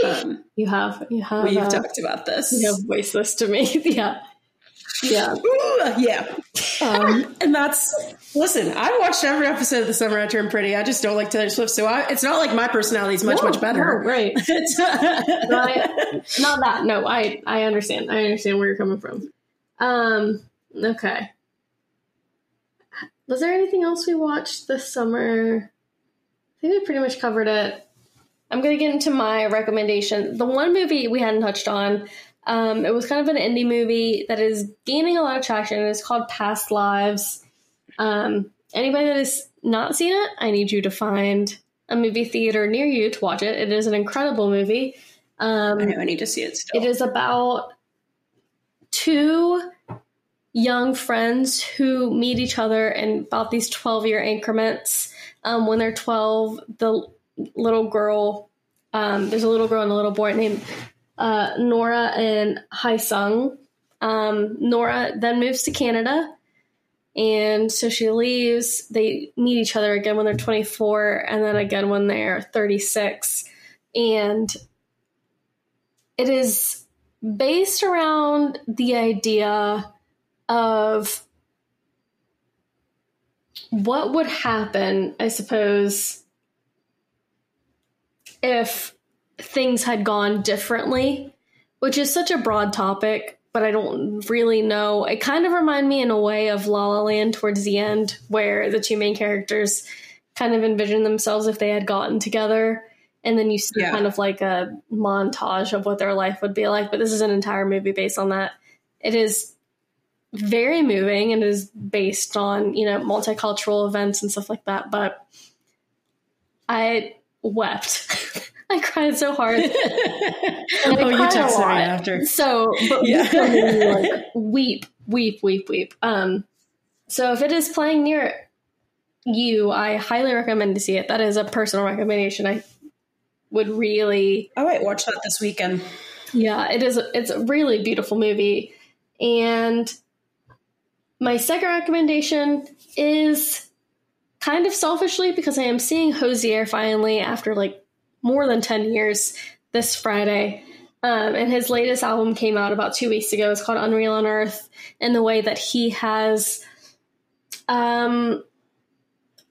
Um, you have you have we've uh, talked about this. you have voiced this to me *laughs* yeah yeah Ooh, yeah. Um, *laughs* and that's listen. I watched every episode of The Summer I Turned Pretty. I just don't like Taylor Swift, so I, it's not like my personality is much No, much better. no, right not that no i i understand i understand where you're coming from um okay was there anything else we watched this summer think we pretty much covered it. I'm gonna get into my recommendation. The one movie we hadn't touched on um it was kind of an indie movie that is gaining a lot of traction. It's called past lives. Um anybody that has not seen it i need you to find a movie theater near you to watch it. It is an incredible movie. Um I know I need to see it still. it is about two young friends who meet each other in about these 12 year increments. Um, when they're 12, the little girl, um, there's a little girl and a little boy named uh, Nora and Hae Sung. Um, Nora then moves to Canada And so she leaves. They meet each other again when they're 24 and then again when they're 36. And it is based around the idea of what would happen, I suppose, if things had gone differently, which is such a broad topic but I don't really know. It kind of remind me in a way of La La Land towards the end, where the two main characters kind of envision themselves if they had gotten together, and then you see yeah. kind of like a montage of what their life would be like. But this is an entire movie based on that. It is very moving and is based on you know multicultural events and stuff like that. But I wept. *laughs* I cried so hard. *laughs* oh, you texted me after. So, but yeah. like *laughs* weep, weep, weep, weep. Um, so if it is playing near you, I highly recommend to see it. That is a personal recommendation. I would really. I might watch that this weekend. Yeah, it is. It's a really beautiful movie, and my second recommendation is kind of selfishly because I am seeing Hozier finally after like more than 10 years this Friday. Um, and his latest album came out about two weeks ago. It's called Unreal Unearth. And the way that he has um,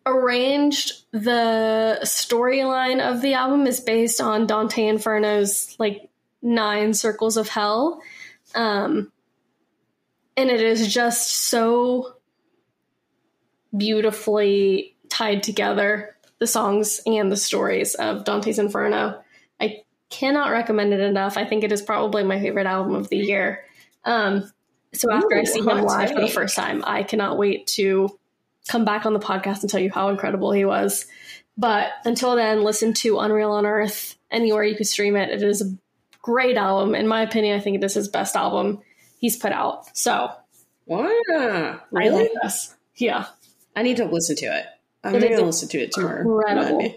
arranged the storyline of the album is based on Dante Inferno's like nine circles of hell. Um, and it is just so beautifully tied together the songs and the stories of Dante's Inferno. I cannot recommend it enough. I think it is probably my favorite album of the year. Um, so after Ooh, I see him live for the first time, I cannot wait to come back on the podcast and tell you how incredible he was. But until then, listen to Unreal Unearth anywhere you can stream it. It is a great album. In my opinion, I think it is his best album he's put out. So, wow, really? Yeah, I need to listen to it. I'm it gonna listen to it tomorrow. Incredible.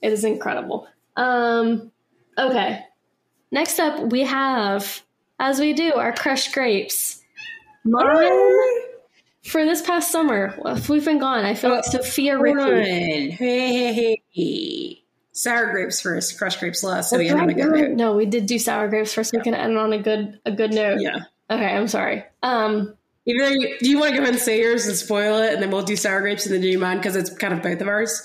It is incredible. Um, okay. Next up, we have, as we do, our crushed grapes. Mine for this past summer, if we've been gone, I feel like Sofia Richie. Hey, hey, hey. Sour grapes first, crushed grapes last, so we end on a good note. No, we did do sour grapes first. We can end on a good a good note. Yeah. Okay, I'm sorry. Um, Either you, do you want to go ahead and say yours and spoil it, and then we'll do sour grapes and then do mine because it's kind of both of ours.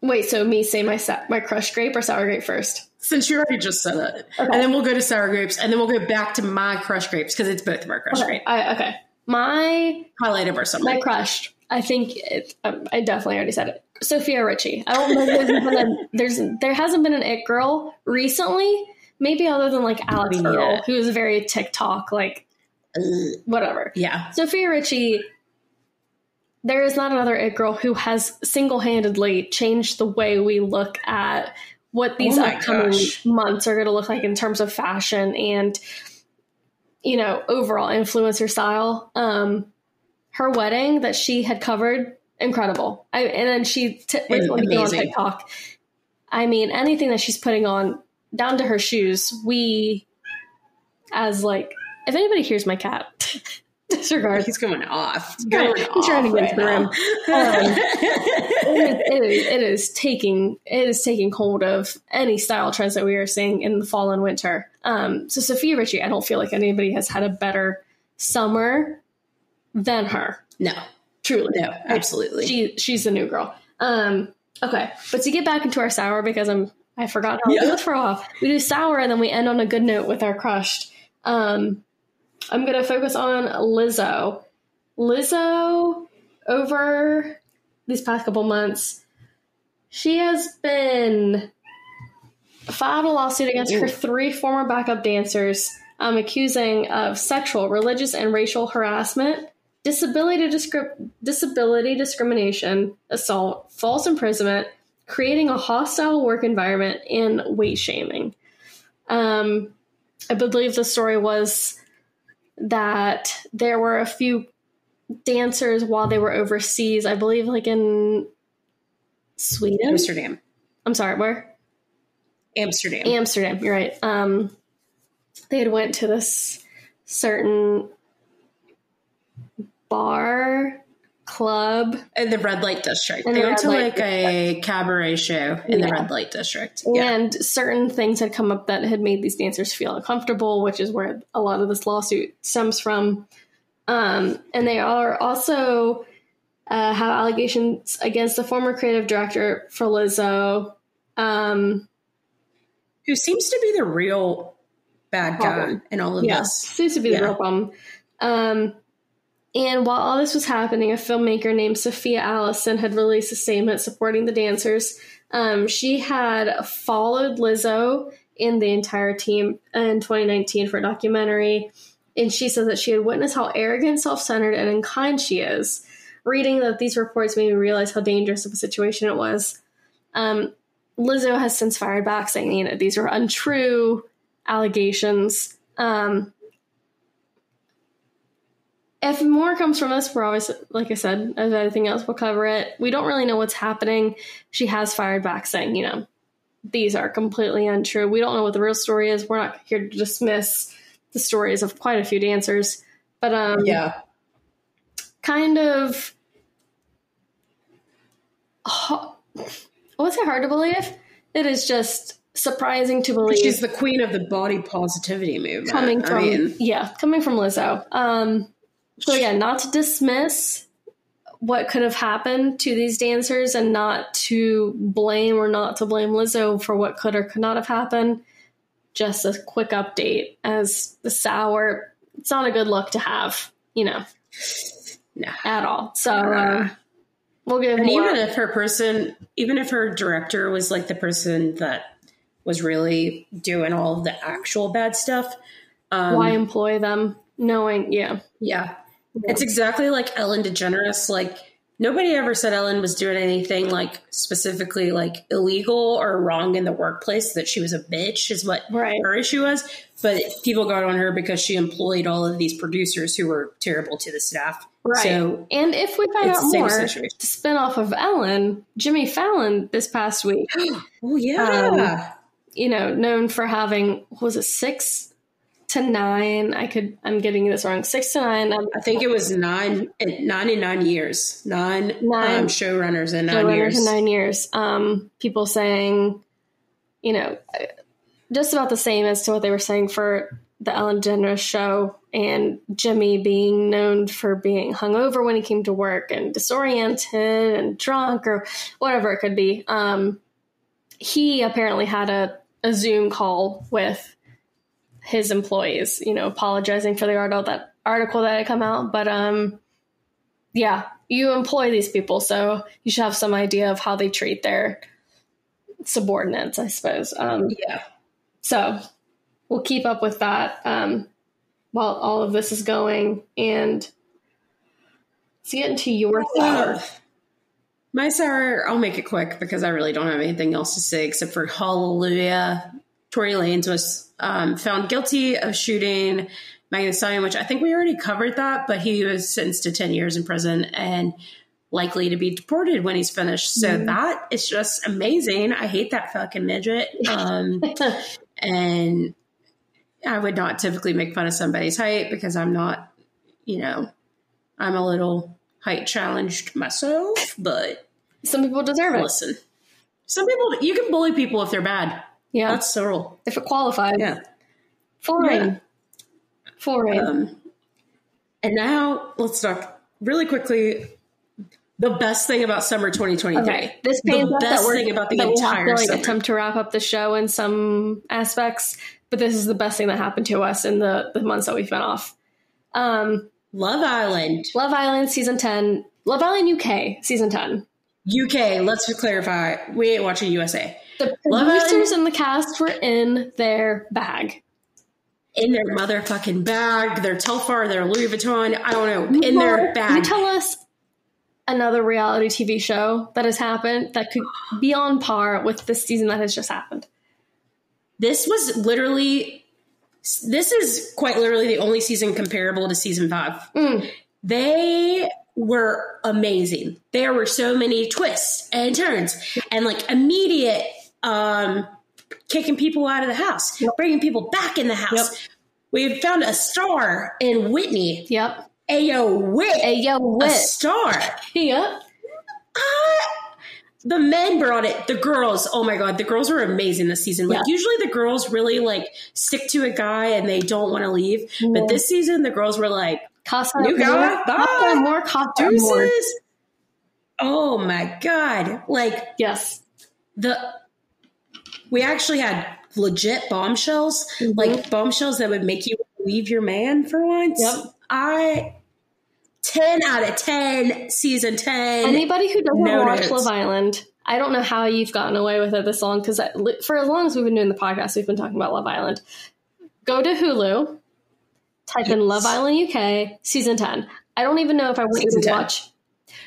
Wait, so me say my my crushed grape or sour grape first? Since you already just said it, okay. and then we'll go to sour grapes, and then we'll go back to my crushed grapes because it's both of our crushed okay. grapes. Okay, my highlight of our summer. My crushed. I think it, um, I definitely already said it. Sofia Richie. I don't know. There's, a, there's there hasn't been an it girl recently. Maybe other than like Alix Earle, who is very TikTok like whatever. Yeah. Sofia Richie, there is not another it girl who has single handedly changed the way we look at what these oh upcoming gosh. months are going to look like in terms of fashion and you know overall influencer style. Um, her wedding that she had covered, incredible. I, and then she t- recently on TikTok. I mean, anything that she's putting on, down to her shoes, we as like if anybody hears my cat, *laughs* disregard. He's going off. He's going He's off trying to get into the room. Um, *laughs* it, is, it is taking it is taking hold of any style trends that we are seeing in the fall and winter. Um, so Sofia Richie, I don't feel like anybody has had a better summer than her. No, truly, no, absolutely. She she's the new girl. Um, okay, but to get back into our sour because I'm I forgot how yeah. to do for. We do sour and then we end on a good note with our crushed. Um, I'm going to focus on Lizzo. Lizzo, over these past couple months, she has been filed a lawsuit against Ooh. her three former backup dancers, um, accusing of sexual, religious, and racial harassment, disability, discri- disability discrimination, assault, false imprisonment, creating a hostile work environment, and weight shaming. Um, I believe the story was that there were a few dancers while they were overseas. I believe, like in Sweden, Amsterdam. I'm sorry, where? Amsterdam. Amsterdam. You're right. Um, they had went to this certain bar club in the red light district. They went to like district. a cabaret show in yeah. the red light district. And certain things had come up that had made these dancers feel uncomfortable, which is where a lot of this lawsuit stems from. Um, and they are also uh, have allegations against the former creative director for Lizzo, um, who seems to be the real bad problem. guy in all of yeah, this. Seems to be the real problem. Um, and while all this was happening, a filmmaker named Sophia Allison had released a statement supporting the dancers. Um, she had followed Lizzo and the entire team in 2019 for a documentary. And she says that she had witnessed how arrogant, self centered, and unkind she is. Reading that these reports made me realize how dangerous of a situation it was. Um, Lizzo has since fired back, saying, you know, these are untrue allegations. Um, if more comes from us, we're always, like I said, as anything else, we'll cover it. We don't really know what's happening. She has fired back saying, you know, these are completely untrue. We don't know what the real story is. We're not here to dismiss the stories of quite a few dancers. But, um, yeah. Kind of, what's it hard to believe? It is just surprising to believe. She's the queen of the body positivity movement. Coming from, I mean. yeah, coming from Lizzo. Um, so again, not to dismiss what could have happened to these dancers and not to blame or not to blame Lizzo for what could or could not have happened. Just a quick update as the sour, it's not a good look to have, you know, no. at all. So uh, we'll give. And even if her person, even if her director was like the person that was really doing all the actual bad stuff, um, why employ them? Knowing, yeah, yeah, it's exactly like Ellen DeGeneres. Like nobody ever said Ellen was doing anything like specifically like illegal or wrong in the workplace. That she was a bitch is what right. her issue was. But people got on her because she employed all of these producers who were terrible to the staff. Right. So and if we find out more, situation. to spin off of Ellen, Jimmy Fallon this past week. *gasps* oh yeah. Um, you know, known for having was it six to nine. I could. I'm getting this wrong. Six to nine. Um, I think it was nine. Nine in nine years. Nine, nine um, showrunners in nine showrunners years. In nine years. Um, people saying, you know, just about the same as to what they were saying for the Ellen DeGeneres show, and Jimmy being known for being hungover when he came to work and disoriented and drunk or whatever it could be. Um, he apparently had a, a Zoom call with his employees, you know, apologizing for the article that article that had come out. But um, yeah, you employ these people, so you should have some idea of how they treat their subordinates, I suppose. Um, yeah. So we'll keep up with that um, while all of this is going, and let's get into your sour. My sour, I'll make it quick because I really don't have anything else to say except for hallelujah. Tory Lanez was um, found guilty of shooting Megan Thee Stallion, which I think we already covered that, but he was sentenced to 10 years in prison and likely to be deported when he's finished. So mm. that is just amazing. I hate that fucking midget. Um, *laughs* and I would not typically make fun of somebody's height because I'm not, you know, I'm a little height challenged myself, but some people deserve it. Listen, some people, you can bully people if they're bad. Yeah. That's Cyril. If it qualifies. Yeah. Rain. Yeah. Rain. Um, and now let's talk really quickly. The best thing about summer 2023. Okay. This pains the best thing about the entire to, like, attempt to wrap up the show in some aspects, but this is the best thing that happened to us in the, the months that we've been off. Um, Love Island. Love Island season 10. Love Island UK season 10. UK, let's clarify. We ain't watching USA. The producers and the cast were in their bag. In their motherfucking bag, their Telfar, their Louis Vuitton, I don't know, in their bag. Can you tell us another reality TV show that has happened that could be on par with this season that has just happened? This was literally, this is quite literally the only season comparable to season five. Mm. They were amazing. There were so many twists and turns and like immediate um, kicking people out of the house, yep. bringing people back in the house. Yep. We found a star in Whitney. Yep. Ayo Whit, Ayo Whit, a star. *laughs* Yeah. Uh, the men brought it. The girls, oh my god, the girls were amazing this season. Like yeah. usually the girls really like stick to a guy and they don't want to leave. Yeah. But this season the girls were like, Casa new guy, bye. more, Casa Deuces. Oh my god! Like yes, the we actually had legit bombshells, mm-hmm. like bombshells that would make you leave your man for once. Yep. I 10 out of 10, season 10. Anybody who doesn't no watch. Love Island, I don't know how you've gotten away with it this long because for as long as we've been doing the podcast, we've been talking about Love Island. Go to Hulu, type yes. in Love Island UK, season 10. I don't even know if I want you to watch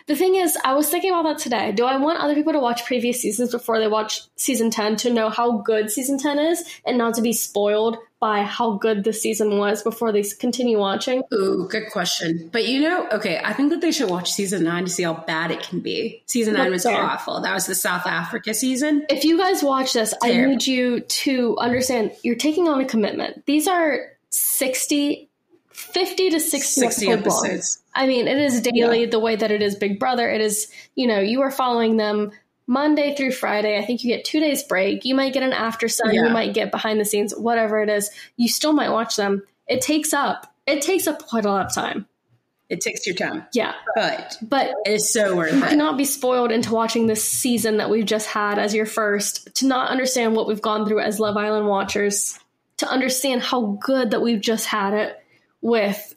the thing is, I was thinking about that today. Do I want other people to watch previous seasons before they watch season 10 to know how good season 10 is and not to be spoiled by how good the season was before they continue watching? Ooh, good question. But you know, okay, I think that they should watch season 9 to see how bad it can be. Season 9 was fair. awful. That was the South Africa season. If you guys watch this, I need you to understand you're taking on a commitment. These are 60 50 to 60, 60 episodes. Long. I mean, it is daily yeah. the way that it is Big Brother. It is, you know, you are following them Monday through Friday. I think you get two days break. You might get an after sun. Yeah. You might get behind the scenes, whatever it is. You still might watch them. It takes up, it takes up quite a lot of time. It takes your time. Yeah. But, but it is so worth you it. cannot be spoiled into watching this season that we've just had as your first, to not understand what we've gone through as Love Island watchers, to understand how good that we've just had it with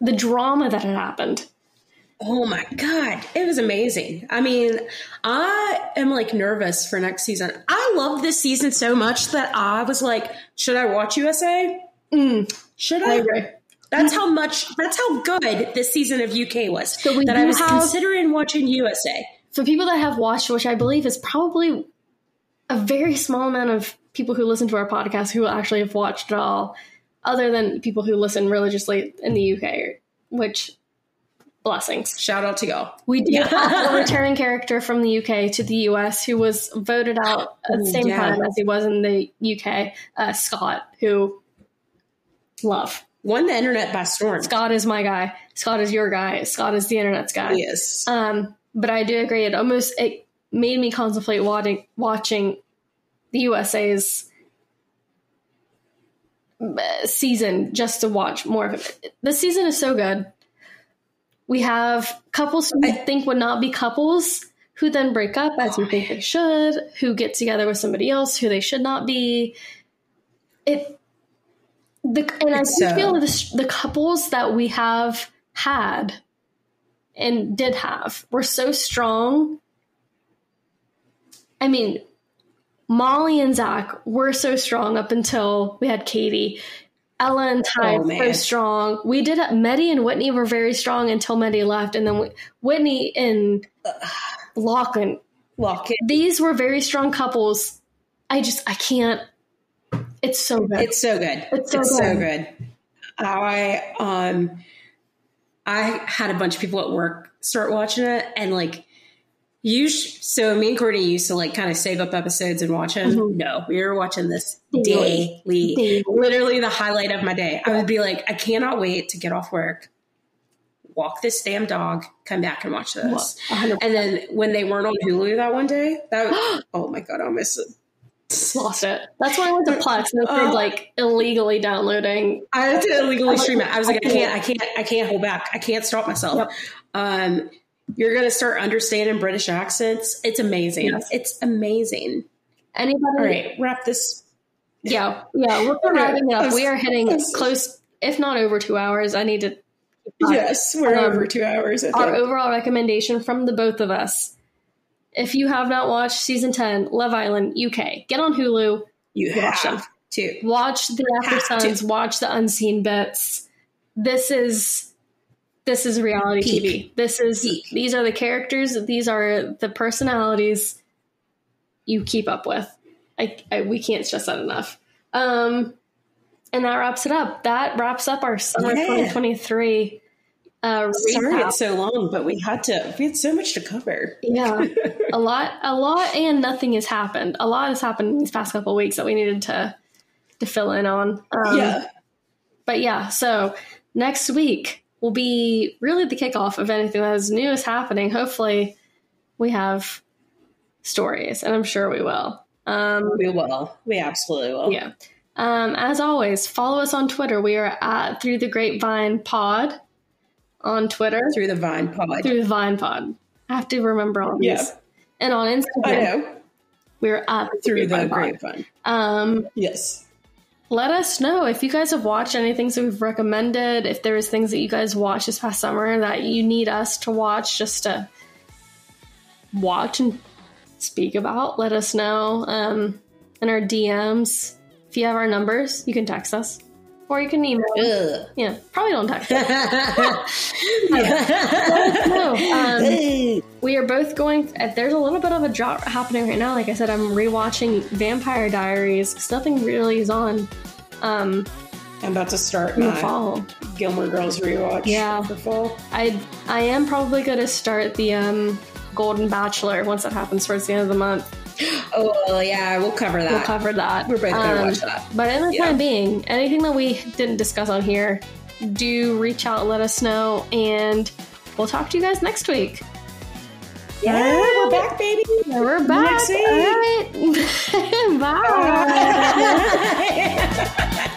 the drama that had happened. Oh my God. It was amazing. I mean, I am like nervous for next season. I love this season so much that I was like, should I watch USA? Mm, should I? I that's how much, that's how good this season of UK was. So that I was have, considering watching USA. For people that have watched, which I believe is probably a very small amount of people who listen to our podcast who actually have watched it all other than people who listen religiously in the UK, which blessings. Shout out to y'all. We do have a *laughs* returning character from the UK to the US who was voted out at the same yeah. time as he was in the UK, uh, Scott, who love. Won the internet by storm. Scott is my guy. Scott is your guy. Scott is the internet's guy. Yes. Um, but I do agree. It almost it made me contemplate watching watching the USA's season just to watch more of it. The season is so good. We have couples who I think would not be couples who then break up as we think they should, who get together with somebody else who they should not be. It the and I so, feel uh, the, the couples that we have had and did have were so strong. I mean, Molly and Zach were so strong up until we had Kady. Ella and Ty oh, so strong. We did Mehdi and Whitney were very strong until Mehdi left, and then we, Whitney and Lachlan. Lachlan. These were very strong couples. I just I can't. It's so good. It's so good. It's so, it's good. so good. I um I had a bunch of people at work start watching it, and like you sh- so me and Courtney used to like kind of save up episodes and watch them. Mm-hmm. No, we were watching this daily. daily. Literally the highlight of my day. I would be like, I cannot wait to get off work, walk this damn dog, come back and watch this. And then when they weren't on Hulu that one day, that was, *gasps* oh my god, I almost lost it. That's why I went to Plex and started uh, like illegally downloading. I had to illegally stream it. I was like, I can't, I can't, I can't hold back. I can't stop myself. Yep. Um, you're going to start understanding British accents. It's amazing. Yes. It's amazing. Anybody? All right, wrap this. Yeah, yeah, we're wrapping up. We are hitting close, if not over two hours. I need to. Yes, we're um, over two hours. Our overall recommendation from the both of us. If you have not watched season 10, Love Island UK, get on Hulu. You have them. to. Watch the After Suns, watch the unseen bits. This is this is reality. TV. This is these are the characters. These are the personalities you keep up with. I, I we can't stress that enough. Um, and that wraps it up. That wraps up our summer yeah. 2023. Uh, Sorry it's so long, but we had to. We had so much to cover. Yeah, *laughs* a lot, a lot, and nothing has happened. A lot has happened in these past couple weeks that we needed to to fill in on. Um, yeah, but yeah, so next week will be really the kickoff of anything that is new is happening. Hopefully, we have stories, and I'm sure we will. Um, we will. We absolutely will. Yeah. Um, as always, follow us on Twitter. We are at Thru the Grapevine Pod on Twitter. Through the Vine Pod. Through the Vine Pod. I have to remember all these. Yeah. And on Instagram. I know. We're at Thru the Grapevine. Um, yes. Let us know if you guys have watched anything that we've recommended, if there was things that you guys watched this past summer that you need us to watch just to watch and speak about. Let us know um, in our DMs. If you have our numbers, you can text us. Or you can email. Ugh. Yeah, probably don't text us. *laughs* *laughs* no, um, *laughs* we are both going. There's a little bit of a drop happening right now. Like I said, I'm rewatching Vampire Diaries because nothing really is on. Um, I'm about to start in the fall. Gilmore Girls rewatch. Yeah, for fall. I I am probably going to start the um, Golden Bachelor once that happens towards the end of the month. *laughs* Oh well, yeah, we'll cover that. We'll cover that. We're both gonna watch um, that. But in the yeah. time being, anything that we didn't discuss on here, do reach out, let us know, and we'll talk to you guys next week. Yeah, yeah we're back, baby. We're back. Next week. All right. *laughs* Bye. Bye. *laughs*